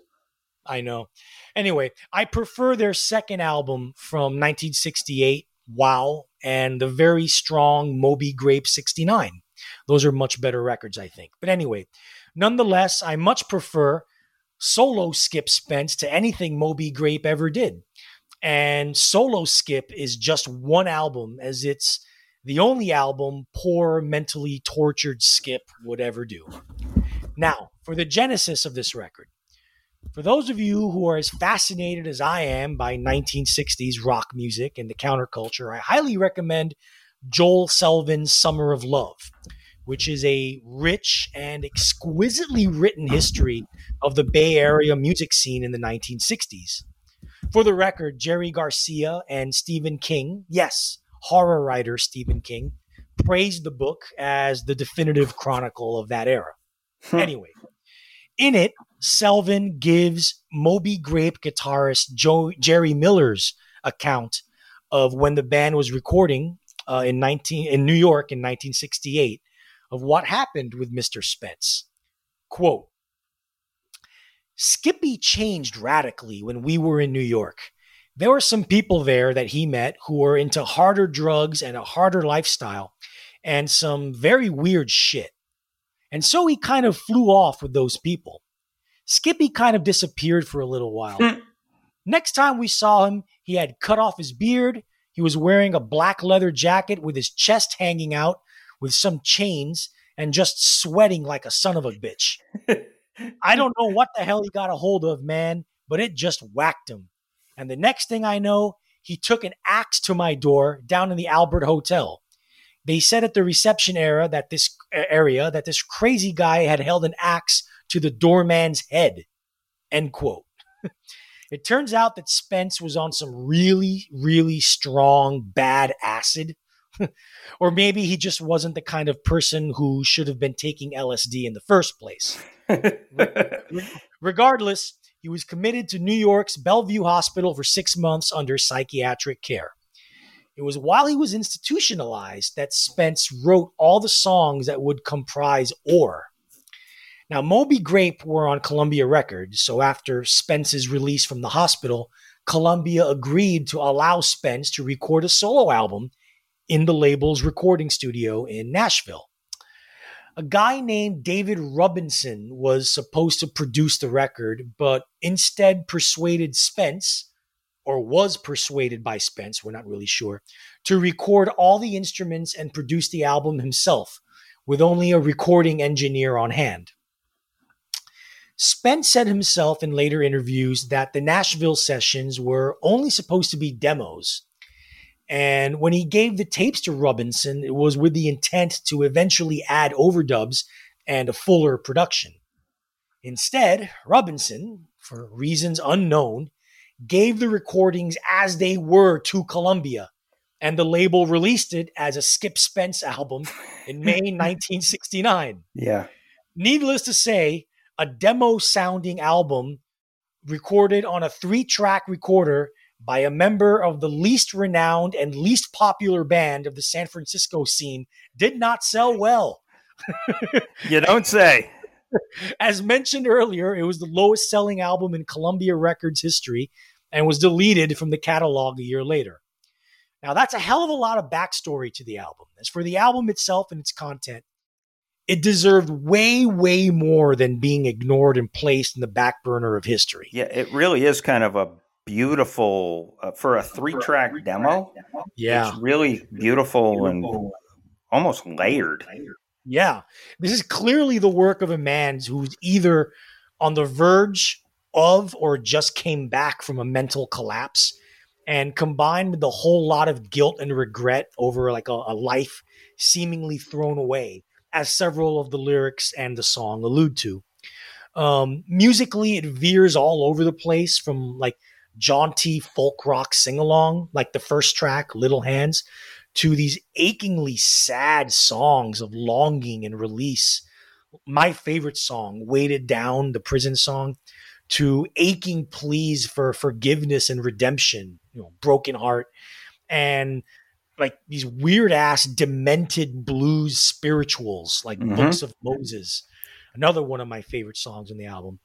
I know. Anyway, I prefer their second album from 1968, Wow, and the very strong Moby Grape 69. Those are much better records, I think. But anyway, nonetheless, I much prefer solo Skip Spence to anything Moby Grape ever did. And solo Skip is just one album, as it's the only album poor, mentally tortured Skip would ever do. Now, for the genesis of this record. For those of you who are as fascinated as I am by 1960s rock music and the counterculture, I highly recommend Joel Selvin's Summer of Love, which is a rich and exquisitely written history of the Bay Area music scene in the 1960s. For the record, Jerry Garcia and Stephen King, yes, horror writer Stephen King, praised the book as the definitive chronicle of that era. anyway, In it, Selvin gives Moby Grape guitarist Joe, Jerry Miller's account of when the band was recording uh, in 19 in New York in 1968 of what happened with Mr. Spence. Quote Skippy changed radically when we were in New York. There were some people there that he met who were into harder drugs and a harder lifestyle and some very weird shit. And so he kind of flew off with those people. Skippy kind of disappeared for a little while. Hmm. Next time we saw him, he had cut off his beard. He was wearing a black leather jacket with his chest hanging out with some chains and just sweating like a son of a bitch. I don't know what the hell he got a hold of, man, but it just whacked him. And the next thing I know, he took an axe to my door down in the Albert Hotel. They said at the reception era that this area that this crazy guy had held an axe to the doorman's head. End quote. it turns out that Spence was on some really, really strong bad acid. or maybe he just wasn't the kind of person who should have been taking LSD in the first place. Regardless, he was committed to New York's Bellevue Hospital for six months under psychiatric care. It was while he was institutionalized that Spence wrote all the songs that would comprise Oar. Now, Moby Grape were on Columbia Records, so after Spence's release from the hospital, Columbia agreed to allow Spence to record a solo album in the label's recording studio in Nashville. A guy named David Rubinson was supposed to produce the record, but instead persuaded Spence or was persuaded by Spence, we're not really sure, to record all the instruments and produce the album himself with only a recording engineer on hand. Spence said himself in later interviews that the Nashville sessions were only supposed to be demos. And when he gave the tapes to Rubinson, it was with the intent to eventually add overdubs and a fuller production. Instead, Rubinson, for reasons unknown, gave the recordings as they were to Columbia, and the label released it as a Skip Spence album in May 1969. Yeah. Needless to say, a demo sounding album recorded on a three track recorder by a member of the least renowned and least popular band of the San Francisco scene did not sell well. you don't say. As mentioned earlier, it was the lowest selling album in Columbia Records history and was deleted from the catalog a year later. Now, that's a hell of a lot of backstory to the album. As for the album itself and its content, it deserved way, way more than being ignored and placed in the back burner of history. Yeah, it really is kind of a beautiful uh, for a three-track demo. Yeah, it's really beautiful and almost layered. Yeah, this is clearly the work of a man who's either on the verge of or just came back from a mental collapse and combined with a whole lot of guilt and regret over like a, a, life seemingly thrown away as several of the lyrics and the song allude to. Um, musically it veers all over the place from like jaunty folk rock sing-along like the first track little hands to these achingly sad songs of longing and release my favorite song weighted down the prison song to aching pleas for forgiveness and redemption, you know, broken heart, and like these weird ass demented blues spirituals like mm-hmm. Books of Moses. Another one of my favorite songs on the album.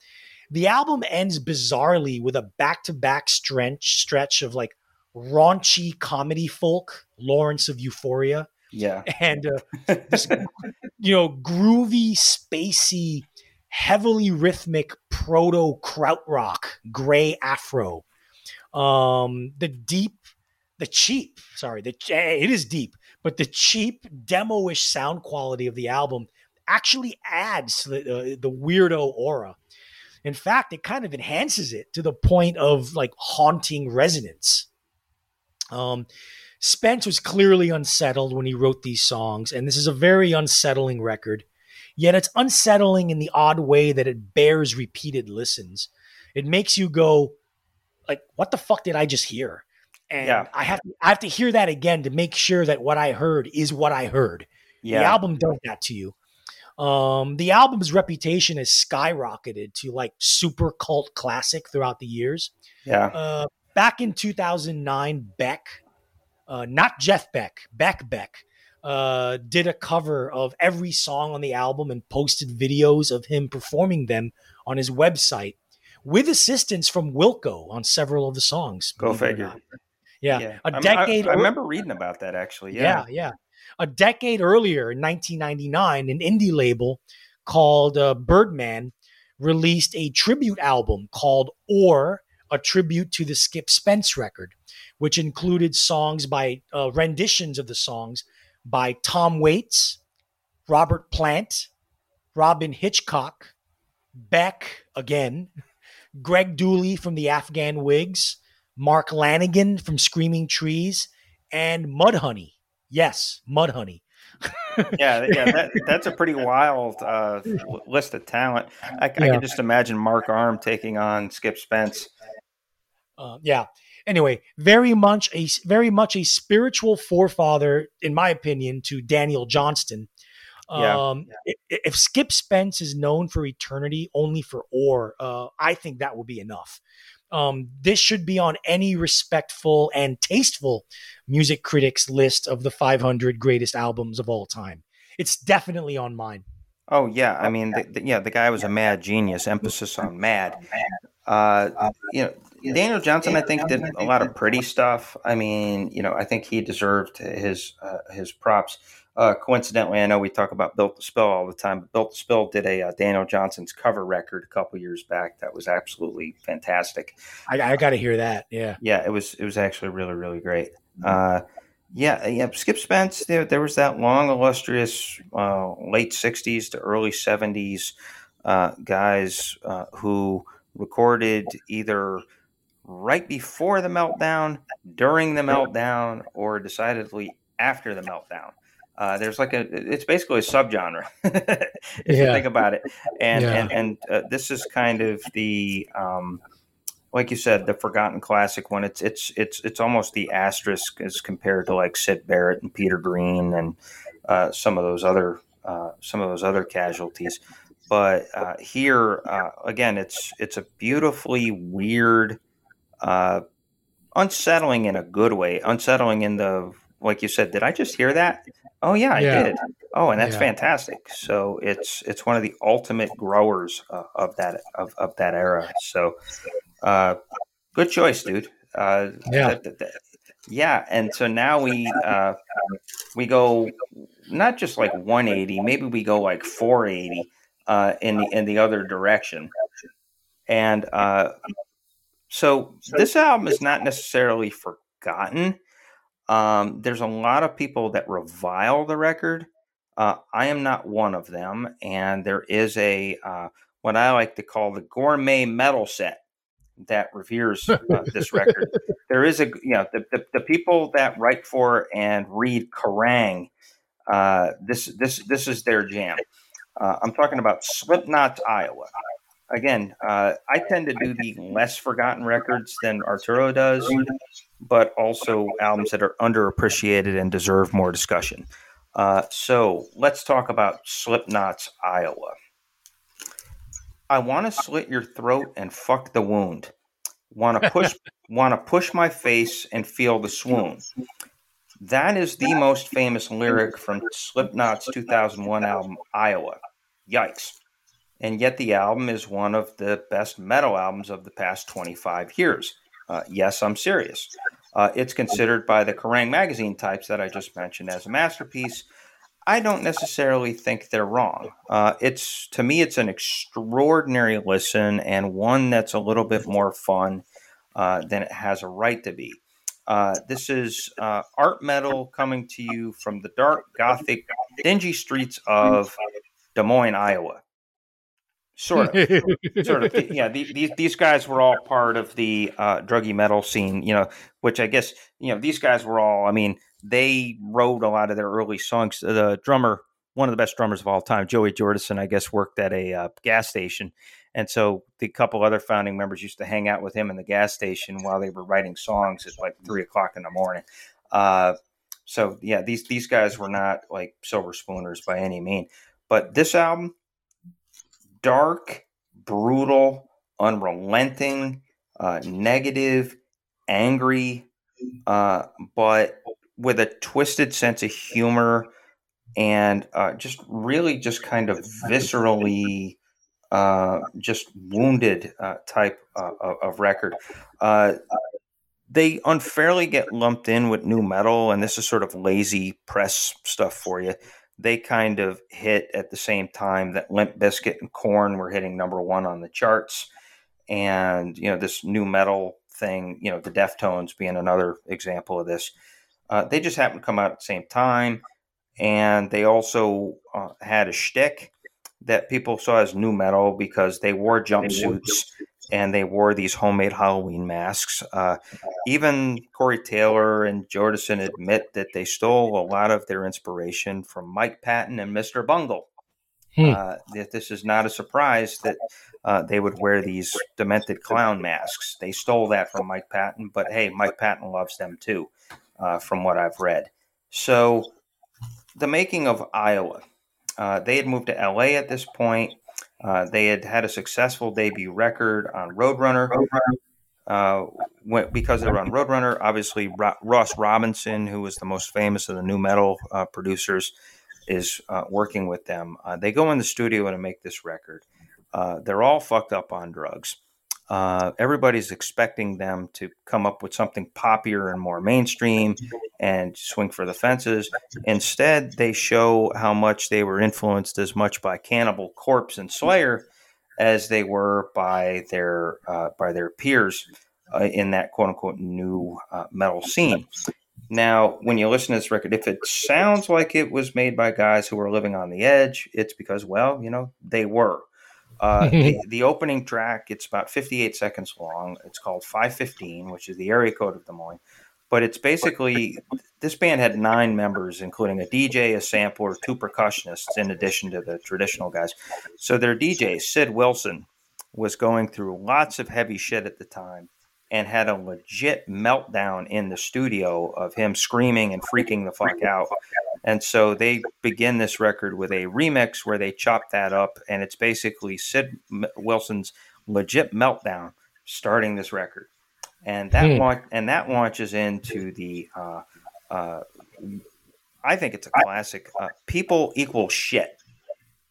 The album ends bizarrely with a back-to-back stretch stretch of like raunchy comedy folk, Lawrence of Euphoria. Yeah. And uh, this, you know, groovy, spacey heavily rhythmic proto krautrock, gray afro. Um, the deep, the cheap, sorry, the eh, it is deep, but the cheap demo-ish sound quality of the album actually adds to the, uh, the weirdo aura. In fact, it kind of enhances it to the point of like haunting resonance. Um, Spence was clearly unsettled when he wrote these songs, and this is a very unsettling record. Yet it's unsettling in the odd way that it bears repeated listens. It makes you go, like, what the fuck did I just hear? And yeah. I have to, I have to hear that again to make sure that what I heard is what I heard. Yeah. The album does that to you. Um, the album's reputation has skyrocketed to like super cult classic throughout the years. Yeah. Uh, back in 2009, Beck, uh, not Jeff Beck, Beck Beck, uh, did a cover of every song on the album and posted videos of him performing them on his website with assistance from Wilco on several of the songs. Go figure. Yeah. Yeah. a decade. I, I ear- remember reading about that actually. yeah, yeah. A decade earlier, in 1999, an indie label called uh, Birdman released a tribute album called Oar, a tribute to the Skip Spence record, which included songs by uh, renditions of the songs by Tom Waits, Robert Plant, Robyn Hitchcock, Beck again, Greg Dulli from the Afghan Whigs, Mark Lanegan from Screaming Trees, and Mudhoney. Yes, Mudhoney. yeah, yeah. That, that's a pretty wild uh, list of talent. I, I can just imagine Mark Arm taking on Skip Spence. Uh, yeah. Anyway, very much a very much a spiritual forefather, in my opinion, to Daniel Johnston. Yeah. Um, i- If Skip Spence is known for eternity only for Oar, uh, I think that will be enough. Um, this should be on any respectful and tasteful music critics list of the 500 greatest albums of all time. It's definitely on mine. Oh yeah, I mean, the, the, yeah, the guy was a mad genius. Emphasis on mad. Uh, you know, Daniel Johnston, I think, did a lot of pretty stuff. I mean, you know, I think he deserved his uh, his props. Uh, coincidentally, I know we talk about Built to Spill all the time, but Built to Spill did a uh, Daniel Johnston's cover record a couple years back that was absolutely fantastic. I, I got to hear that. Yeah. Yeah, it was it was actually really really great. Uh, yeah, yeah. Skip Spence. There, there was that long, illustrious uh, late '60s to early '70s uh, guys uh, who recorded either right before the meltdown, during the meltdown, or decidedly after the meltdown. Uh, there's like a, it's basically a subgenre if you think about it, and Yeah. and and uh, this is kind of the um, like you said, the forgotten classic one. It's it's it's it's almost the asterisk as compared to like Syd Barrett and Peter Green and uh, some of those other uh, some of those other casualties. But uh, here uh, again, it's it's a beautifully weird, uh, unsettling in a good way. Unsettling in the like you said. Did I just hear that? Oh yeah, I Yeah. did. Oh, and that's Yeah. fantastic. So it's it's one of the ultimate growers uh, of that of, of that era. So uh, good choice, dude. Uh, Yeah. that- that- that- yeah. And so now we uh, we go not just like 180, maybe we go like 480 uh, in the in the other direction. And uh, so this album is not necessarily forgotten. Um, there's a lot of people that revile the record. Uh, I am not one of them, and there is a uh, what I like to call the gourmet metal set that reveres uh, this record. There is a you know the, the, the people that write for and read Kerrang. Uh, this this this is their jam. Uh, I'm talking about Slipknot's Iowa. Again, uh, I tend to do the less forgotten records than Arturo does, but also albums that are underappreciated and deserve more discussion. Uh, so let's talk about Slipknot's Iowa. I want to slit your throat and fuck the wound. Want to push, want to push my face and feel the swoon. That is the most famous lyric from Slipknot's 2001 album Iowa. Yikes! And yet the album is one of the best metal albums of the past 25 years. Uh, yes, I'm serious. Uh, it's considered by the Kerrang magazine types that I just mentioned as a masterpiece. I don't necessarily think they're wrong. Uh, it's to me, it's an extraordinary listen and one that's a little bit more fun uh, than it has a right to be. Uh, this is uh, art metal coming to you from the dark, gothic, dingy streets of Des Moines, Iowa. Sort of. Sort of. Yeah the, these these guys were all part of the uh, druggy metal scene you know which i guess you know these guys were all i mean they wrote a lot of their early songs. The drummer one of the best drummers of all time joey jordison i guess worked at a uh, gas station. And so the couple other founding members used to hang out with him in the gas station while they were writing songs at like three o'clock in the morning. Uh, so yeah these these guys were not like silver spooners by any mean. But this album, dark, brutal, unrelenting, uh, negative, angry, uh, but with a twisted sense of humor and uh, just really just kind of viscerally uh, just wounded uh, type uh, of record. They unfairly get lumped in with nu metal, and this is sort of lazy press stuff for you. They kind of hit at the same time that Limp Bizkit and Korn were hitting number one on the charts, and you know this nu metal thing. You know the Deftones being another example of this. Uh, they just happened to come out at the same time, and they also uh, had a shtick that people saw as nu metal because they wore jumpsuits and they wore these homemade Halloween masks. Uh, even Corey Taylor and Jordison admit that they stole a lot of their inspiration from Mike Patton and Mr. Bungle. Hmm. Uh, that this is not a surprise that uh, they would wear these demented clown masks. They stole that from Mike Patton, but hey, Mike Patton loves them too, uh, from what I've read. So, the making of Iowa. Uh, they had moved to LA at this point. Uh, they had had a successful debut record on Roadrunner. Uh, went, because they were on Roadrunner, obviously Ro- Ross Robinson, who was the most famous of the nu metal uh, producers, is uh, working with them. Uh, they go in the studio to make this record. Uh, they're all fucked up on drugs. Uh, everybody's expecting them to come up with something poppier and more mainstream and swing for the fences. Instead, they show how much they were influenced as much by Cannibal Corpse and Slayer as they were by their uh, by their peers uh, in that quote unquote new uh, metal scene. Now, when you listen to this record, if it sounds like it was made by guys who were living on the edge, it's because, well, you know, they were. Uh, the, the, opening track, it's about 58 seconds long. It's called 515, which is the area code of Des Moines. But it's basically this band had nine members, including a DJ, a sampler, two percussionists, in addition to the traditional guys. So their DJ, Sid Wilson, was going through lots of heavy shit at the time and had a legit meltdown in the studio of him screaming and freaking the fuck out. And so they begin this record with a remix where they chop that up, and it's basically Sid Wilson's legit meltdown starting this record, and that hmm. launch, and that launches into the. Uh, uh, I think it's a classic. Uh, People equal shit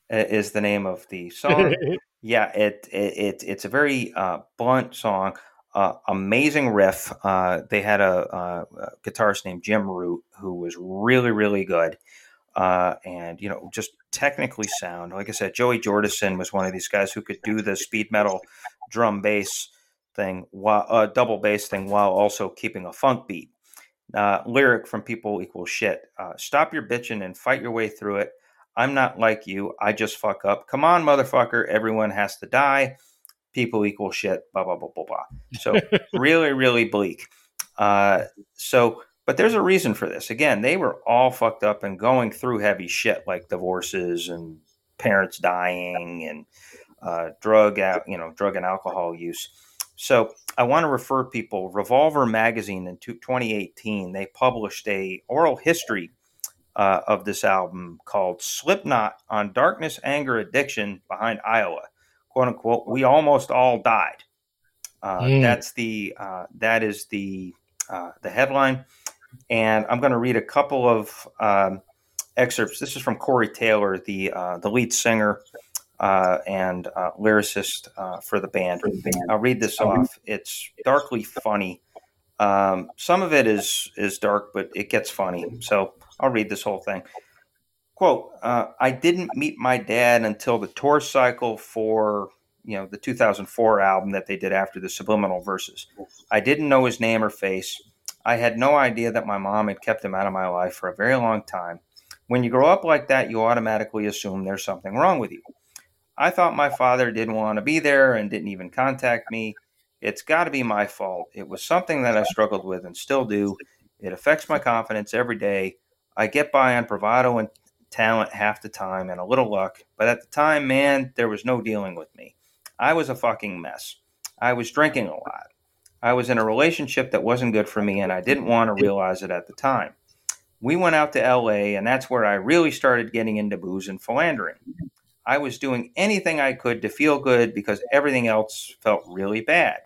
is the name of the song. yeah, it, it, it it's a very uh, blunt song uh, amazing riff. Uh, they had a, a, guitarist named Jim Root who was really, really good. Uh, and, you know, just technically sound. Like I said, Joey Jordison was one of these guys who could do the speed metal drum bass thing, while, uh, double bass thing, while also keeping a funk beat. Uh, lyric from People Equal Shit uh, Stop your bitching and fight your way through it. I'm not like you. I just fuck up. Come on, motherfucker. Everyone has to die people equal shit, blah, blah, blah, blah, blah. So really, really bleak. Uh, so, but there's a reason for this. Again, they were all fucked up and going through heavy shit like divorces and parents dying and uh, drug out, you know, drug and alcohol use. So I want to refer people. Revolver magazine in 2018 they published a oral history uh, of this album called "Slipknot on Darkness, Anger, Addiction Behind Iowa." Quote unquote, we almost all died. Uh, mm. That's the uh, that is the uh, the headline, and I'm going to read a couple of um, excerpts. This is from Corey Taylor, the uh, the lead singer uh, and uh, lyricist for the band. I'll read this off. It's darkly funny. Um, some of it is is dark, but it gets funny. So I'll read this whole thing. Quote, uh, I didn't meet my dad until the tour cycle for, you know, the 2004 album that they did after the Subliminal Verses. I didn't know his name or face. I had no idea that my mom had kept him out of my life for a very long time. When you grow up like that, you automatically assume there's something wrong with you. I thought my father didn't want to be there and didn't even contact me. It's got to be my fault. It was something that I struggled with and still do. It affects my confidence every day. I get by on bravado and talent half the time and a little luck, but at the time, man, there was no dealing with me. I was a fucking mess. I was drinking a lot. I was in a relationship that wasn't good for me, and I didn't want to realize it at the time. we went out to LA, and that's where I really started getting into booze and philandering. I was doing anything I could to feel good because everything else felt really bad.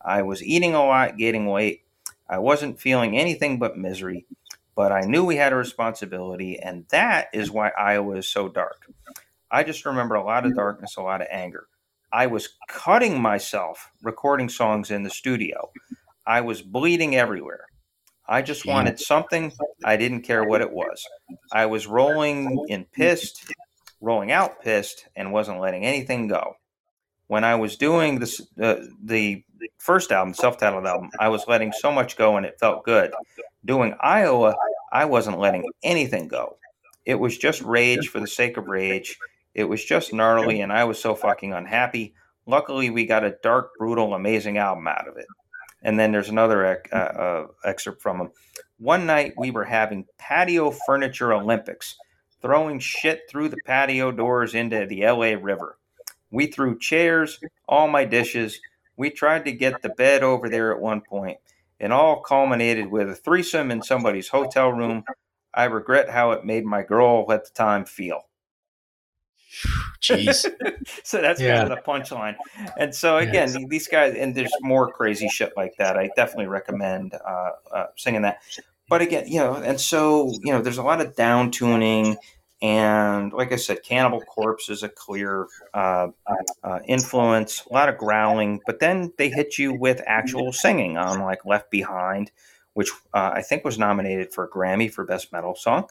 I was eating a lot, gaining weight. I wasn't feeling anything but misery, but I knew we had a responsibility, and that is why Iowa is so dark. I just remember a lot of darkness, a lot of anger. I was cutting myself recording songs in the studio. I was bleeding everywhere. I just wanted something. I didn't care what it was. I was rolling in pissed, rolling out pissed, and wasn't letting anything go. When I was doing this, uh, the first album, self-titled album, I was letting so much go, and it felt good. Doing Iowa, I wasn't letting anything go. It was just rage for the sake of rage. It was just gnarly, and I was so fucking unhappy. Luckily, we got a dark, brutal, amazing album out of it. And then there's another uh, uh, excerpt from him. One night we were having patio furniture Olympics, throwing shit through the patio doors into the LA River. We threw chairs, all my dishes. We tried to get the bed over there at one point. It all culminated with a threesome in somebody's hotel room. I regret how it made my girl at the time feel. Jeez. so that's yeah. kind of the punchline. And so again, yes. these guys, and there's more crazy shit like that. I definitely recommend uh, uh, singing that. But again, you know, and so you know, there's a lot of down tuning, and like I said, Cannibal Corpse is a clear uh, uh, influence. A lot of growling, but then they hit you with actual singing on like Left Behind, which uh, I think was nominated for a Grammy for Best Metal Song.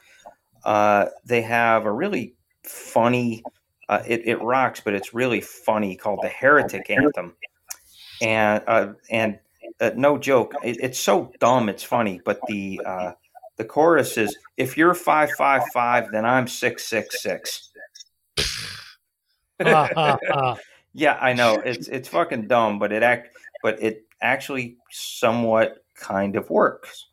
Uh, they have a really funny. Uh, it, it rocks, but it's really funny called the Heretic Anthem, and uh, and no joke, it, it's so dumb, it's funny. But the the chorus is, "If you're five five five, then I'm six six six. Yeah, I know it's it's fucking dumb, but it act but it actually somewhat kind of works.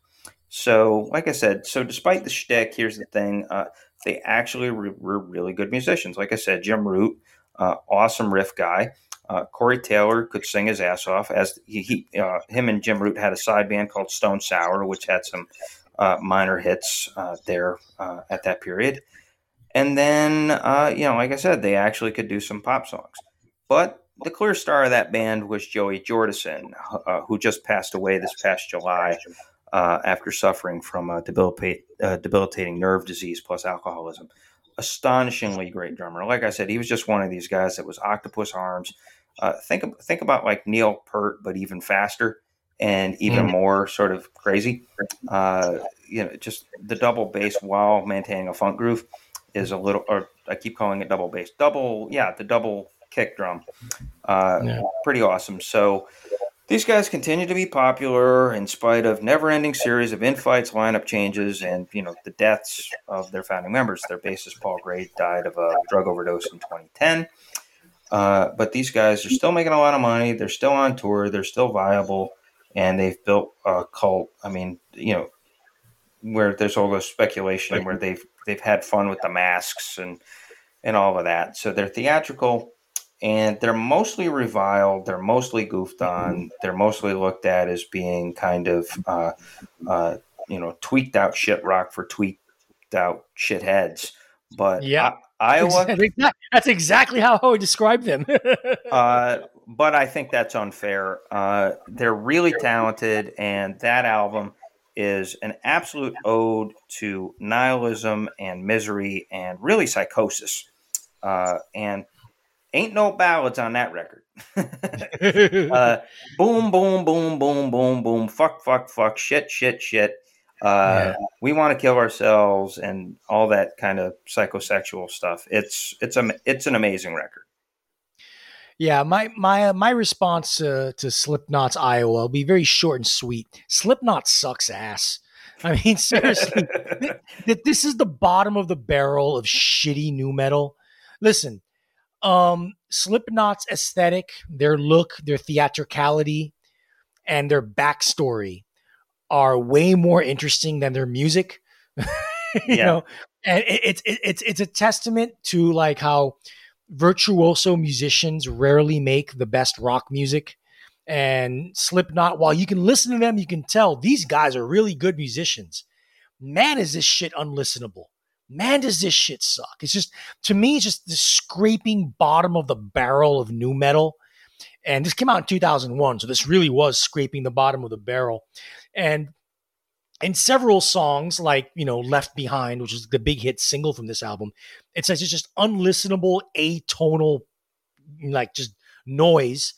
So, like I said, so despite the shtick, here's the thing: uh, they actually were, were, really good musicians. Like I said, Jim Root, uh, awesome riff guy. Uh, Corey Taylor could sing his ass off. As he, he uh, him and Jim Root had a side band called Stone Sour, which had some minor hits uh, there uh, at that period. And then, you know, like I said, they actually could do some pop songs. But the clear star of that band was Joey Jordison, who just passed away this past July uh, after suffering from a debilitate, uh, debilitating nerve disease plus alcoholism. Astonishingly great drummer. Like I said, he was just one of these guys that was octopus arms. Uh, think think about like Neil Peart, but even faster and even mm. more sort of crazy. Uh, you know, just the double bass while maintaining a funk groove is a little, or I keep calling it double bass, double, yeah, the double kick drum. Uh, yeah. Pretty awesome. So these guys continue to be popular in spite of never-ending series of infights, lineup changes, and you know the deaths of their founding members. Their bassist Paul Gray died of a drug overdose in 2010. Uh, but these guys are still making a lot of money. They're still on tour. They're still viable, and they've built a cult. I mean, you know, where there's all this speculation where they've they've had fun with the masks and and all of that. So they're theatrical and they're mostly reviled. They're mostly goofed on. They're mostly looked at as being kind of, uh, uh, you know, tweaked out shit rock for tweaked out shitheads. But yeah, I, Iowa. That's exactly how I would describe them. uh, but I think that's unfair. Uh, they're really talented, and that album is an absolute ode to nihilism and misery and really psychosis. Uh, and Ain't no ballads on that record. uh, boom, boom, boom, boom, boom, boom. Fuck, fuck, fuck. Shit, shit, shit. Uh, yeah. We want to kill ourselves and all that kind of psychosexual stuff. It's it's a it's an amazing record. Yeah, my my uh, my response uh, to Slipknot's Iowa will be very short and sweet. Slipknot sucks ass. I mean, seriously, that this is the bottom of the barrel of shitty nu metal. Listen, um, Slipknot's aesthetic, their look, their theatricality, and their backstory are way more interesting than their music. you yeah. know, and it's it, it's it's a testament to like how virtuoso musicians rarely make the best rock music. And Slipknot, while you can listen to them, you can tell these guys are really good musicians. man, is this shit unlistenable. Man, does this shit suck. It's just, to me, it's just the scraping bottom of the barrel of nu metal. And this came out in 2001. So this really was scraping the bottom of the barrel. And in several songs, like, you know, Left Behind, which is the big hit single from this album, it says it's just unlistenable, atonal, like just noise.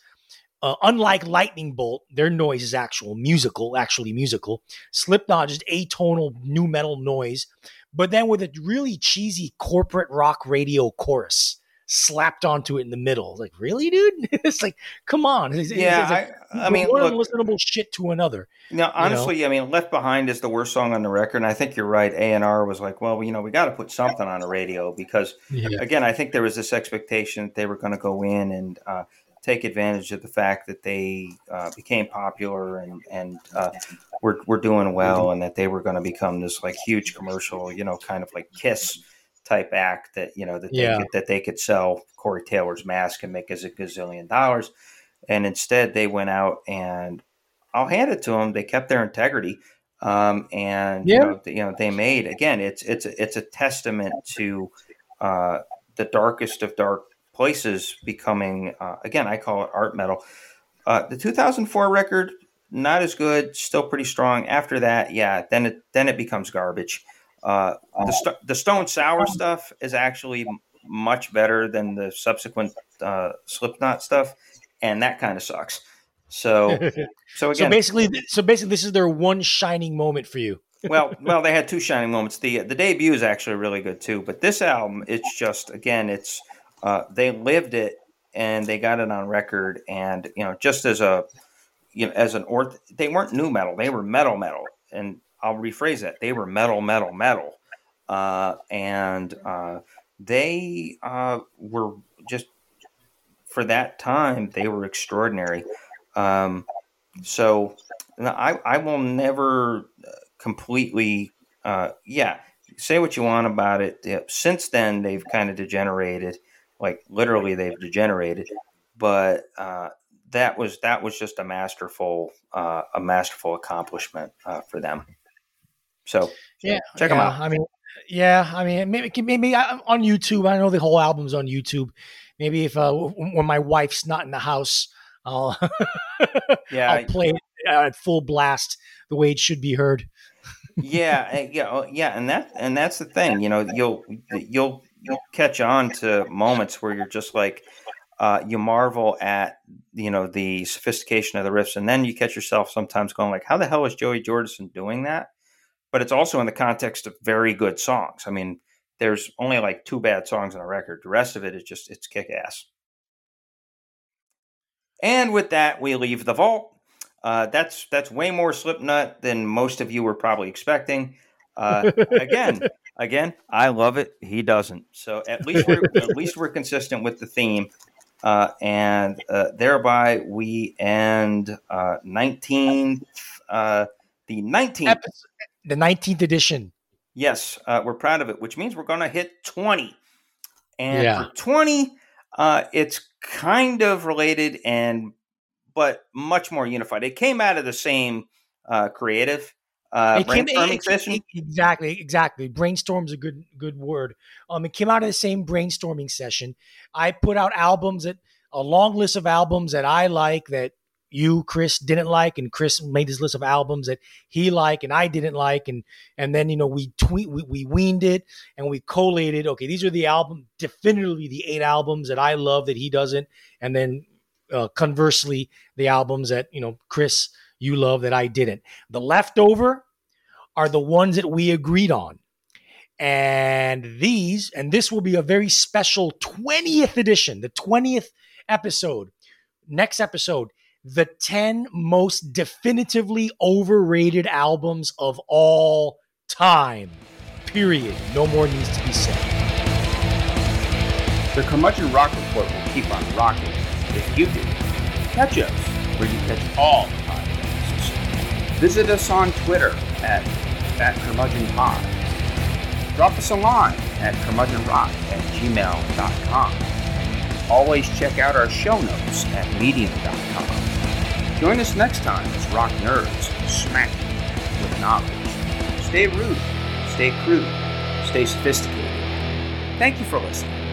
Uh, unlike Lightning Bolt, their noise is actual musical, actually musical. Slipknot just atonal nu metal noise, but then with a really cheesy corporate rock radio chorus slapped onto it in the middle. Like, really, dude? it's like, come on. It's, yeah, it's like, I, I mean, one look, unlistenable shit to another. Now, honestly, you know? I mean, Left Behind is the worst song on the record, and I think you're right. A and R was like, well, you know, we got to put something on the radio because, yeah. again, I think there was this expectation that they were going to go in and uh, take advantage of the fact that they uh, became popular and and uh, were were doing well, and that they were going to become this like huge commercial, you know, kind of like Kiss type act that you know that they could, that they could sell Corey Taylor's mask and make as a gazillion dollars, and instead they went out and I'll hand it to them. They kept their integrity. Um, and yeah. you, know, you know they made again. It's it's it's a testament to uh, the darkest of dark places becoming uh, again i call it art metal uh, the 2004 record not as good still pretty strong after that yeah then it then it becomes garbage uh, the, st- the stone sour stuff is actually much better than the subsequent uh, slipknot stuff and that kind of sucks so so again so basically so basically this is their one shining moment for you well, well, they had two shining moments. the The debut is actually really good too, but this album, it's just again, it's uh, they lived it and they got it on record. And you know, just as a you know, as an orth, they weren't nu metal; they were metal metal. And I'll rephrase that: they were metal metal metal. Uh, and uh, they uh, were just for that time they were extraordinary. Um, so I, I will never completely, uh, yeah, say what you want about it. Since then, they've kind of degenerated like literally they've degenerated. But uh, that was that was just a masterful uh, a masterful accomplishment uh, for them. So, yeah, check yeah, them out. I mean, yeah, I mean, maybe maybe uh, on YouTube. I know the whole album's on YouTube. Maybe if uh, when my wife's not in the house, I'll yeah, I'll play it at full blast the way it should be heard. yeah, eh, yeah, oh, yeah, and that and that's the thing. You know, you'll you'll you'll catch on to moments where you're just like uh, you marvel at you know the sophistication of the riffs, and then you catch yourself sometimes going like, "How the hell is Joey Jordison doing that?" But it's also in the context of very good songs. I mean, there's only like two bad songs on a record. The rest of it is just it's kick ass. And with that, we leave the vault. Uh, that's that's way more Slipknot than most of you were probably expecting. Uh, again, again, I love it. He doesn't. So at least we're at least we're consistent with the theme, uh, and uh, thereby we end uh, nineteen uh, the nineteenth the nineteenth edition. Yes, uh, we're proud of it, which means we're going to hit twenty. And yeah. for twenty, uh, it's kind of related and but much more unified. It came out of the same creative uh, it came, brainstorming session. Exactly, exactly. Brainstorm's a good good word. Um, it came out of the same brainstorming session. I put out albums that a long list of albums that I like that you Chris didn't like, and Chris made his list of albums that he liked and I didn't like, and and then you know we tweet we, we weaned it and we collated. Okay, these are the album definitively the eight albums that I love that he doesn't, and then uh, conversely the albums that you know Chris you love that I didn't. The leftover are the ones that we agreed on. And these, and this will be a very special 20th edition, the 20th episode. Next episode, the 10 most definitively overrated albums of all time. Period. No more needs to be said. The Curmudgeon Rock Report will keep on rocking if you do. Catch us where you catch all Visit us on Twitter at, at. Drop us a line at curmudgeonrock at gmail.com. Always check out our show notes at medium.com. Join us next time as rock nerds smack you with knowledge. Stay rude, stay crude, stay sophisticated. Thank you for listening.